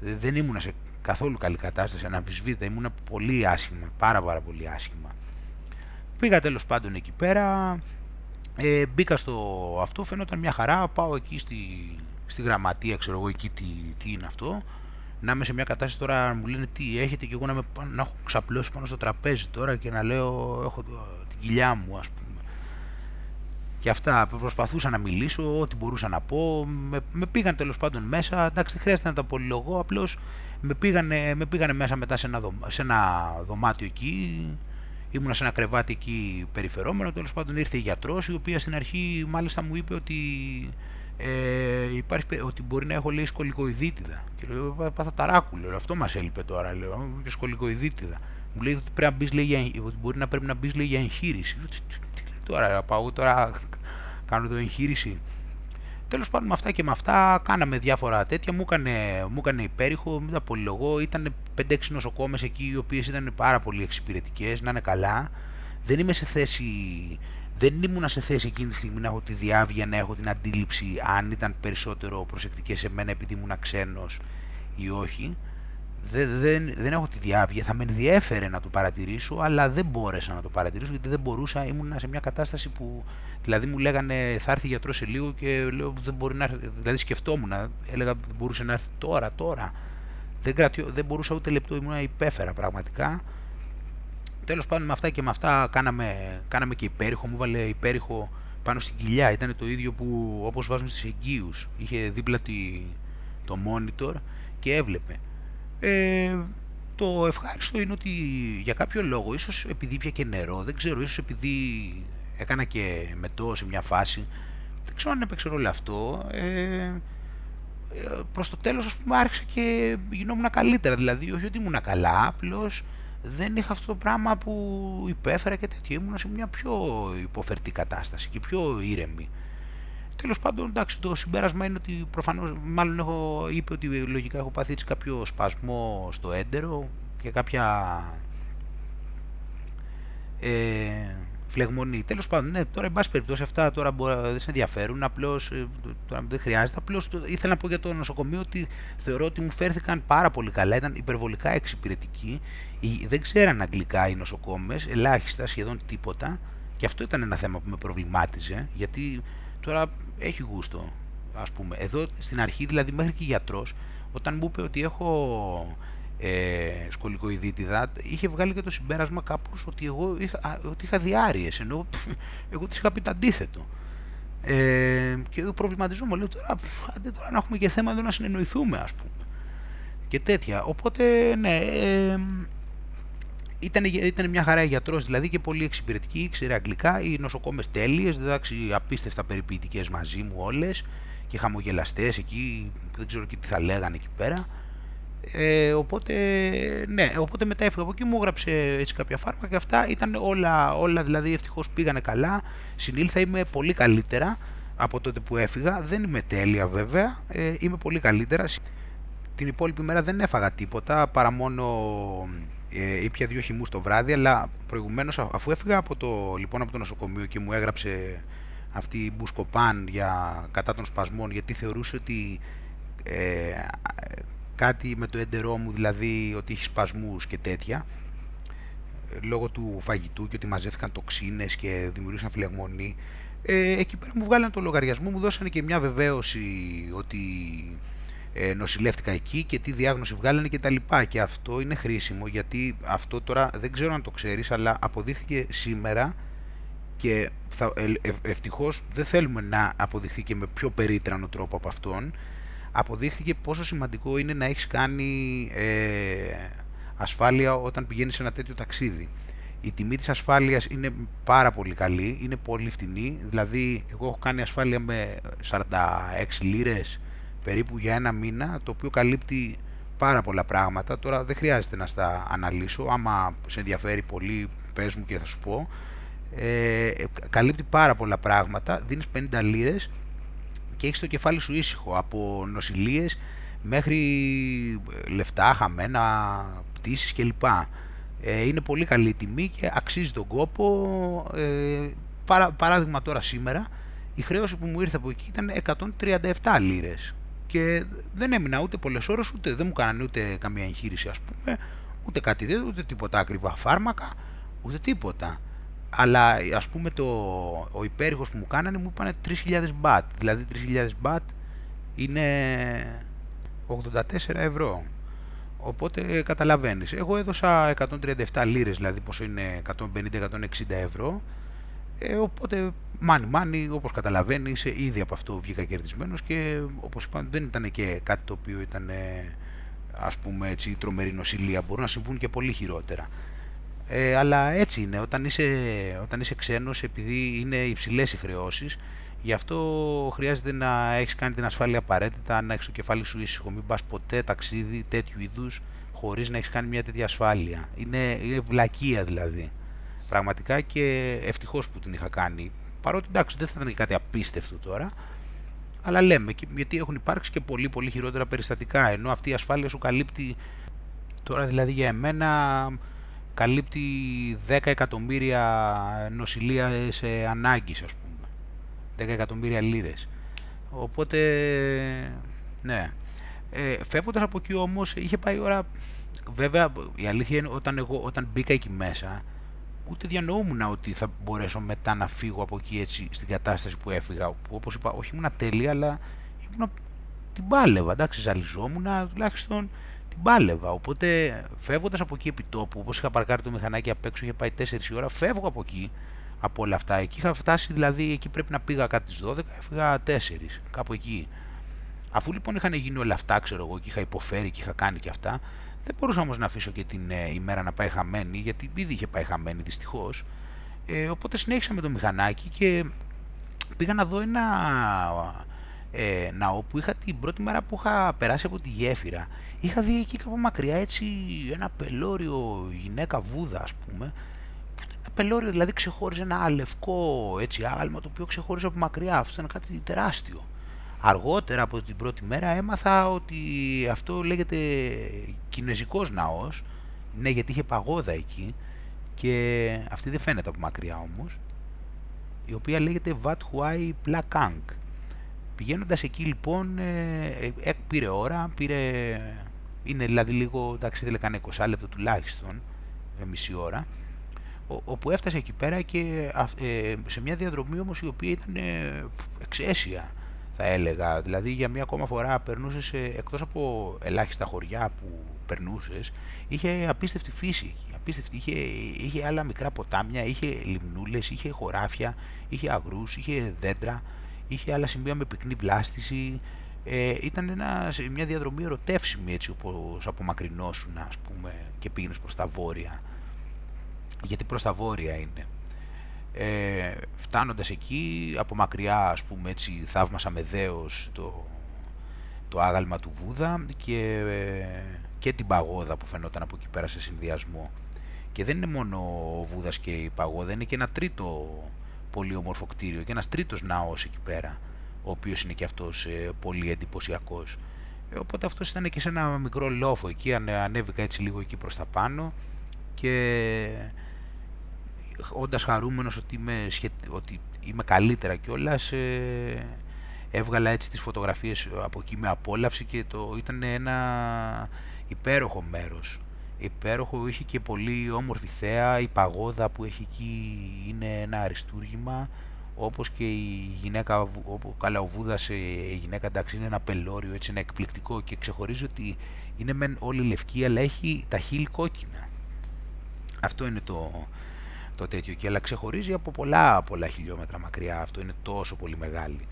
Δεν ήμουν σε καθόλου καλή κατάσταση, αναμφισβήτητα. Ήμουν πολύ άσχημα, πάρα πάρα πολύ άσχημα. Πήγα τέλος πάντων εκεί πέρα, ε, μπήκα στο αυτό, φαινόταν μια χαρά, πάω εκεί στη, στη γραμματεία, ξέρω εγώ εκεί τι, τι είναι αυτό. Να είμαι σε μια κατάσταση τώρα, μου λένε τι έχετε και εγώ να, με, να έχω ξαπλώσει πάνω στο τραπέζι τώρα και να λέω έχω την κοιλιά μου ας πούμε και αυτά. Προσπαθούσα να μιλήσω, ό,τι μπορούσα να πω. Με, με πήγαν τέλος πάντων μέσα. Εντάξει, δεν χρειάζεται να τα πολυλογώ. Απλώς με πήγανε, με πήγανε μέσα μετά σε ένα, σε ένα δωμάτιο εκεί. Ήμουνα σε ένα κρεβάτι εκεί περιφερόμενο. Τέλος πάντων ήρθε η γιατρός, η οποία στην αρχή μάλιστα μου είπε ότι, ε, υπάρχει, ότι μπορεί να έχω λέει σκολικοειδίτιδα. Και λέω, πάθα ταράκουλο. Αυτό μας έλειπε τώρα. Λέω, και σκολικοειδίτιδα. Μου λέει ότι, πρέπει να μπεις, λέει, ότι μπορεί να πρέπει να μπεις για εγχείρηση. Τώρα πάω τώρα κάνω εδώ εγχείρηση. Τέλος πάντων με αυτά και με αυτά κάναμε διάφορα τέτοια, μου έκανε, μου έκανε υπέρηχο, μην τα πολυλογώ, ήταν 5-6 νοσοκόμες εκεί οι οποίες ήταν πάρα πολύ εξυπηρετικές, να είναι καλά. Δεν είμαι σε θέση, δεν ήμουν σε θέση εκείνη τη στιγμή να έχω τη διάβια, να έχω την αντίληψη αν ήταν περισσότερο προσεκτικές σε μένα επειδή ήμουν ξένος ή όχι δεν, δεν, δεν έχω τη διάβια, θα με ενδιέφερε να το παρατηρήσω, αλλά δεν μπόρεσα να το παρατηρήσω γιατί δεν μπορούσα, ήμουν σε μια κατάσταση που δηλαδή μου λέγανε θα έρθει γιατρός σε λίγο και λέω δεν μπορεί να έρθει, δηλαδή σκεφτόμουν, έλεγα δεν μπορούσε να έρθει τώρα, τώρα. Δεν, κρατιώ, δεν μπορούσα ούτε λεπτό, ήμουν υπέφερα πραγματικά. Τέλος πάντων με αυτά και με αυτά κάναμε, κάναμε και υπέρηχο, μου βάλε υπέρηχο πάνω στην κοιλιά, ήταν το ίδιο που όπως βάζουν στις εγγύους, είχε δίπλα τη, το monitor και έβλεπε. Ε, το ευχάριστο είναι ότι για κάποιο λόγο, ίσως επειδή πια και νερό, δεν ξέρω, ίσως επειδή έκανα και μετό σε μια φάση, δεν ξέρω αν έπαιξε ρόλο αυτό, ε, ε, προς το τέλος ας πούμε άρχισα και γινόμουν καλύτερα, δηλαδή όχι ότι ήμουν καλά, απλώς δεν είχα αυτό το πράγμα που υπέφερα και τέτοιο, ήμουν σε μια πιο υποφερτή κατάσταση και πιο ήρεμη. Τέλος πάντων, εντάξει, το συμπέρασμα είναι ότι προφανώς, μάλλον έχω, είπε ότι λογικά έχω πάθει έτσι κάποιο σπασμό στο έντερο και κάποια ε, φλεγμονή. Τέλος πάντων, ναι, τώρα εν πάση περιπτώσει αυτά τώρα μπορεί, δεν σε ενδιαφέρουν. Απλώς ε, δεν χρειάζεται. Απλώς ήθελα να πω για το νοσοκομείο ότι θεωρώ ότι μου φέρθηκαν πάρα πολύ καλά. Ήταν υπερβολικά εξυπηρετικοί. Δεν ξέραν αγγλικά οι νοσοκόμες, ελάχιστα, σχεδόν τίποτα. Και αυτό ήταν ένα θέμα που με προβλημάτιζε, γιατί τώρα έχει γούστο, ας πούμε. Εδώ στην αρχή, δηλαδή μέχρι και γιατρός, όταν μου είπε ότι έχω ε, σκολικοειδίτιδα, είχε βγάλει και το συμπέρασμα κάπως ότι εγώ είχα, ότι είχα διάρειες, ενώ εγώ της είχα πει το αντίθετο. Ε, και προβληματιζόμαι, λέω τώρα, αντί τώρα να έχουμε και θέμα εδώ να συνεννοηθούμε, ας πούμε. Και τέτοια. Οπότε, ναι, ε, ήταν, ήταν μια χαρά γιατρός δηλαδή και πολύ εξυπηρετική, ήξερε αγγλικά. Οι νοσοκόμες τέλειες, εντάξει, απίστευτα περιποιητικές μαζί μου όλες και χαμογελαστές εκεί, δεν ξέρω και τι θα λέγανε εκεί πέρα. Ε, οπότε, ναι, οπότε μετά έφυγα από εκεί, μου έγραψε έτσι κάποια φάρμακα και αυτά ήταν όλα, όλα δηλαδή ευτυχώς πήγανε καλά. Συνήλθα, είμαι πολύ καλύτερα από τότε που έφυγα. Δεν είμαι τέλεια βέβαια, ε, είμαι πολύ καλύτερα. Την υπόλοιπη μέρα δεν έφαγα τίποτα παρά μόνο ε, ήπια δύο χυμούς το βράδυ, αλλά προηγουμένως αφού έφυγα από το, λοιπόν, από το νοσοκομείο και μου έγραψε αυτή η μπουσκοπάν για, κατά των σπασμών, γιατί θεωρούσε ότι ε, κάτι με το έντερό μου, δηλαδή ότι έχει σπασμούς και τέτοια, λόγω του φαγητού και ότι μαζεύτηκαν τοξίνες και δημιουργούσαν φλεγμονή, ε, εκεί πέρα μου βγάλανε το λογαριασμό, μου δώσανε και μια βεβαίωση ότι ε, νοσηλεύτηκα εκεί και τι διάγνωση βγάλανε και τα λοιπά. Και αυτό είναι χρήσιμο γιατί αυτό τώρα δεν ξέρω αν το ξέρεις αλλά αποδείχθηκε σήμερα και θα, ε, ε, ευτυχώς δεν θέλουμε να αποδειχθεί και με πιο περίτρανο τρόπο από αυτόν αποδείχθηκε πόσο σημαντικό είναι να έχεις κάνει ε, ασφάλεια όταν πηγαίνεις σε ένα τέτοιο ταξίδι. Η τιμή της ασφάλειας είναι πάρα πολύ καλή, είναι πολύ φτηνή, δηλαδή εγώ έχω κάνει ασφάλεια με 46 λίρες περίπου για ένα μήνα, το οποίο καλύπτει πάρα πολλά πράγματα. Τώρα δεν χρειάζεται να στα αναλύσω, άμα σε ενδιαφέρει πολύ πες μου και θα σου πω. Ε, καλύπτει πάρα πολλά πράγματα, δίνεις 50 λίρες και έχεις το κεφάλι σου ήσυχο από νοσηλίες μέχρι λεφτά, χαμένα, πτήσεις κλπ. Ε, είναι πολύ καλή τιμή και αξίζει τον κόπο. Ε, παρά, παράδειγμα τώρα σήμερα, η χρέωση που μου ήρθε από εκεί ήταν 137 λίρες και δεν έμεινα ούτε πολλές ώρες, ούτε δεν μου κάνανε ούτε καμία εγχείρηση, ας πούμε, ούτε κάτι ούτε τίποτα ακριβά φάρμακα, ούτε τίποτα. Αλλά ας πούμε το, ο υπέρηχος που μου κάνανε μου είπανε 3.000 μπατ. Δηλαδή 3.000 μπατ είναι 84 ευρώ. Οπότε καταλαβαίνεις. Εγώ έδωσα 137 λίρες, δηλαδή πόσο είναι 150-160 ευρώ. Ε, οπότε μάνι μάνι, όπως καταλαβαίνεις, ήδη από αυτό βγήκα κερδισμένος και όπως είπα δεν ήταν και κάτι το οποίο ήταν ας πούμε έτσι τρομερή νοσηλεία, μπορούν να συμβούν και πολύ χειρότερα. Ε, αλλά έτσι είναι, όταν είσαι, όταν είσαι ξένος επειδή είναι υψηλές οι χρεώσεις, γι' αυτό χρειάζεται να έχεις κάνει την ασφάλεια απαραίτητα, να έχεις το κεφάλι σου ήσυχο, μην πας ποτέ ταξίδι τέτοιου είδους χωρίς να έχεις κάνει μια τέτοια ασφάλεια. Είναι, είναι βλακεία δηλαδή. Πραγματικά και ευτυχώς που την είχα κάνει. Παρότι εντάξει δεν θα ήταν κάτι απίστευτο τώρα, αλλά λέμε γιατί έχουν υπάρξει και πολύ πολύ χειρότερα περιστατικά. Ενώ αυτή η ασφάλεια σου καλύπτει τώρα δηλαδή για εμένα καλύπτει 10 εκατομμύρια νοσηλεία σε ανάγκης ας πούμε. 10 εκατομμύρια λίρες. Οπότε, ναι. Ε, φεύγοντας από εκεί όμως είχε πάει η ώρα... Βέβαια η αλήθεια είναι όταν, εγώ, όταν μπήκα εκεί μέσα ούτε διανοούμουν ότι θα μπορέσω μετά να φύγω από εκεί έτσι στην κατάσταση που έφυγα. Που όπως είπα, όχι ήμουν τέλεια, αλλά ήμουν, την πάλευα. Εντάξει, ζαλιζόμουν, τουλάχιστον την πάλευα. Οπότε φεύγοντας από εκεί επί τόπου, όπως είχα παρκάρει το μηχανάκι απ' έξω, είχε πάει 4 ώρα, φεύγω από εκεί από όλα αυτά. Εκεί είχα φτάσει, δηλαδή, εκεί πρέπει να πήγα κάτι στις 12, έφυγα 4, κάπου εκεί. Αφού λοιπόν είχαν γίνει όλα αυτά, ξέρω εγώ, και είχα υποφέρει και είχα κάνει και αυτά, δεν μπορούσα όμως να αφήσω και την ε, ημέρα να πάει χαμένη, γιατί ήδη είχε πάει χαμένη δυστυχώς. Ε, οπότε συνέχισα με το μηχανάκι και πήγα να δω ένα ε, ναό που είχα την πρώτη μέρα που είχα περάσει από τη γέφυρα. Είχα δει εκεί κάπου μακριά έτσι ένα πελώριο γυναίκα βούδα ας πούμε. Ένα πελώριο δηλαδή ξεχώριζε ένα λευκό έτσι άγαλμα το οποίο ξεχώριζε από μακριά. Αυτό ήταν κάτι τεράστιο. Αργότερα από την πρώτη μέρα έμαθα ότι αυτό λέγεται κινέζικος ναός, ναι γιατί είχε παγόδα εκεί και αυτή δεν φαίνεται από μακριά όμως, η οποία λέγεται Wat Huai Plakang. Πηγαίνοντας εκεί λοιπόν, ε, ε, πήρε ώρα, πήρε, είναι δηλαδή λίγο, εντάξει ήθελε κανένα 20 λεπτό τουλάχιστον, με μισή ώρα, όπου έφτασε εκεί πέρα και ε, σε μια διαδρομή όμως η οποία ήταν ε, εξαίσια θα έλεγα. Δηλαδή για μια ακόμα φορά περνούσες εκτός από ελάχιστα χωριά που περνούσες, είχε απίστευτη φύση. Απίστευτη. Είχε, είχε άλλα μικρά ποτάμια, είχε λιμνούλες, είχε χωράφια, είχε αγρούς, είχε δέντρα, είχε άλλα σημεία με πυκνή βλάστηση. Ε, ήταν ένα, μια διαδρομή ερωτεύσιμη έτσι όπως απομακρυνώσουν ας πούμε και πήγαινες προς τα βόρεια γιατί προς τα βόρεια είναι ε, φτάνοντας εκεί από μακριά ας πούμε έτσι θαύμασα με δέος το, το άγαλμα του Βούδα και, και την παγόδα που φαινόταν από εκεί πέρα σε συνδυασμό και δεν είναι μόνο ο Βούδας και η παγόδα είναι και ένα τρίτο πολύ όμορφο κτίριο και ένας τρίτος ναός εκεί πέρα ο οποίος είναι και αυτός ε, πολύ εντυπωσιακός. Ε, οπότε αυτός ήταν και σε ένα μικρό λόφο εκεί, ανέβηκα έτσι λίγο εκεί προς τα πάνω και όντας χαρούμενος ότι είμαι, ότι είμαι καλύτερα κιόλας, ε, έβγαλα έτσι τις φωτογραφίες από εκεί με απόλαυση και το ήταν ένα υπέροχο μέρος. Υπέροχο, είχε και πολύ όμορφη θέα, η παγόδα που έχει εκεί είναι ένα αριστούργημα, όπως και η γυναίκα, όπου καλά ο Βούδας, ε, η γυναίκα εντάξει είναι ένα πελώριο, έτσι ένα εκπληκτικό και ξεχωρίζει ότι είναι μεν όλη λευκή αλλά έχει τα χείλη κόκκινα. Αυτό είναι το, το τέτοιο και αλλά ξεχωρίζει από πολλά πολλά χιλιόμετρα μακριά. Αυτό είναι τόσο πολύ μεγάλη.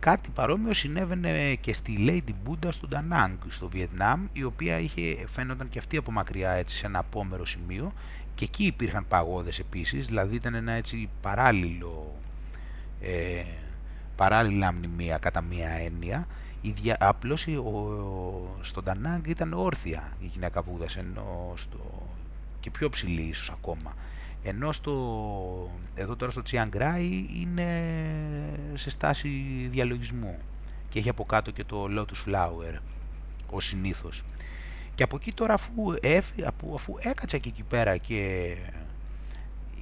Κάτι παρόμοιο συνέβαινε και στη Lady Buddha στο Danang στο Βιετνάμ η οποία είχε, φαίνονταν και αυτή από μακριά έτσι σε ένα απόμερο σημείο. Και εκεί υπήρχαν παγόδες επίσης. Δηλαδή ήταν ένα έτσι παράλληλο ε, παράλληλα μνημεία κατά μία έννοια. Η δια, απλώς ο, στον Danang ήταν όρθια η γυναίκα Βούδας ενώ στο, και πιο ψηλή ίσως ακόμα ενώ στο, εδώ τώρα στο Chiang είναι σε στάση διαλογισμού και έχει από κάτω και το Lotus Flower, ο συνήθως. Και από εκεί τώρα αφού, αφού, αφού έκατσα και εκεί πέρα και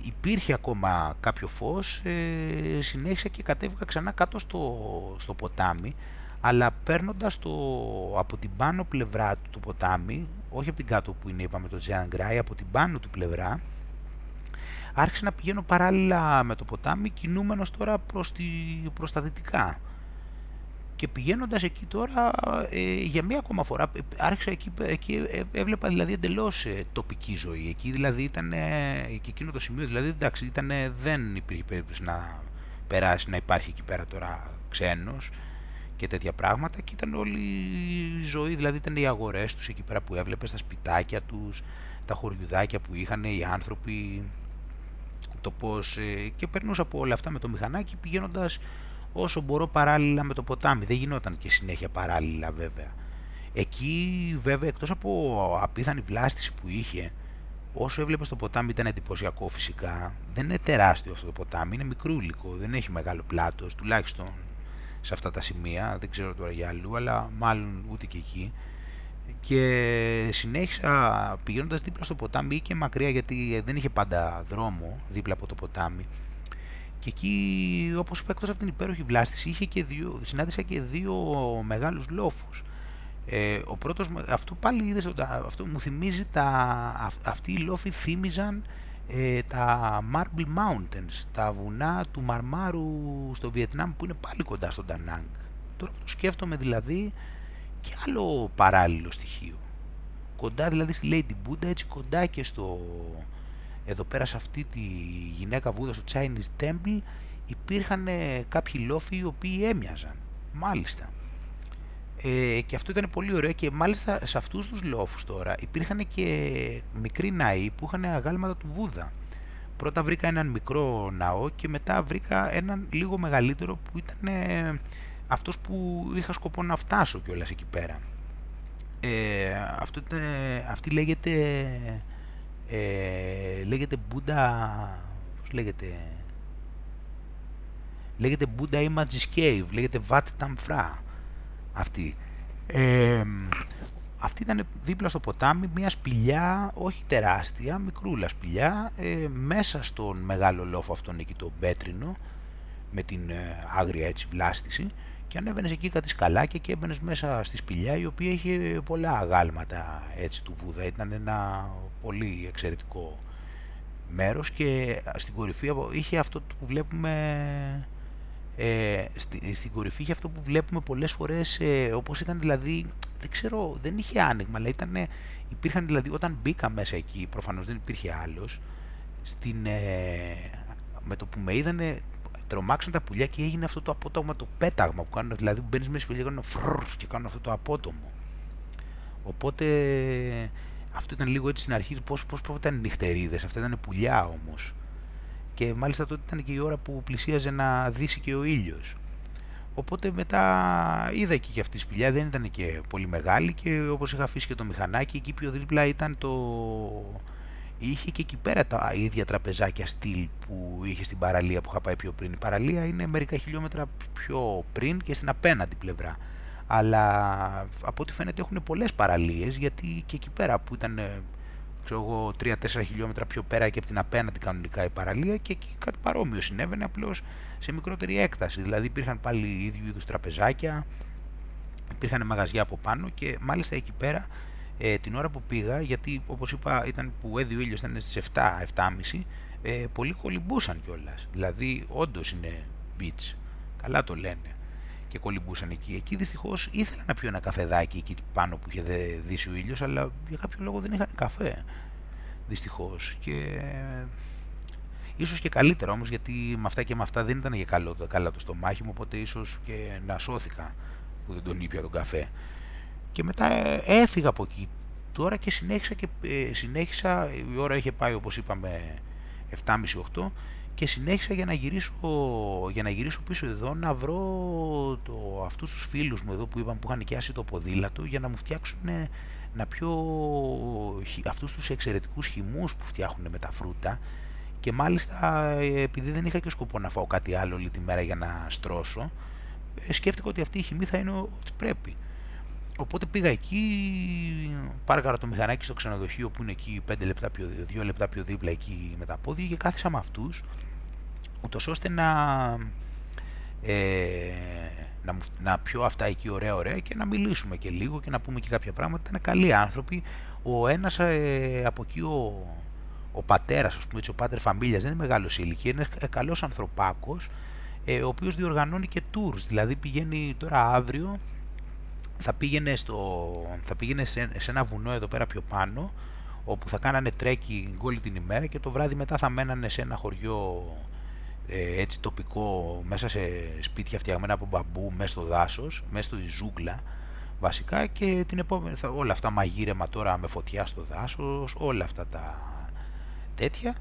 υπήρχε ακόμα κάποιο φως, ε, συνέχισα και κατέβηκα ξανά κάτω στο, στο ποτάμι, αλλά παίρνοντας το, από την πάνω πλευρά του το ποτάμι, όχι από την κάτω που είναι είπαμε το Chiang από την πάνω του πλευρά, άρχισα να πηγαίνω παράλληλα με το ποτάμι, κινούμενος τώρα προς, τη, προς τα δυτικά. Και πηγαίνοντας εκεί τώρα, ε, για μία ακόμα φορά, ε, άρχισα εκεί, εκεί ε, έβλεπα δηλαδή εντελώς τοπική ζωή. Εκεί δηλαδή ήταν, και εκείνο το σημείο, δηλαδή εντάξει, ήταν, δεν υπήρχε περίπτωση να περάσει, να υπάρχει εκεί πέρα τώρα ξένος και τέτοια πράγματα και ήταν όλη η ζωή, δηλαδή ήταν οι αγορές τους εκεί πέρα που έβλεπες, τα σπιτάκια τους, τα χωριουδάκια που είχαν οι άνθρωποι, το πώς ε, και περνούσα από όλα αυτά με το μηχανάκι πηγαίνοντας όσο μπορώ παράλληλα με το ποτάμι. Δεν γινόταν και συνέχεια παράλληλα βέβαια. Εκεί βέβαια εκτός από απίθανη βλάστηση που είχε, όσο έβλεπες το ποτάμι ήταν εντυπωσιακό φυσικά. Δεν είναι τεράστιο αυτό το ποτάμι, είναι μικρούλικο, δεν έχει μεγάλο πλάτος, τουλάχιστον σε αυτά τα σημεία, δεν ξέρω τώρα για αλλού, αλλά μάλλον ούτε και εκεί και συνέχισα πηγαίνοντας δίπλα στο ποτάμι και μακριά γιατί δεν είχε πάντα δρόμο δίπλα από το ποτάμι και εκεί όπως είπα εκτός από την υπέροχη βλάστηση είχε και δύο, συνάντησα και δύο μεγάλους λόφους ε, ο πρώτος, αυτό πάλι είδες, αυτό μου θυμίζει τα, αυτοί οι λόφοι θύμιζαν ε, τα Marble Mountains, τα βουνά του Μαρμάρου στο Βιετνάμ που είναι πάλι κοντά στον Τανάγκ. Τώρα το σκέφτομαι δηλαδή και άλλο παράλληλο στοιχείο. Κοντά δηλαδή στη Lady Buddha, έτσι κοντά και στο... Εδώ πέρα σε αυτή τη γυναίκα Βούδα στο Chinese Temple υπήρχαν κάποιοι λόφοι οι οποίοι έμοιαζαν. Μάλιστα. Ε, και αυτό ήταν πολύ ωραίο και μάλιστα σε αυτούς τους λόφους τώρα υπήρχαν και μικροί ναοί που είχαν αγάλματα του Βούδα. Πρώτα βρήκα έναν μικρό ναό και μετά βρήκα έναν λίγο μεγαλύτερο που ήταν αυτός που είχα σκοπό να φτάσω κιόλας εκεί πέρα. Ε, αυτό, αυτή λέγεται ε, λέγεται Buddha πώς λέγεται λέγεται Buddha Images Cave λέγεται Wat Tamphra αυτή ε, αυτή ήταν δίπλα στο ποτάμι μια σπηλιά, όχι τεράστια, μικρούλα σπηλιά, ε, μέσα στον μεγάλο λόφο αυτόν εκεί το πέτρινο, με την ε, άγρια έτσι βλάστηση και ανέβαινες εκεί κάτι σκαλάκια και έμπαινες μέσα στη σπηλιά η οποία είχε πολλά αγάλματα έτσι του Βούδα. Ήταν ένα πολύ εξαιρετικό μέρος και στην κορυφή είχε αυτό που βλέπουμε ε, στη, στην κορυφή είχε αυτό που βλέπουμε πολλές φορές ε, όπως ήταν δηλαδή δεν ξέρω δεν είχε άνοιγμα αλλά ήταν, υπήρχαν δηλαδή όταν μπήκα μέσα εκεί προφανώς δεν υπήρχε άλλος στην, ε, με το που με είδανε τρομάξαν τα πουλιά και έγινε αυτό το απότομο το πέταγμα που κάνουν. Δηλαδή μπαίνεις μέσα στη και κάνουν και κάνουν αυτό το απότομο. Οπότε αυτό ήταν λίγο έτσι στην αρχή πώς, πώς, πώς ήταν νυχτερίδες αυτά ήταν πουλιά όμως. Και μάλιστα τότε ήταν και η ώρα που πλησίαζε να δύσει και ο ήλιος. Οπότε μετά είδα και, και αυτή η σπηλιά, δεν ήταν και πολύ μεγάλη και όπως είχα αφήσει και το μηχανάκι, εκεί πιο δίπλα ήταν το... Είχε και εκεί πέρα τα ίδια τραπεζάκια στυλ που είχε στην παραλία που είχα πάει πιο πριν. Η παραλία είναι μερικά χιλιόμετρα πιο πριν και στην απέναντι πλευρά. Αλλά από ό,τι φαίνεται έχουν πολλές παραλίες γιατί και εκεί πέρα που ήταν ξέρω εγώ, 3-4 χιλιόμετρα πιο πέρα και από την απέναντι κανονικά η παραλία και εκεί κάτι παρόμοιο συνέβαινε απλώς σε μικρότερη έκταση. Δηλαδή υπήρχαν πάλι ίδιου είδους τραπεζάκια, υπήρχαν μαγαζιά από πάνω και μάλιστα εκεί πέρα ε, την ώρα που πήγα, γιατί όπως είπα ήταν που έδει ο ήλιος ήταν στις 7-7.30, ε, πολλοί κολυμπούσαν κιόλας. Δηλαδή όντως είναι beach. Καλά το λένε και κολυμπούσαν εκεί. Εκεί δυστυχώς ήθελα να πιω ένα καφεδάκι εκεί πάνω που είχε δύσει ο ήλιος, αλλά για κάποιο λόγο δεν είχαν καφέ. Δυστυχώς. Και ίσως και καλύτερα όμως, γιατί με αυτά και με αυτά δεν ήταν για καλό, καλά το στομάχι μου, οπότε ίσως και να σώθηκα που δεν τον ήπια τον καφέ. Και μετά ε, έφυγα από εκεί τώρα και συνέχισα και ε, συνέχισα, η ώρα είχε πάει όπως είπαμε 7.30-8 και συνέχισα για να γυρίσω, για να γυρίσω πίσω εδώ να βρω το, αυτούς τους φίλους μου εδώ που είπαν που είχαν νοικιάσει το ποδήλατο για να μου φτιάξουν να πιω αυτούς τους εξαιρετικούς χυμούς που φτιάχνουν με τα φρούτα και μάλιστα επειδή δεν είχα και σκοπό να φάω κάτι άλλο όλη τη μέρα για να στρώσω ε, σκέφτηκα ότι αυτή η χυμή θα είναι ό,τι πρέπει. Οπότε πήγα εκεί, πάρκαρα το μηχανάκι στο ξενοδοχείο που είναι εκεί 5 λεπτά πιο, 2 λεπτά πιο δίπλα εκεί με τα πόδια και κάθισα με αυτούς ούτως ώστε να, ε, να, να πιω αυτά εκεί ωραία ωραία και να μιλήσουμε και λίγο και να πούμε και κάποια πράγματα. Ήταν καλοί άνθρωποι. Ο ένας ε, από εκεί ο, ο πατέρας, ας πούμε έτσι, ο πάτερ φαμίλιας, δεν είναι μεγάλος ηλικία, είναι καλός ανθρωπάκος, ε, ο οποίος διοργανώνει και tours, δηλαδή πηγαίνει τώρα αύριο, θα πήγαινε, στο, θα πήγαινε σε, σε ένα βουνό εδώ πέρα πιο πάνω, όπου θα κάνανε trekking όλη την ημέρα και το βράδυ μετά θα μένανε σε ένα χωριό ε, έτσι τοπικό μέσα σε σπίτια φτιαγμένα από μπαμπού μέσα στο δάσος, μέσα στο ζούγκλα βασικά και την επόμενη, θα, όλα αυτά μαγείρεμα τώρα με φωτιά στο δάσος, όλα αυτά τα τέτοια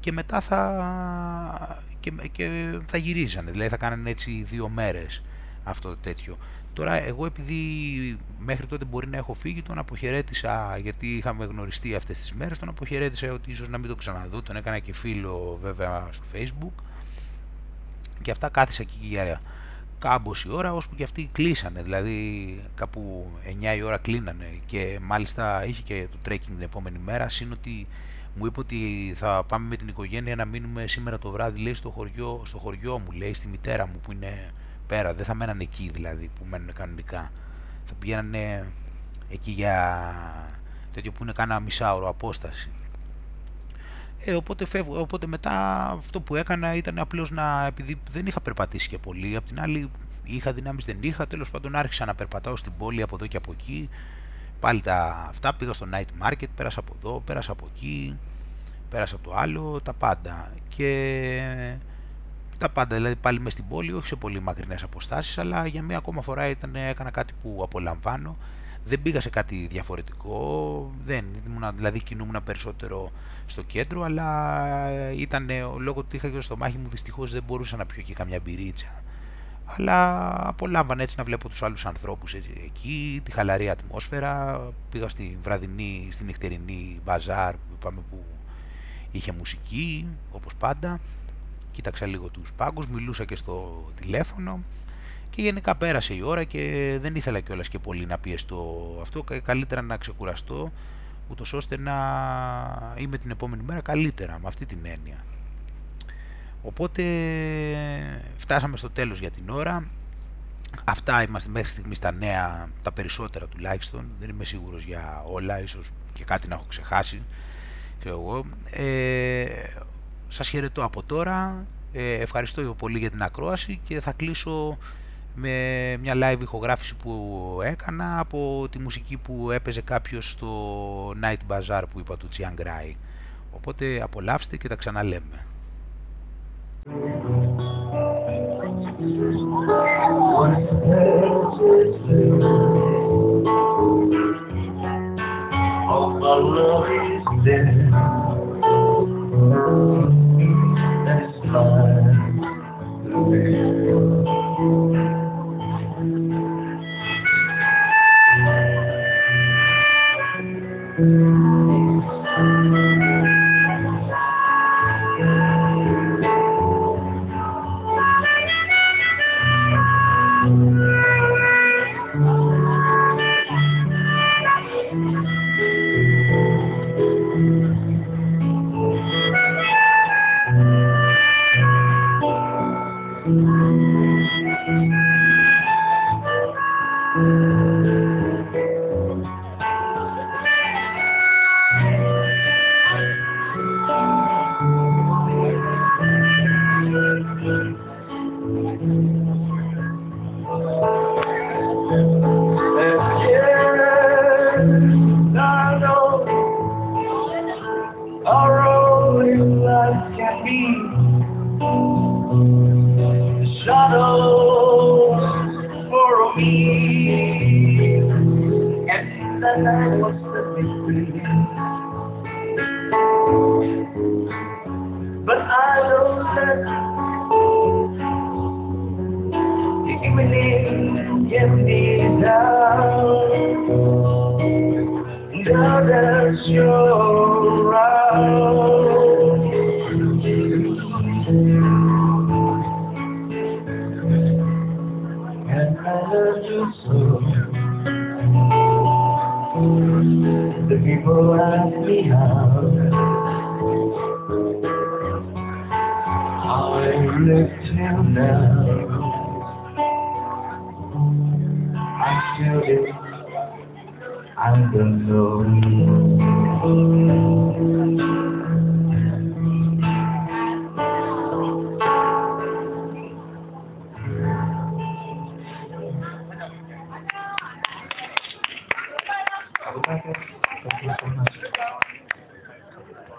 και μετά θα, και, και θα γυρίζανε, δηλαδή θα κάνανε έτσι δύο μέρες αυτό το τέτοιο. Τώρα εγώ επειδή μέχρι τότε μπορεί να έχω φύγει τον αποχαιρέτησα γιατί είχαμε γνωριστεί αυτές τις μέρες τον αποχαιρέτησα ότι ίσως να μην το ξαναδώ. Τον έκανα και φίλο βέβαια στο facebook. Και αυτά κάθισα εκεί για κάμποση ώρα ώσπου και αυτοί κλείσανε, δηλαδή κάπου 9 η ώρα κλείνανε. Και μάλιστα είχε και το trekking την επόμενη μέρα, σύν ότι μου είπε ότι θα πάμε με την οικογένεια να μείνουμε σήμερα το βράδυ, λέει, στο χωριό, στο χωριό μου, λέει, στη μητέρα μου που είναι πέρα, δεν θα μένανε εκεί δηλαδή που μένουν κανονικά, θα πηγαίνανε εκεί για τέτοιο που είναι κάνα μισάωρο απόσταση. Ε, οπότε, φεύγω, οπότε μετά αυτό που έκανα ήταν απλώς να, επειδή δεν είχα περπατήσει και πολύ, απ' την άλλη είχα δυνάμεις δεν είχα, τέλος πάντων άρχισα να περπατάω στην πόλη από εδώ και από εκεί, πάλι τα αυτά, πήγα στο night market, πέρασα από εδώ, πέρασα από εκεί, πέρασα από το άλλο, τα πάντα. Και τα πάντα, δηλαδή πάλι μες στην πόλη, όχι σε πολύ μακρινές αποστάσεις, αλλά για μία ακόμα φορά ήταν, έκανα κάτι που απολαμβάνω, δεν πήγα σε κάτι διαφορετικό, δεν, ήμουν, δηλαδή κινούμουν περισσότερο στο κέντρο, αλλά ήταν λόγω ότι είχα και στο μάχη μου δυστυχώς δεν μπορούσα να πιω και καμιά μπυρίτσα. Αλλά απολάμβανα έτσι να βλέπω τους άλλους ανθρώπους εκεί, τη χαλαρή ατμόσφαιρα, πήγα στη βραδινή, στη νυχτερινή μπαζάρ που είπαμε που είχε μουσική, όπως πάντα, κοίταξα λίγο τους πάγκους, μιλούσα και στο τηλέφωνο Και γενικά πέρασε η ώρα και δεν ήθελα κιόλας και πολύ να πιεστώ αυτό. Καλύτερα να ξεκουραστώ, ούτως ώστε να είμαι την επόμενη μέρα καλύτερα, με αυτή την έννοια. Οπότε φτάσαμε στο τέλος για την ώρα. Αυτά είμαστε μέχρι στιγμής τα νέα, τα περισσότερα τουλάχιστον. Δεν είμαι σίγουρος για όλα, ίσως και κάτι να έχω ξεχάσει. Ξέρω εγώ. Ε, σας χαιρετώ από τώρα, ε, ευχαριστώ πολύ για την ακρόαση και θα κλείσω με μια live ηχογράφηση που έκανα από τη μουσική που έπαιζε κάποιος στο Night Bazaar που είπα του Τσιάνγκραϊ. Οπότε απολαύστε και τα ξαναλέμε.